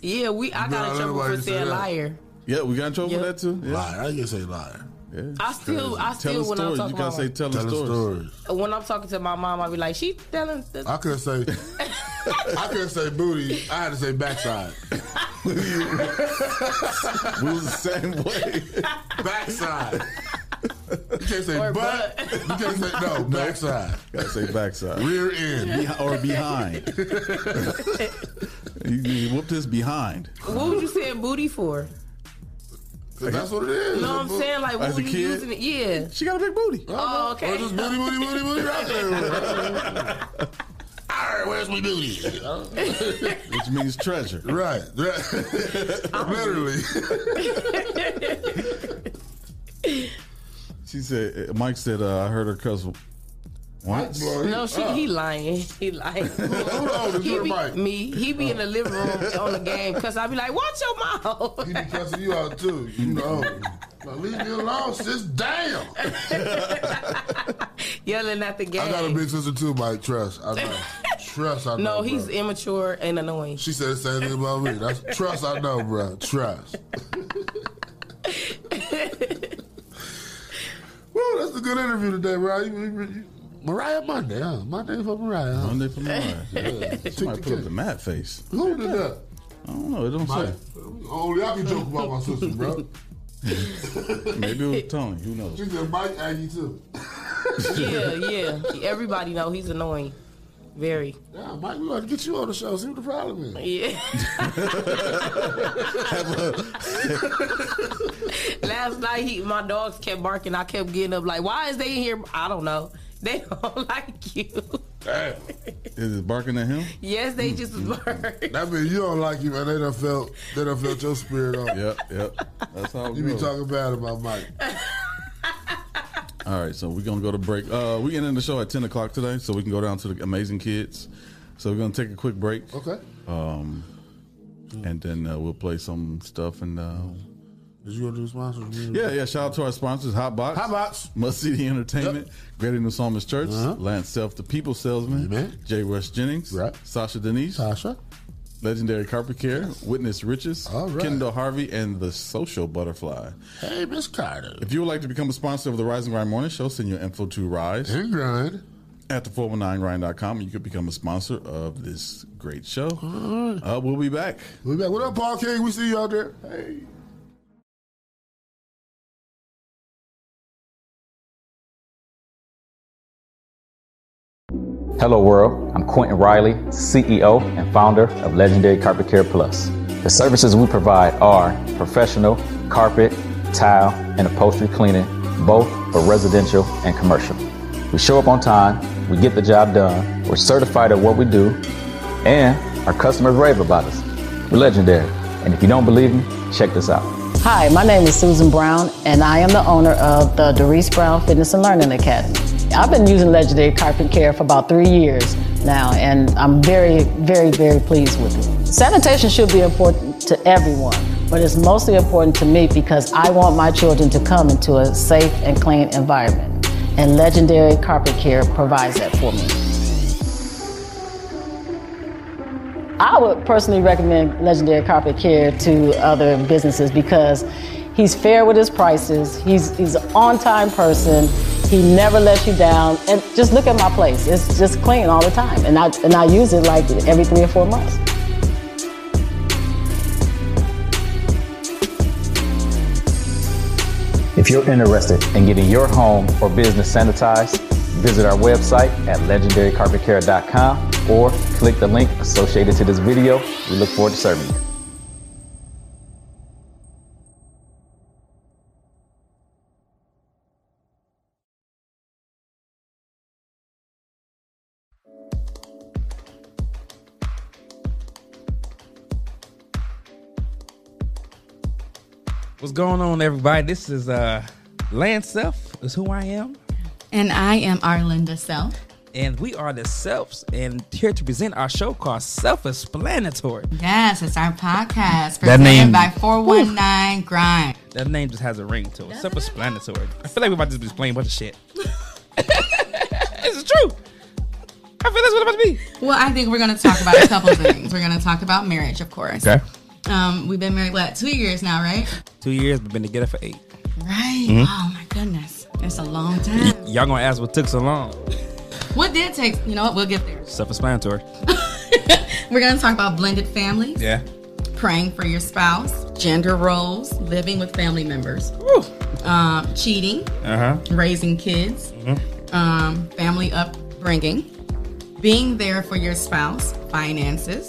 [SPEAKER 17] Yeah, we. I got
[SPEAKER 9] Nah,
[SPEAKER 17] in trouble for saying liar.
[SPEAKER 11] Yeah, we got in trouble
[SPEAKER 17] Yep.
[SPEAKER 11] for that too. Yeah.
[SPEAKER 9] Liar. I can say liar.
[SPEAKER 11] Yeah.
[SPEAKER 17] I still, I still
[SPEAKER 11] the
[SPEAKER 17] when I'm talking
[SPEAKER 11] You gotta say telling
[SPEAKER 9] Telling
[SPEAKER 11] stories.
[SPEAKER 9] stories.
[SPEAKER 17] when I'm talking to my mom, I be like, she telling. The,
[SPEAKER 9] I couldn't say. [laughs] I couldn't say booty. I had to say backside.
[SPEAKER 11] We was the same way.
[SPEAKER 9] backside. You can't say
[SPEAKER 17] Or
[SPEAKER 9] butt. You can't say no backside.
[SPEAKER 11] Gotta say backside.
[SPEAKER 9] Rear end.
[SPEAKER 11] Behi- or behind. you, you whooped his behind.
[SPEAKER 17] what would you say booty for?
[SPEAKER 9] 'Cause that's what it is.
[SPEAKER 17] You know what I'm saying? Like, what
[SPEAKER 11] As
[SPEAKER 17] were you
[SPEAKER 11] kid?
[SPEAKER 17] using it? Yeah.
[SPEAKER 11] She got a big booty.
[SPEAKER 17] Oh, okay.
[SPEAKER 9] Or just booty, booty, booty, booty right there. Alright, where's my booty? [laughs]
[SPEAKER 11] Which means treasure.
[SPEAKER 9] right. [laughs] Literally.
[SPEAKER 11] She said, uh, Mike said, uh, I heard her cuss once.
[SPEAKER 17] No, she, he lying. He lying.
[SPEAKER 9] oldest?
[SPEAKER 17] he
[SPEAKER 9] You're
[SPEAKER 17] be,
[SPEAKER 9] Mike.
[SPEAKER 17] me. He be in the living room on the game because I be like, watch your mouth.
[SPEAKER 9] He be cussing you out too. You [laughs] know. Now leave me alone, sis. Damn. [laughs]
[SPEAKER 17] Yelling at the game.
[SPEAKER 9] I got a big sister too, Mike. Trust. I know. Trust. I [laughs] know.
[SPEAKER 17] no, he's
[SPEAKER 9] bro.
[SPEAKER 17] immature and annoying.
[SPEAKER 9] She said the same thing about me. That's trust. I know, bro. Trust. Well, that's a good interview today, bro. You- you- you- Miriah Monday, huh? Monday for Miriah. Huh?
[SPEAKER 11] Monday for Miriah. [laughs]
[SPEAKER 9] Yeah.
[SPEAKER 11] Somebody put up the mad face.
[SPEAKER 9] Who did that?
[SPEAKER 11] I don't know. It don't
[SPEAKER 9] Mike.
[SPEAKER 11] say.
[SPEAKER 9] Only I can joke about my sister, bro. [laughs]
[SPEAKER 11] Maybe it was Tony. Who knows?
[SPEAKER 9] She said Mike Aggie too. [laughs]
[SPEAKER 17] yeah, yeah. Everybody know he's annoying. Very.
[SPEAKER 9] Yeah, Mike, we got to get you on the show. See what the problem is.
[SPEAKER 17] Yeah. Last night, he, my dogs kept barking. I kept getting up like, why is they in here? I don't know. They don't [laughs] like you.
[SPEAKER 11] Is it barking at him?
[SPEAKER 17] Yes, they just bark.
[SPEAKER 9] That means you don't like him, man. They done felt, they done felt your spirit on.
[SPEAKER 11] Yep, yep. That's how it
[SPEAKER 9] You be talking bad about Mike.
[SPEAKER 11] All right, so we're gonna go to break. Uh, we ending the show at ten o'clock today, so we can go down to the amazing kids. So we're gonna take a quick break.
[SPEAKER 9] Okay.
[SPEAKER 11] Um, and then uh, we'll play some stuff and. Uh,
[SPEAKER 9] Did you gonna do sponsors?
[SPEAKER 11] yeah, yeah. Shout out to our sponsors: Hotbox,
[SPEAKER 9] Hotbox,
[SPEAKER 11] Must City Entertainment, Greater New Psalmist Church,
[SPEAKER 9] Uh-huh.
[SPEAKER 11] Lance Self, the People Salesman, Jay Rush Jennings,
[SPEAKER 9] Right.
[SPEAKER 11] Sasha Denise,
[SPEAKER 9] Sasha,
[SPEAKER 11] Legendary Carpet Care, Witness Riches,
[SPEAKER 9] right.
[SPEAKER 11] Kendall Harvey, and the Social Butterfly.
[SPEAKER 9] Hey, Miss Carter.
[SPEAKER 11] If you would like to become a sponsor of the Rise and Grind Morning Show, send your info to Rise
[SPEAKER 9] and Grind
[SPEAKER 11] at the 419grind.com and you could become a sponsor of this great show. Uh, we'll be back.
[SPEAKER 9] We'll be back. What up, Paul King? We see you out there. Hey.
[SPEAKER 14] Hello, world. I'm Quentin Riley, CEO and founder of Legendary Carpet Care Plus. The services we provide are professional carpet, tile, and upholstery cleaning, both for residential and commercial. We show up on time, we get the job done, we're certified at what we do, and our customers rave about us. We're legendary. And if you don't believe me, check this out.
[SPEAKER 15] Hi, my name is Susan Brown, and I am the owner of the Doris Brown Fitness and Learning Academy. I've been using Legendary Carpet Care for about three years now, and I'm very, very, very pleased with it. Sanitation should be important to everyone, but it's mostly important to me because I want my children to come into a safe and clean environment, and Legendary Carpet Care provides that for me. I would personally recommend Legendary Carpet Care to other businesses because he's fair with his prices. He's he's an on-time person. He never lets you down. And just look at my place; it's just clean all the time. And I and I use it like every three or four months.
[SPEAKER 14] If you're interested in getting your home or business sanitized, visit our website at legendarycarpetcare.com or click the link associated to this video. We look forward to serving you.
[SPEAKER 18] Going on, everybody? This is uh Lance Self is who I am.
[SPEAKER 19] And I am Arlinda Self.
[SPEAKER 18] and we are the Selfs, and here to present our show called Self-Explanatory.
[SPEAKER 19] Yes, it's our podcast
[SPEAKER 18] That
[SPEAKER 19] presented
[SPEAKER 18] name-
[SPEAKER 19] by 419 Grind.
[SPEAKER 18] That name just has a ring to it. Self-Explanatory. I feel like we're about to be playing a bunch of shit. [laughs] this is true. I feel that's what it's about to be.
[SPEAKER 19] Well, I think we're going to talk about a couple things. We're going to talk about marriage, of course.
[SPEAKER 18] Okay.
[SPEAKER 19] Um, we've been married, what, two years now, right?
[SPEAKER 18] Two years, but been together for eight.
[SPEAKER 19] Right.
[SPEAKER 18] Mhm.
[SPEAKER 19] Oh, my goodness. It's a long time.
[SPEAKER 18] Y'all gonna ask what took so long?
[SPEAKER 19] What did take, you know what, we'll get there.
[SPEAKER 18] Self-explanatory. [laughs]
[SPEAKER 19] We're going to talk about blended families,
[SPEAKER 18] Yeah.
[SPEAKER 19] praying for your spouse, gender roles, living with family members, um, cheating,
[SPEAKER 18] Uh huh.
[SPEAKER 19] raising kids, um, family upbringing, being there for your spouse, finances,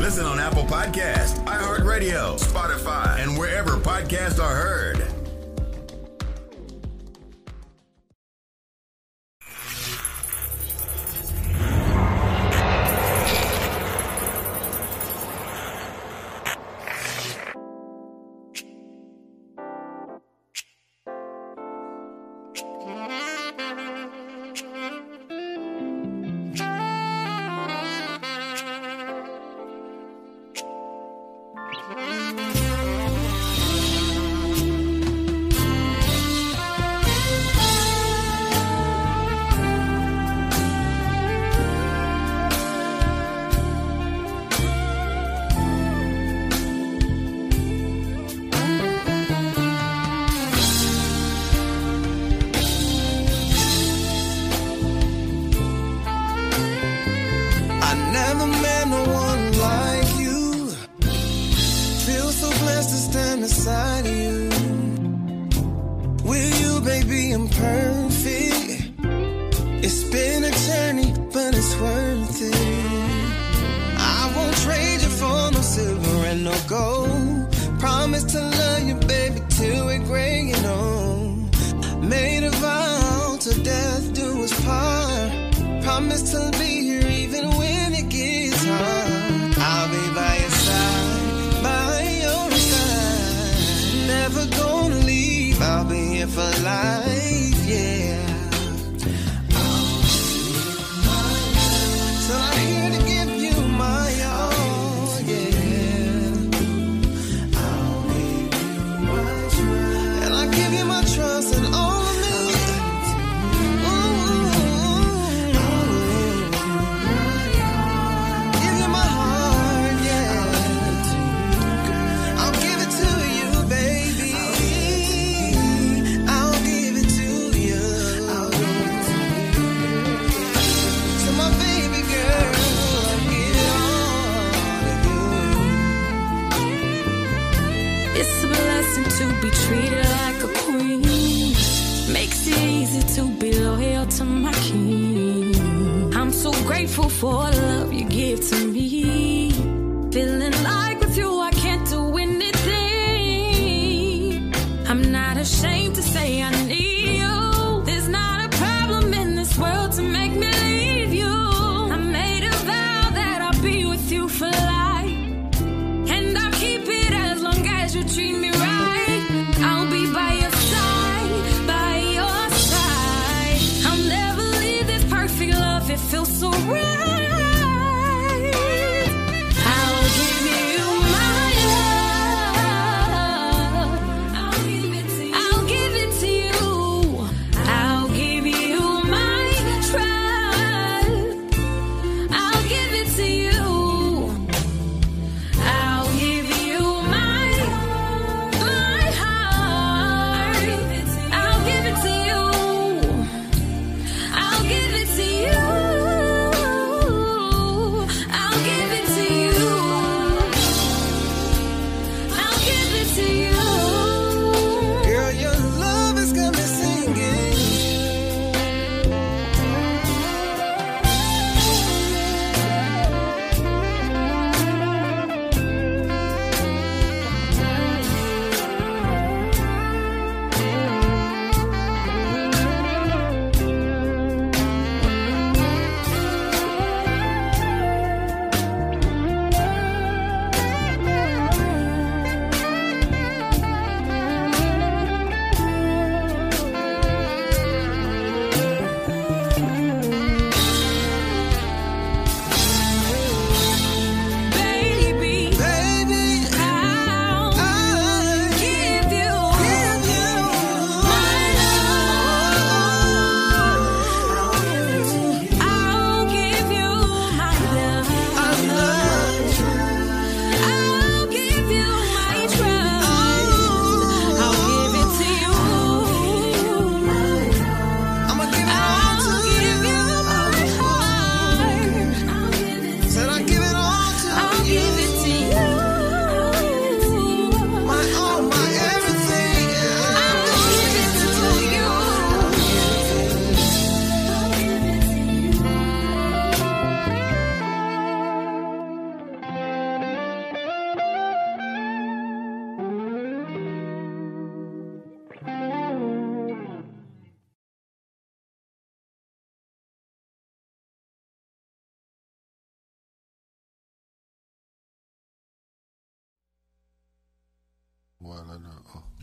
[SPEAKER 4] Listen on Apple Podcast, iHeartRadio, Spotify, and wherever podcasts are heard.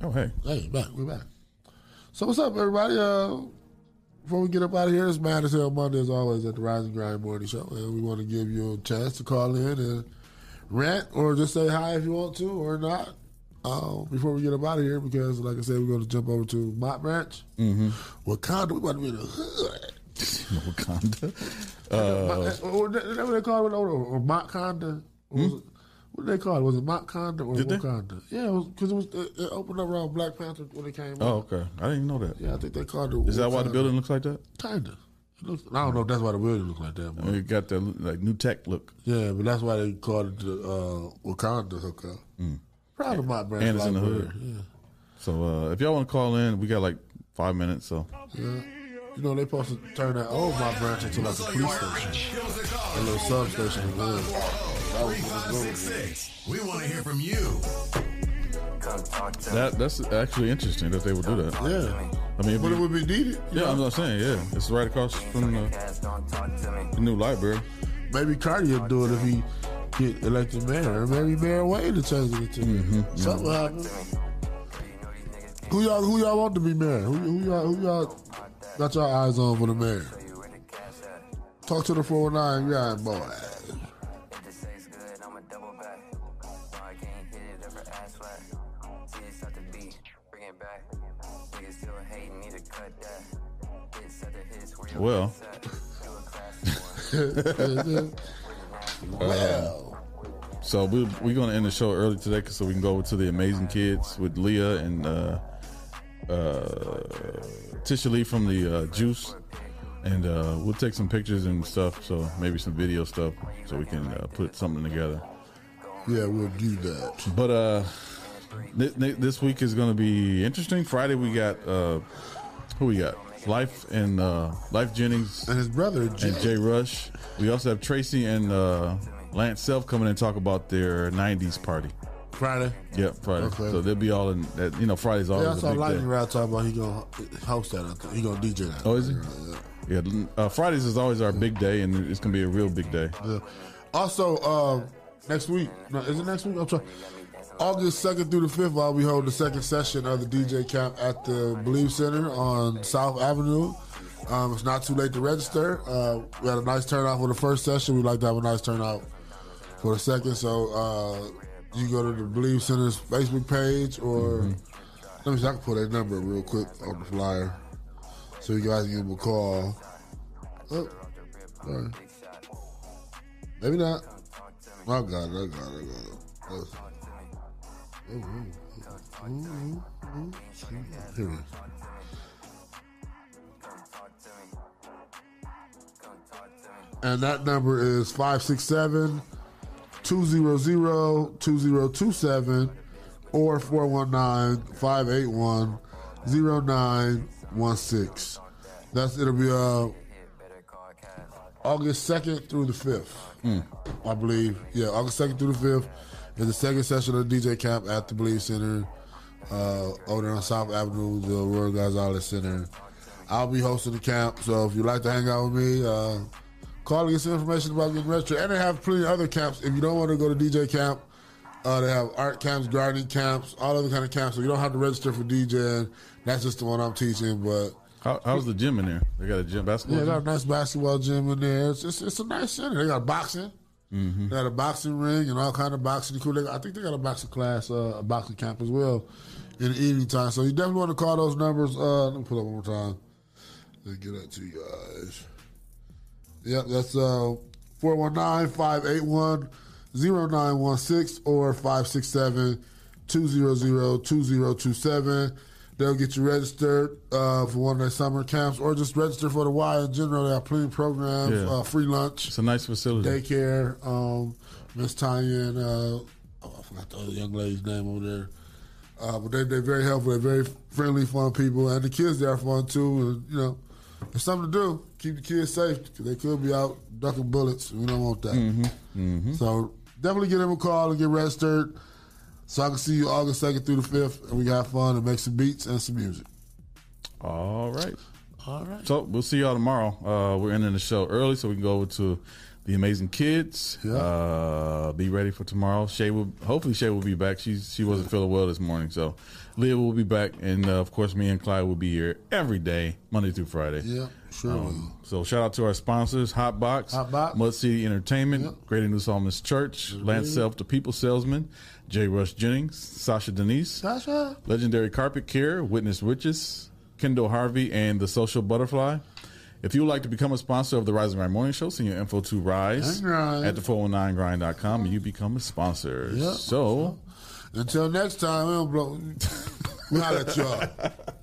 [SPEAKER 9] Oh.
[SPEAKER 11] Hey.
[SPEAKER 9] Hey, back. We're back. So what's up, everybody? Uh, before we get up out of here, it's Mad as Hell Monday as always at the Rise and Grind Morning Show. And we want to give you a chance to call in and rant or just say hi if you want to or not. Uh, before we get up out of here, because like I said, we're going to jump over to Mott Branch.
[SPEAKER 11] Mm-hmm.
[SPEAKER 9] Wakanda, We're about to be in the [laughs] hood.
[SPEAKER 11] Wakanda.
[SPEAKER 9] Uh,
[SPEAKER 11] Uh,
[SPEAKER 9] that what they call it, or. What, was it, what did they call it? Was it Montconda or
[SPEAKER 11] Did they?
[SPEAKER 9] Wakanda? Yeah, because it was, it, it opened up around Black Panther when it came
[SPEAKER 11] oh,
[SPEAKER 9] out.
[SPEAKER 11] okay. I didn't even know that.
[SPEAKER 9] Yeah, I think they called it.
[SPEAKER 11] Is that why the building looks like that?
[SPEAKER 9] Kinda. It looks, I don't know if that's why the building looks like that. But
[SPEAKER 11] It got that like new tech look.
[SPEAKER 9] yeah, but that's why they called it the uh, Wakanda hookup.
[SPEAKER 11] Mm.
[SPEAKER 9] Proud of my brand.
[SPEAKER 11] And it's in the hood.
[SPEAKER 9] Yeah.
[SPEAKER 11] So uh, if y'all want to call in, we got like five minutes. So
[SPEAKER 9] Yeah. You know, they supposed to turn that old my branch into like a police station. A little substation in the. That was what it was going.
[SPEAKER 1] We want to hear from you.
[SPEAKER 11] that that's actually interesting that they would do that.
[SPEAKER 9] Yeah.
[SPEAKER 11] I mean,
[SPEAKER 9] But it would be needed.
[SPEAKER 11] Yeah,
[SPEAKER 9] know?
[SPEAKER 11] I'm not saying. Yeah, it's right across from the, the new library.
[SPEAKER 9] Maybe Carty would do it if he get elected mayor. Maybe Mayor Wade to change it to
[SPEAKER 11] Mm-hmm.
[SPEAKER 9] something happen. Who y'all who y'all want to be mayor? Who, who y'all who y'all got your eyes on for the mayor? Talk to the 409 yeah, boy.
[SPEAKER 11] Well, [laughs]
[SPEAKER 9] Well.
[SPEAKER 11] so we're, we're gonna end the show early today, so we can go over to the Amazing Kids with Leah and uh, uh, Tisha Lee from the uh, Juice, and uh, we'll take some pictures and stuff. So maybe some video stuff, so we can uh, put something together.
[SPEAKER 9] Yeah, we'll do that.
[SPEAKER 11] But uh, th- th- this week is going to be interesting. Friday we got uh, who we got? Lyfe and uh, Lyfe Jennings
[SPEAKER 9] and his brother Jay.
[SPEAKER 11] and Jay Rush. We also have Tracy and uh, Lance Self coming and talk about their '90s party.
[SPEAKER 9] Friday.
[SPEAKER 11] Yep, Friday.
[SPEAKER 9] Okay.
[SPEAKER 11] So they'll be all in. That, you know, Friday's always
[SPEAKER 9] Yeah, I
[SPEAKER 11] a
[SPEAKER 9] saw
[SPEAKER 11] big
[SPEAKER 9] Lightning
[SPEAKER 11] day.
[SPEAKER 9] Rod talking about he gonna host that. I think. He gonna DJ that.
[SPEAKER 11] Oh, is he? Yeah. uh, Fridays is always our big day, and it's gonna be a real big day.
[SPEAKER 9] Yeah. Also, uh, next week, no, is it next week? I'm sorry. August 2nd through the 5th, I'll be holding the second session of the DJ camp at the Believe Center on South Avenue. Um, it's not too late to register. Uh, we had a nice turnout for the first session. We'd like to have a nice turnout for the second. So uh, you go to the Believe Center's Facebook page or mm-hmm. let me see, I can put that number real quick on the flyer so you guys can give them a call. Oh, sorry. Maybe not. I got it. I got it. I got it. Let's- Oh, oh, oh, oh, oh. Here it is. And that number is 567 200 2027 or 419 581 0916. That's it'll be uh August 2nd through the 5th. I believe. Yeah, August 2nd through the 5th is the second session of DJ camp at the Believe Center uh, over there on South Avenue, the Aurora Gonzalez Center. I'll be hosting the camp, so if you'd like to hang out with me, uh, call and get some information about getting registered. And they have plenty of other camps. If you don't want to go to DJ camp, uh, they have art camps, gardening camps, all other kind of camps. So you don't have to register for DJing. That's just the one I'm teaching, but
[SPEAKER 11] How, how's the gym in there? They got a gym basketball.
[SPEAKER 9] yeah, they got a nice basketball gym in there. It's it's, it's a nice center. They got boxing.
[SPEAKER 11] Mm-hmm.
[SPEAKER 9] They got a boxing ring and all kind of boxing. Cool. They I think they got a boxing class, uh, a boxing camp as well in the evening time. So you definitely want to call those numbers. Uh, let me pull up one more time. Let's get that to you guys. Yep, that's uh 419-581-0916 or 567-200-2027. They'll get you registered uh, for one of their summer camps or just register for the Y in general. They have plenty of programs,
[SPEAKER 11] Yeah.
[SPEAKER 9] uh, free lunch,
[SPEAKER 11] It's a nice facility.
[SPEAKER 9] daycare. Um, Miss Tanya and uh, oh, I forgot the other young lady's name over there. Uh, but they, they're very helpful. They're very friendly, fun people. And the kids there are fun too. And, you know, it's something to do. Keep the kids safe because they could be out ducking bullets. We don't want that.
[SPEAKER 11] Mm-hmm.
[SPEAKER 9] So definitely give them a call and get registered so I can see you August 2nd through the 5th and we got fun and make some beats and some music.
[SPEAKER 11] All right.
[SPEAKER 9] All right.
[SPEAKER 11] So we'll see y'all tomorrow. Uh, we're ending the show early so we can go over to the amazing kids. Uh, be ready for tomorrow. Shay will hopefully Shay will be back. She's she wasn't feeling well this morning, so Leah will be back, and uh, of course me and Clyde will be here every day, Monday through Friday.
[SPEAKER 9] Yeah, will.
[SPEAKER 11] Um, so shout out to our sponsors: Hotbox,
[SPEAKER 9] Hotbox.
[SPEAKER 11] Mud City Entertainment, Greater New Psalmist Church, Lance Self, the People Salesman, J. Rush Jennings, Sasha Denise,
[SPEAKER 9] Sasha.
[SPEAKER 11] Legendary Carpet Care, Witness Witches, Kendall Harvey, and the Social Butterfly. If you would like to become a sponsor of the Rise and Grind Morning Show, send your info to Rise at the 419grind.com and you become a sponsor.
[SPEAKER 9] Yep.
[SPEAKER 11] So,
[SPEAKER 9] Until next time, we don't blow. we holla at y'all. [laughs]